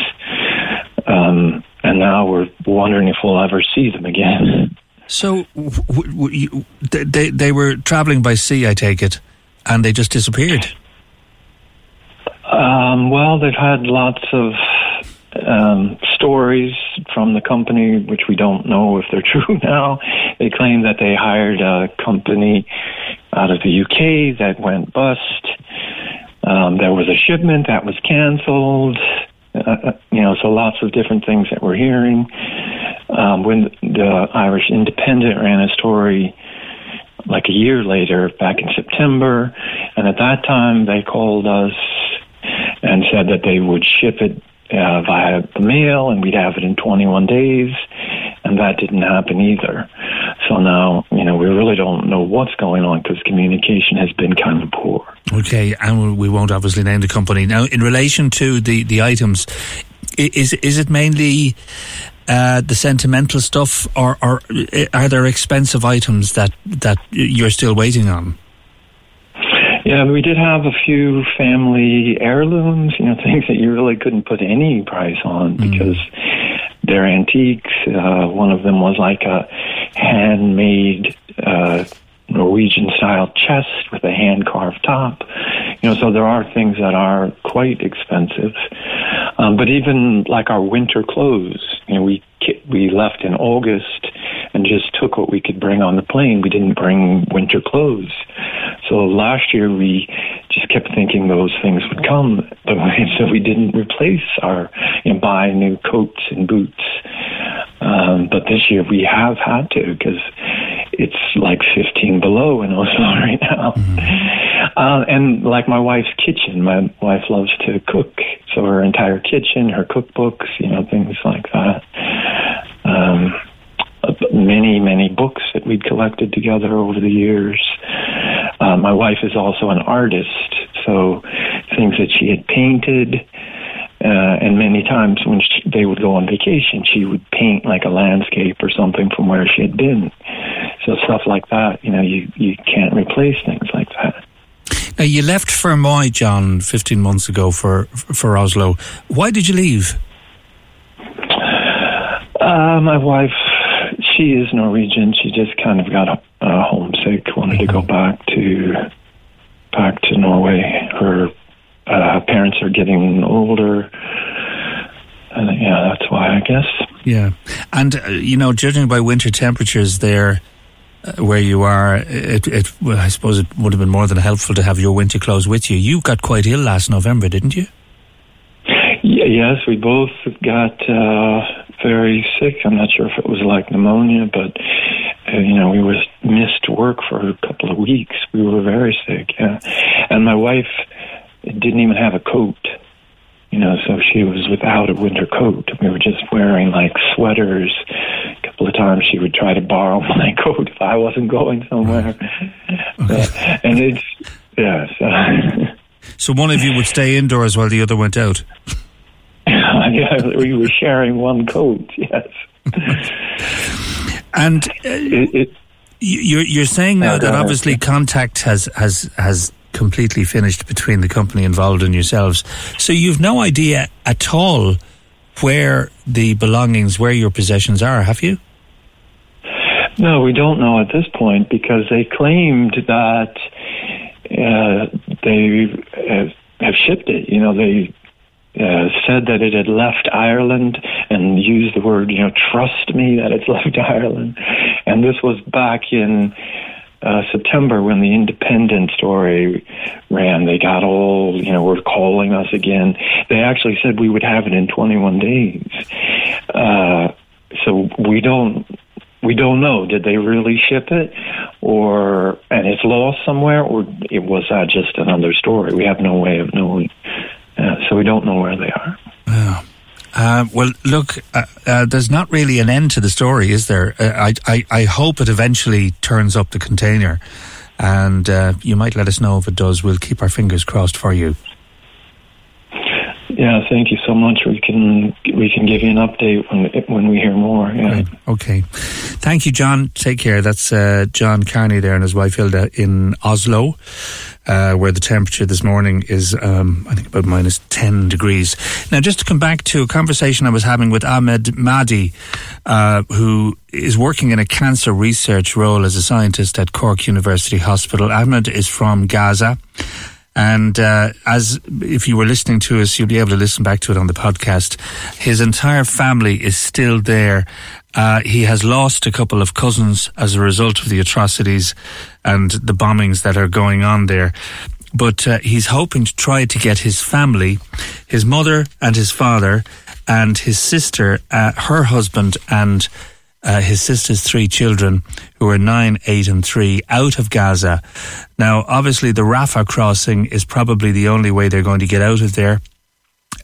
Um, and now we're wondering if we'll ever see them again. So w- w- you, they they were traveling by sea, I take it, and they just disappeared. Um, well, they've had lots of um, stories from the company, which we don't know if they're true now. They claim that they hired a company out of the UK that went bust. Um, there was a shipment that was canceled. Uh, uh, you know, so lots of different things that we're hearing. Um, when the Irish Independent ran a story like a year later, back in September, and at that time they called us and said that they would ship it uh, via the mail and we'd have it in 21 days, and that didn't happen either. So now, you know, we really don't know what's going on because communication has been kind of poor. Okay, and we won't obviously name the company. Now, in relation to the, the items, is is it mainly uh, the sentimental stuff, or, or are there expensive items that, that you're still waiting on? Yeah, we did have a few family heirlooms, you know, things that you really couldn't put any price on mm. because they're antiques. Uh, one of them was like a handmade uh, Norwegian style chest with a hand carved top. You know, so there are things that are quite expensive. Um, but even like our winter clothes, you know, we we left in August and just took what we could bring on the plane. We didn't bring winter clothes. So last year we just kept thinking those things would come, but so we didn't replace our, you know, buy new coats and boots. Um, but this year we have had to because it's like 15 below in Oslo right now. Mm-hmm. Uh, and like my wife's kitchen, my wife loves to cook. So her entire kitchen, her cookbooks, you know, things like that. Um, many, many books that we'd collected together over the years. Uh, my wife is also an artist, so things that she had painted, uh, and many times when she, they would go on vacation, she would paint like a landscape or something from where she had been. So stuff like that, you know, you, you can't replace things like that. Now you left Fermoy, John, 15 months ago for for Oslo. Why did you leave? Uh, my wife she is Norwegian. She just kind of got uh, homesick, wanted to go back to back to Norway. Her uh, parents are getting older, and yeah, that's why I guess. Yeah, and uh, you know, judging by winter temperatures there. Uh, where you are, it, it well, I suppose it would have been more than helpful to have your winter clothes with you. You got quite ill last November, didn't you? Yeah, yes, we both got uh, very sick. I'm not sure if it was like pneumonia, but uh, you know, we was missed work for a couple of weeks. We were very sick, yeah. And my wife didn't even have a coat. You know, so she was without a winter coat. We were just wearing like sweaters. A couple of times she would try to borrow my coat if I wasn't going somewhere. Okay. and it's yeah. So. so one of you would stay indoors while the other went out. Yeah, we were sharing one coat. Yes. and uh, it, it, you're you're saying now that obviously contact has has has completely finished between the company involved and yourselves. So you've no idea at all where the belongings, where your possessions are, have you? No, we don't know at this point because they claimed that uh, they uh, have shipped it. You know, they uh, said that it had left Ireland and used the word, you know, trust me that it's left Ireland. And this was back in uh, September when the Independent story ran. They got all, you know, were calling us again. They actually said we would have it in 21 days. Uh, so we don't. We don't know. Did they really ship it, or and it's lost somewhere, or it was that just another story? We have no way of knowing. Uh, so we don't know where they are. Oh. Uh, well, look, uh, uh, there's not really an end to the story, is there? Uh, I, I, I, hope it eventually turns up the container, and uh, you might let us know if it does. We'll keep our fingers crossed for you. Yeah, thank you so much. We can we can give you an update when when we hear more. Yeah. Right. Okay. Thank you, John. Take care. That's uh, John Carney there and his wife Hilda in Oslo, uh, where the temperature this morning is um, I think about minus ten degrees. Now, just to come back to a conversation I was having with Ahmad Mahdi, uh, who is working in a cancer research role as a scientist at Cork University Hospital. Ahmad is from Gaza. And uh, as if you were listening to us, you'll be able to listen back to it on the podcast. His entire family is still there. Uh, he has lost a couple of cousins as a result of the atrocities and the bombings that are going on there. But uh, he's hoping to try to get his family, his mother and his father, and his sister, uh, her husband, and uh, his sister's three children, who are nine, eight, and three, out of Gaza. Now, obviously, the Rafah crossing is probably the only way they're going to get out of there.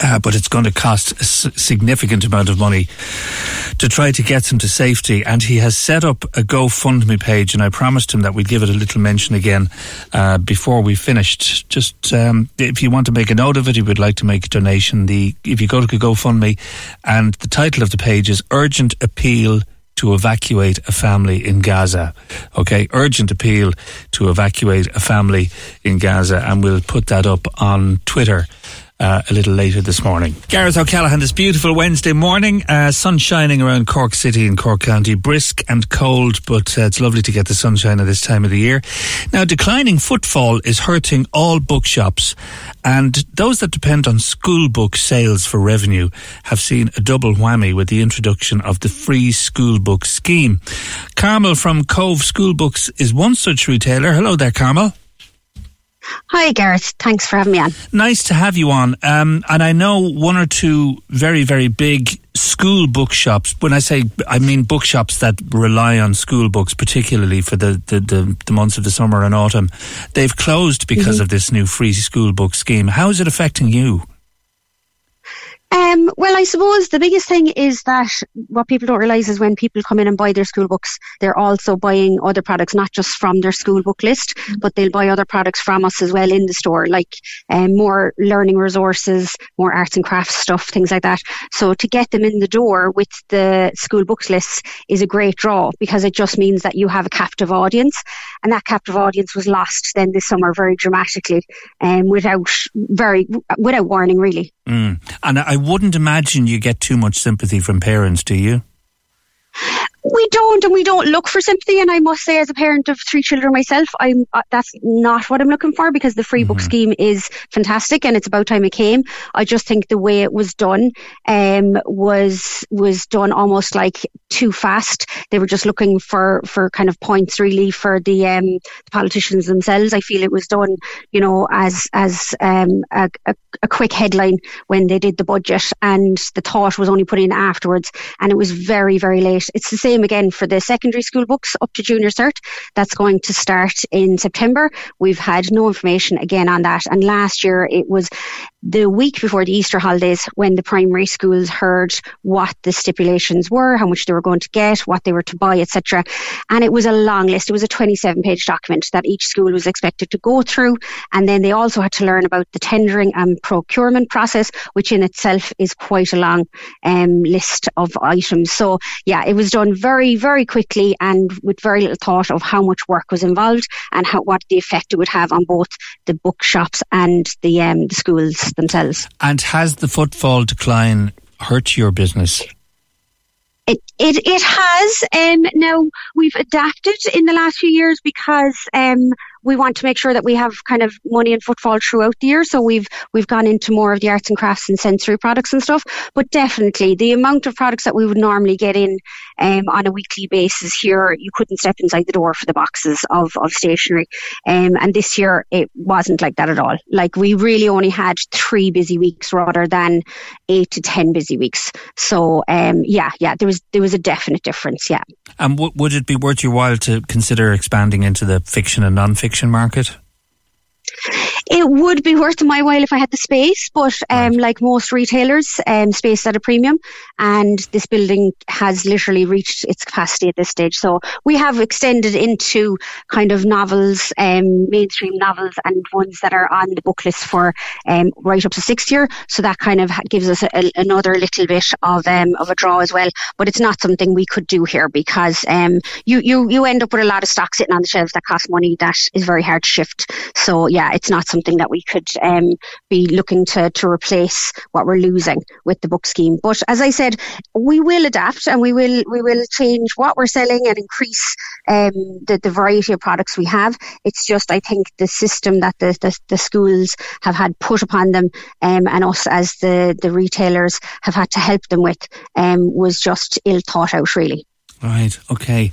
Uh, but it's going to cost a significant amount of money to try to get them to safety. And he has set up a GoFundMe page, and I promised him that we'd give it a little mention again uh, before we finished. Just um, if you want to make a note of it, you would like to make a donation. The if you go to GoFundMe, and the title of the page is "Urgent Appeal." To evacuate a family in Gaza. Okay, urgent appeal to evacuate a family in Gaza, and we'll put that up on Twitter uh, a little later this morning. Gareth O'Callaghan, this beautiful Wednesday morning, uh, sun shining around Cork City and Cork County, brisk and cold, but uh, it's lovely to get the sunshine at this time of the year. Now, declining footfall is hurting all bookshops, and those that depend on school book sales for revenue have seen a double whammy with the introduction of the free school book scheme. Carmel from Cobh School Books is one such retailer. Hello there, Carmel. Hi, Gareth. Thanks for having me on. Nice to have you on. Um, and I know one or two very, very big school bookshops. When I say, I mean bookshops that rely on school books, particularly for the, the, the, the months of the summer and autumn. They've closed because mm-hmm. of this new free school book scheme. How is it affecting you? Um, well, I suppose the biggest thing is that what people don't realise is when people come in and buy their school books, they're also buying other products, not just from their school book list, but they'll buy other products from us as well in the store, like um, more learning resources, more arts and crafts stuff, things like that. So to get them in the door with the school books list is a great draw because it just means that you have a captive audience, and that captive audience was lost then this summer very dramatically, um, without very without warning, really. Mm. And I wouldn't imagine you get too much sympathy from parents, do you? We don't, and we don't look for sympathy. And I must say, as a parent of three children myself, I'm uh, that's not what I'm looking for because the free mm-hmm. book scheme is fantastic, and it's about time it came. I just think the way it was done um, was was done almost like too fast. They were just looking for for kind of points really for the, um, the politicians themselves. I feel it was done, you know, as as um, a, a, a quick headline when they did the budget, and the thought was only put in afterwards, and it was very very late. It's the same again for the secondary school books up to junior cert. That's going to start in September. We've had no information again on that. And last year it was the week before the Easter holidays when the primary schools heard what the stipulations were, how much they were going to get, what they were to buy, etc. And it was a long list. It was a 27 page document that each school was expected to go through. And then they also had to learn about the tendering and procurement process, which in itself is quite a long um, list of items. So yeah, it was done very, very quickly and with very little thought of how much work was involved and how, what the effect it would have on both the bookshops and the, um, the schools themselves. And has the footfall decline hurt your business? It, it, it has. Um, now, we've adapted in the last few years because um, we want to make sure that we have kind of money and footfall throughout the year. So we've we've gone into more of the arts and crafts and sensory products and stuff. But definitely the amount of products that we would normally get in um, on a weekly basis here, you couldn't step inside the door for the boxes of, of stationery. Um, and this year it wasn't like that at all. Like we really only had three busy weeks rather than eight to ten busy weeks. So um, yeah, yeah, there was there was a definite difference. Yeah. And w- would it be worth your while to consider expanding into the fiction and non-fiction market? It would be worth my while if I had the space, but um, right. like most retailers, um, space at a premium, and this building has literally reached its capacity at this stage. So we have extended into kind of novels, um, mainstream novels, and ones that are on the book list for um, right up to sixth year. So that kind of gives us a, another little bit of um, of a draw as well. But it's not something we could do here because um, you you you end up with a lot of stock sitting on the shelves that costs money that is very hard to shift. So yeah, it's not something something that we could um, be looking to, to replace what we're losing with the book scheme. But as I said, we will adapt and we will we will change what we're selling and increase um, the, the variety of products we have. It's just I think the system that the, the, the schools have had put upon them um, and us as the, the retailers have had to help them with um, was just ill thought out really. Right. Okay.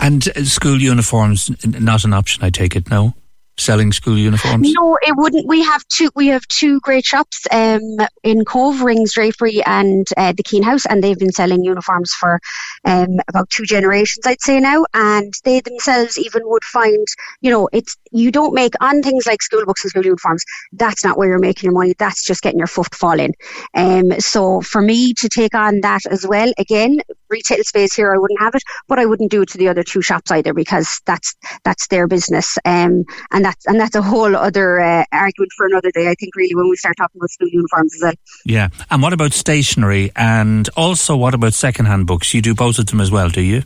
And uh, school uniforms not an option. I take it. No selling school uniforms? No, it wouldn't. We have two. We have two great shops um, in Cobh, Rings Drapery, and uh, the Keene House, and they've been selling uniforms for um, about two generations, I'd say now. And they themselves even would find, you know, it's you don't make on things like school books and school uniforms. That's not where you're making your money. That's just getting your footfall in. Um, so for me to take on that as well, again, retail space here, I wouldn't have it, but I wouldn't do it to the other two shops either because that's that's their business. Um, and that's and that's a whole other uh, argument for another day. I think really when we start talking about school uniforms as well. Yeah, and what about stationery, and also what about secondhand books? You do both of them as well, do you?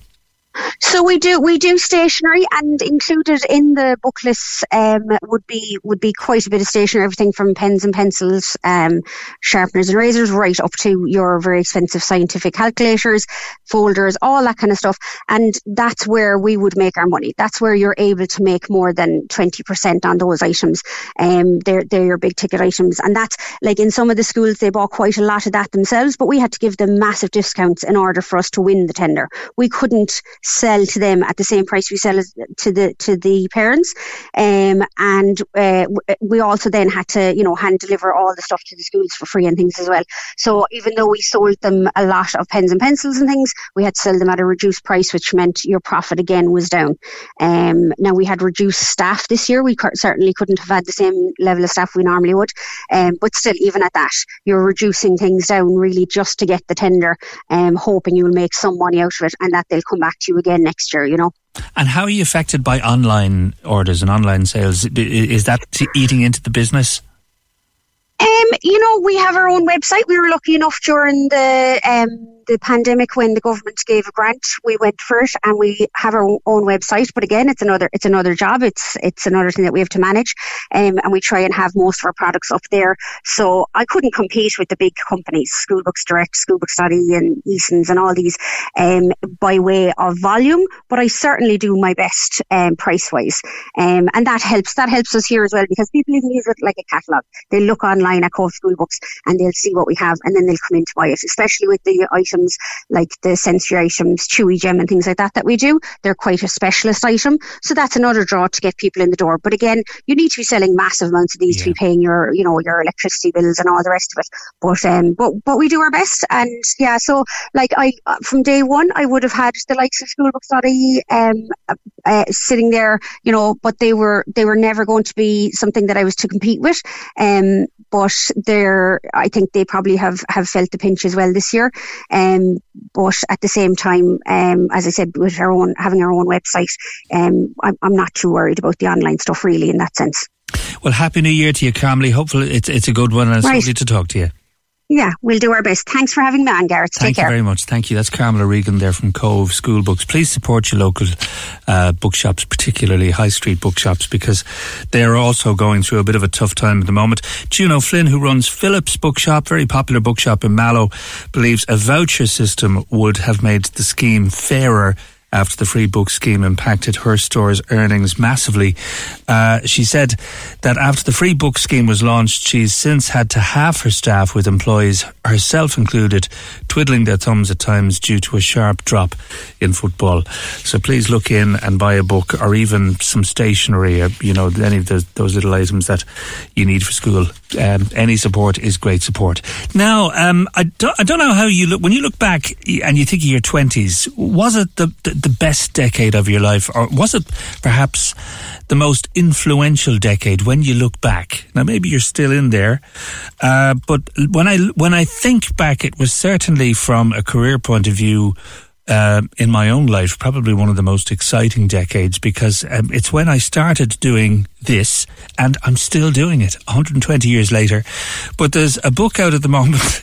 So we do we do stationery and included in the book lists um, would be would be quite a bit of stationery, everything from pens and pencils, um, sharpeners and razors, right up to your very expensive scientific calculators, folders, all that kind of stuff. And that's where we would make our money. That's where you're able to make more than twenty percent on those items. Um, they're they're your big ticket items, and that's like in some of the schools they bought quite a lot of that themselves, but we had to give them massive discounts in order for us to win the tender. We couldn't sell to them at the same price we sell to the to the parents. Um, and uh, we also then had to, you know, hand deliver all the stuff to the schools for free and things as well. So even though we sold them a lot of pens and pencils and things, we had to sell them at a reduced price, which meant your profit again was down. Um, now we had reduced staff this year. We certainly couldn't have had the same level of staff we normally would. Um, but still, even at that, you're reducing things down really just to get the tender, um, hoping you'll make some money out of it and that they'll come back to you again next year, you know. And how are you affected by online orders and online sales? Is that eating into the business? Um, you know, we have our own website. We were lucky enough during the um, the pandemic when the government gave a grant, we went for it and we have our own website. But again, it's another it's another job. It's it's another thing that we have to manage, um, and we try and have most of our products up there. So I couldn't compete with the big companies, Schoolbooks Direct, Schoolbook Study, and Eason's, and all these um, by way of volume. But I certainly do my best um, price wise, um, and that helps. That helps us here as well because people even use it like a catalogue. They look online at Cobh Schoolbooks and they'll see what we have, and then they'll come in to buy it. Especially with the items like the sensory items, Chewigem, and things like that that we do. They're quite a specialist item, so that's another draw to get people in the door. But again, you need to be selling massive amounts of these yeah. to be paying your, you know, your electricity bills and all the rest of it. But um, but but we do our best, and yeah. So like I from day one, I would have had the likes of schoolbooks.ie um, uh, sitting there, you know, but they were they were never going to be something that I was to compete with. Um, but they're, I think they probably have, have felt the pinch as well this year. Um, but at the same time, um, as I said, with our own having our own website, um, I'm, I'm not too worried about the online stuff really in that sense. Well, happy New Year to you, Carmely. Hopefully, it's it's a good one, and it's right. lovely to talk to you. Yeah, we'll do our best. Thanks for having me on, Gareth. Thank Take you very much. Thank you. That's Carmela Regan there from Cobh School Books. Please support your local uh, bookshops, particularly high street bookshops, because they're also going through a bit of a tough time at the moment. Juno Flynn, who runs Phillips Bookshop, very popular bookshop in Mallow, believes a voucher system would have made the scheme fairer after the free book scheme impacted her store's earnings massively. Uh, she said that after the free book scheme was launched, she's since had to halve her staff, with employees, herself included, twiddling their thumbs at times due to a sharp drop in football. So please look in and buy a book or even some stationery, or, you know, any of the, those little items that you need for school. Um, any support is great support. Now, um, I, don't, I don't know how you look, when you look back and you think of your 20s, was it the, the the best decade of your life, or was it perhaps the most influential decade when you look back? Now, maybe you're still in there, uh, but when I when I think back, it was certainly from a career point of view uh, in my own life, probably one of the most exciting decades because um, it's when I started doing this and I'm still doing it 120 years later. But there's a book out at the moment.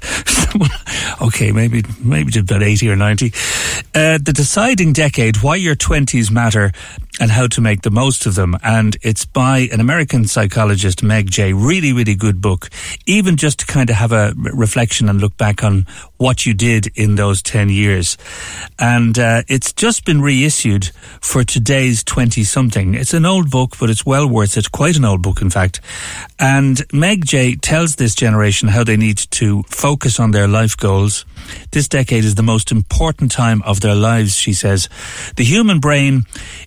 okay, maybe, maybe about 80 or 90. Uh, the Deciding Decade, Why Your 20s Matter and how to make the most of them. And it's by an American psychologist, Meg Jay. Really, really good book. Even just to kind of have a reflection and look back on what you did in those 10 years. And uh, it's just been reissued for today's 20 something. It's an old book, but it's well worth it. Quite an old book, in fact. And Meg Jay tells this generation how they need to focus on their life goals. This decade is the most important time of their lives, she says. The human brain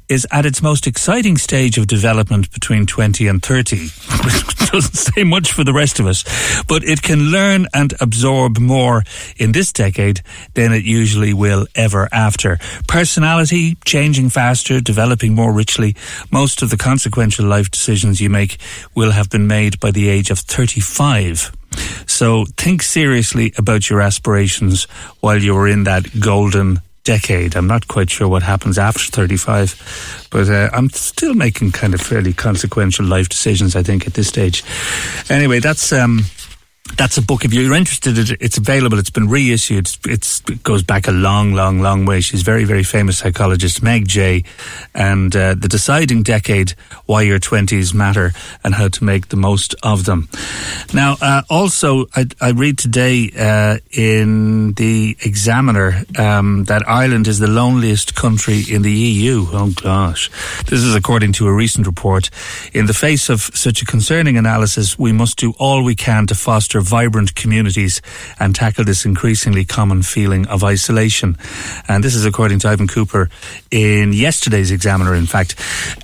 is at its most exciting stage of development between 20 and 30. which doesn't say much for the rest of us, but it can learn and absorb more in this decade than it usually will ever after. Personality changing faster, developing more richly. Most of the consequential life decisions you make will have been made by the age of 35. So think seriously about your aspirations while you're in that golden decade. I'm not quite sure what happens after 35, but uh, I'm still making kind of fairly consequential life decisions, I think, at this stage. Anyway, that's. Um, that's a book. If you're interested, it's available. It's been reissued. It's, it goes back a long, long, long way. She's very, very famous psychologist, Meg Jay, and uh, the deciding decade: why your twenties matter and how to make the most of them. Now, uh, also, I, I, read today uh, in the Examiner um, that Ireland is the loneliest country in the EU. Oh gosh, this is according to a recent report. In the face of such a concerning analysis, we must do all we can to foster foster vibrant communities and tackle this increasingly common feeling of isolation. And this is according to Ivan Cooper in yesterday's Examiner, in fact.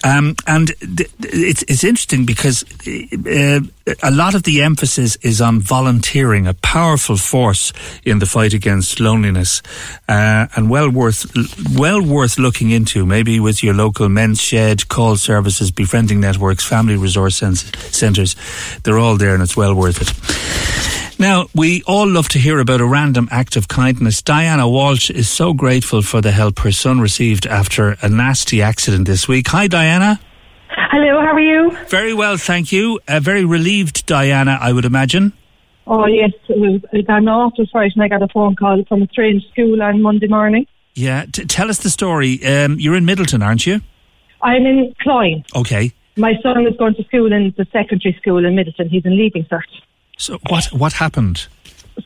Um, and th- it's, it's interesting because uh, a lot of the emphasis is on volunteering, a powerful force in the fight against loneliness, uh, and well worth well worth looking into. Maybe with your local men's shed, call services, befriending networks, family resource centres, they're all there, and it's well worth it. Now, we all love to hear about a random act of kindness. Diana Walsh is so grateful for the help her son received after a nasty accident this week. Hi, Diana. Hello, how are you? Very well, thank you. Uh, very relieved, Diana, I would imagine. Oh yes, it was it an awful fright and I got a phone call from a strange school on Monday morning. Yeah, t- tell us the story. Um, you're in Midleton, aren't you? I'm in Cloyne. Okay. My son is going to school in the secondary school in Midleton. He's in Leaving Cert. So what what happened?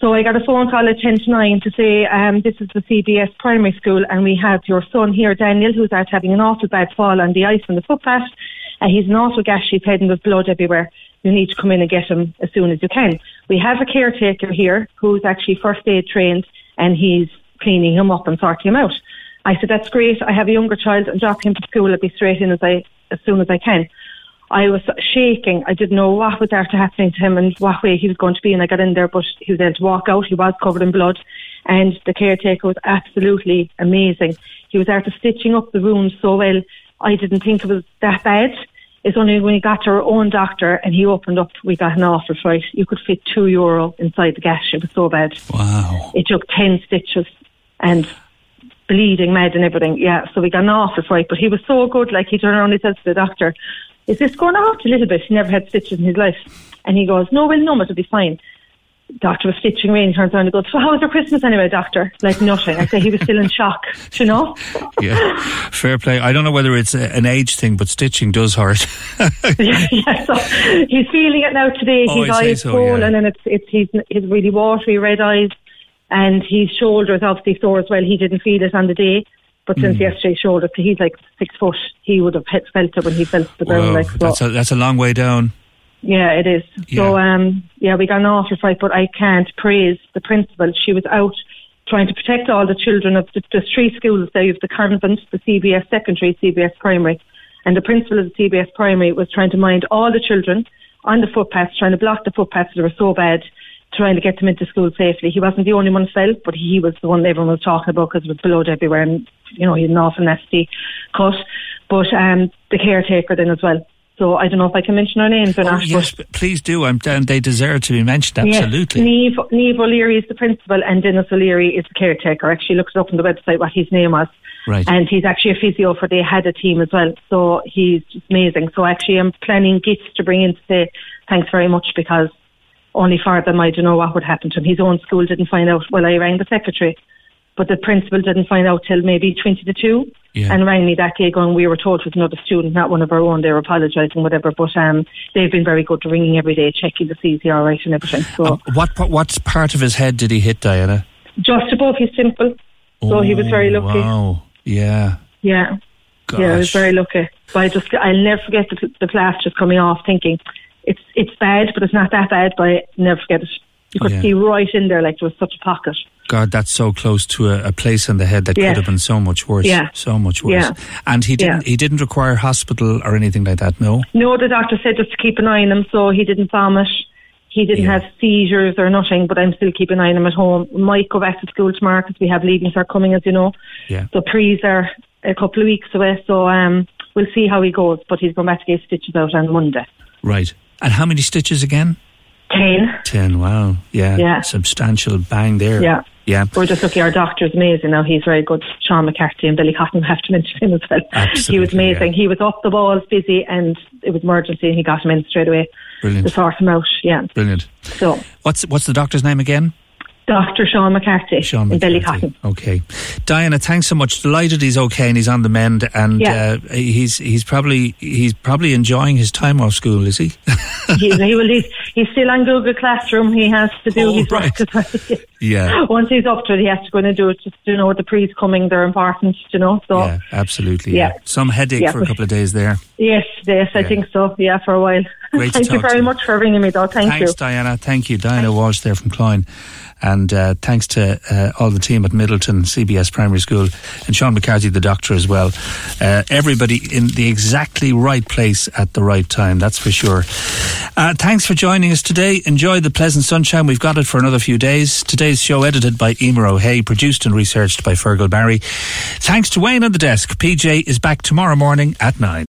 So I got a phone call at 10 to 9 to say, um, this is the CBS primary school and we have your son here, Daniel, who's out having an awful bad fall on the ice on the footpath. Uh, he's an awful gash, he's heading with blood everywhere. You need to come in and get him as soon as you can. We have a caretaker here who's actually first aid trained and he's cleaning him up and sorting him out. I said, that's great. I have a younger child and drop him to school. I'll be straight in as I, as soon as I can. I was shaking. I didn't know what was after happening to him and what way he was going to be. And I got in there, but he was able to walk out. He was covered in blood. And the caretaker was absolutely amazing. He was after stitching up the wounds so well. I didn't think it was that bad. It's only when he got to our own doctor and he opened up, we got an awful fright. You could fit two euro inside the gash. It was so bad. Wow. It took 10 stitches and bleeding mad and everything. Yeah, so we got an awful fright. But he was so good. Like he turned around and he says to the doctor, is this going to hurt a little bit? He never had stitches in his life. And he goes, no, we'll it, it'll be fine. Doctor was stitching me and he turns around and goes, so how was your Christmas anyway, doctor? Like nothing. I say he was still in shock, you know? Yeah, fair play. I don't know whether it's a, an age thing, but stitching does hurt. yeah, so he's feeling it now today. Oh, his say eyes so, swollen yeah. and it's, it's, he's, he's really watery red eyes and his shoulders obviously sore as well. He didn't feel it on the day. But since Mm. yesterday's shoulder, he's like six foot, he would have hit- felt it when he felt the ground. Whoa, like so. that's a that's a long way down. Yeah, it is. So, um, yeah, we got an awful fight, but I can't praise the principal. She was out trying to protect all the children of the, the three schools. There, you have the convent, the CBS secondary, CBS primary, and the principal of the CBS primary was trying to mind all the children on the footpaths, trying to block the footpaths that were so bad, trying to get them into school safely. He wasn't the only one fell, but he was the one everyone was talking about because it was blood everywhere, and you know he had an awful nasty cut. But um, the caretaker then as well. So I don't know if I can mention her names or Oh, not. yes, please do. I'm, and they deserve to be mentioned. Absolutely. Yes, Neve, Neve O'Leary is the principal and Dennis O'Leary is the caretaker. I actually looked it up on the website what his name was. Right. And he's actually a physio for they had a team as well. So he's amazing. So actually I'm planning gifts to bring in to say thanks very much because only for them I don't know what would happen to him. His own school didn't find out. Well, I rang the secretary, but the principal didn't find out till maybe 20 to 2 Yeah. and rang me that day going, we were told it was another student, not one of our own. They were apologising, whatever. But um, they've been very good to ringing every day, checking to see is he all right and everything. So What what what part of his head did he hit, Diana? just above his temple. So he was very lucky. Wow. Yeah. Yeah. Yeah, I was very lucky. But I just, I'll never forget the, the class just coming off thinking, it's it's bad, but it's not that bad, but I never forget it. You could Yeah. see right in there like there was such a pocket. God, that's so close to a, a place in the head that Yeah. could have been so much worse. Yeah. So much worse. Yeah. And he didn't Yeah. he didn't require hospital or anything like that, no? No, the doctor said just to keep an eye on him so he didn't vomit. He didn't have seizures or nothing, but I'm still keeping an eye on him at home. Might go back to school tomorrow because we have leavings are coming, as you know. Yeah. So pre's are a couple of weeks away, so um, we'll see how he goes. But he's going back to get stitches out on Monday. Right. And how many stitches again? Ten. Ten. Wow. Yeah. Yeah. Substantial bang there. Yeah. Yeah. We're just lucky our doctor's amazing now. He's very good. Sean McCarthy and Ballycotton have to mention him as well. he was amazing. He was up the balls, busy, and it was emergency, and he got him in straight away Brilliant. to sort him out. Yeah. Brilliant. So, What's what's the doctor's name again? Dr. Sean McCarthy Sean in Ballycotton. Okay, Diana, thanks so much. Delighted he's okay and he's on the mend, and Yeah. uh, he's he's probably he's probably enjoying his time off school, is he? he, he will, he's, he's still on Google Classroom. He has to do Oh, his right. yeah, Once he's up to it, he has to go in and do it. Just, you know, the pre's coming, they're important, you know. So, yeah, absolutely. Yeah. Some headache Yeah, for a couple of days there. yes, yes, I think so. Yeah, for a while. Great to Thank you very you. much for ringing me, though. Thank thanks, you. Diana. Thank you, Diana Walsh there from Cloyne. And uh, thanks to uh, all the team at Midleton CBS Primary School and Sean McCarthy, the doctor, as well. Uh, everybody in the exactly right place at the right time, that's for sure. Uh, thanks for joining us today. Enjoy the pleasant sunshine. We've got it for another few days. Today's show edited by Emer O'Hay, produced and researched by Fergal Barry. Thanks to Wayne on the desk. PJ is back tomorrow morning at 9.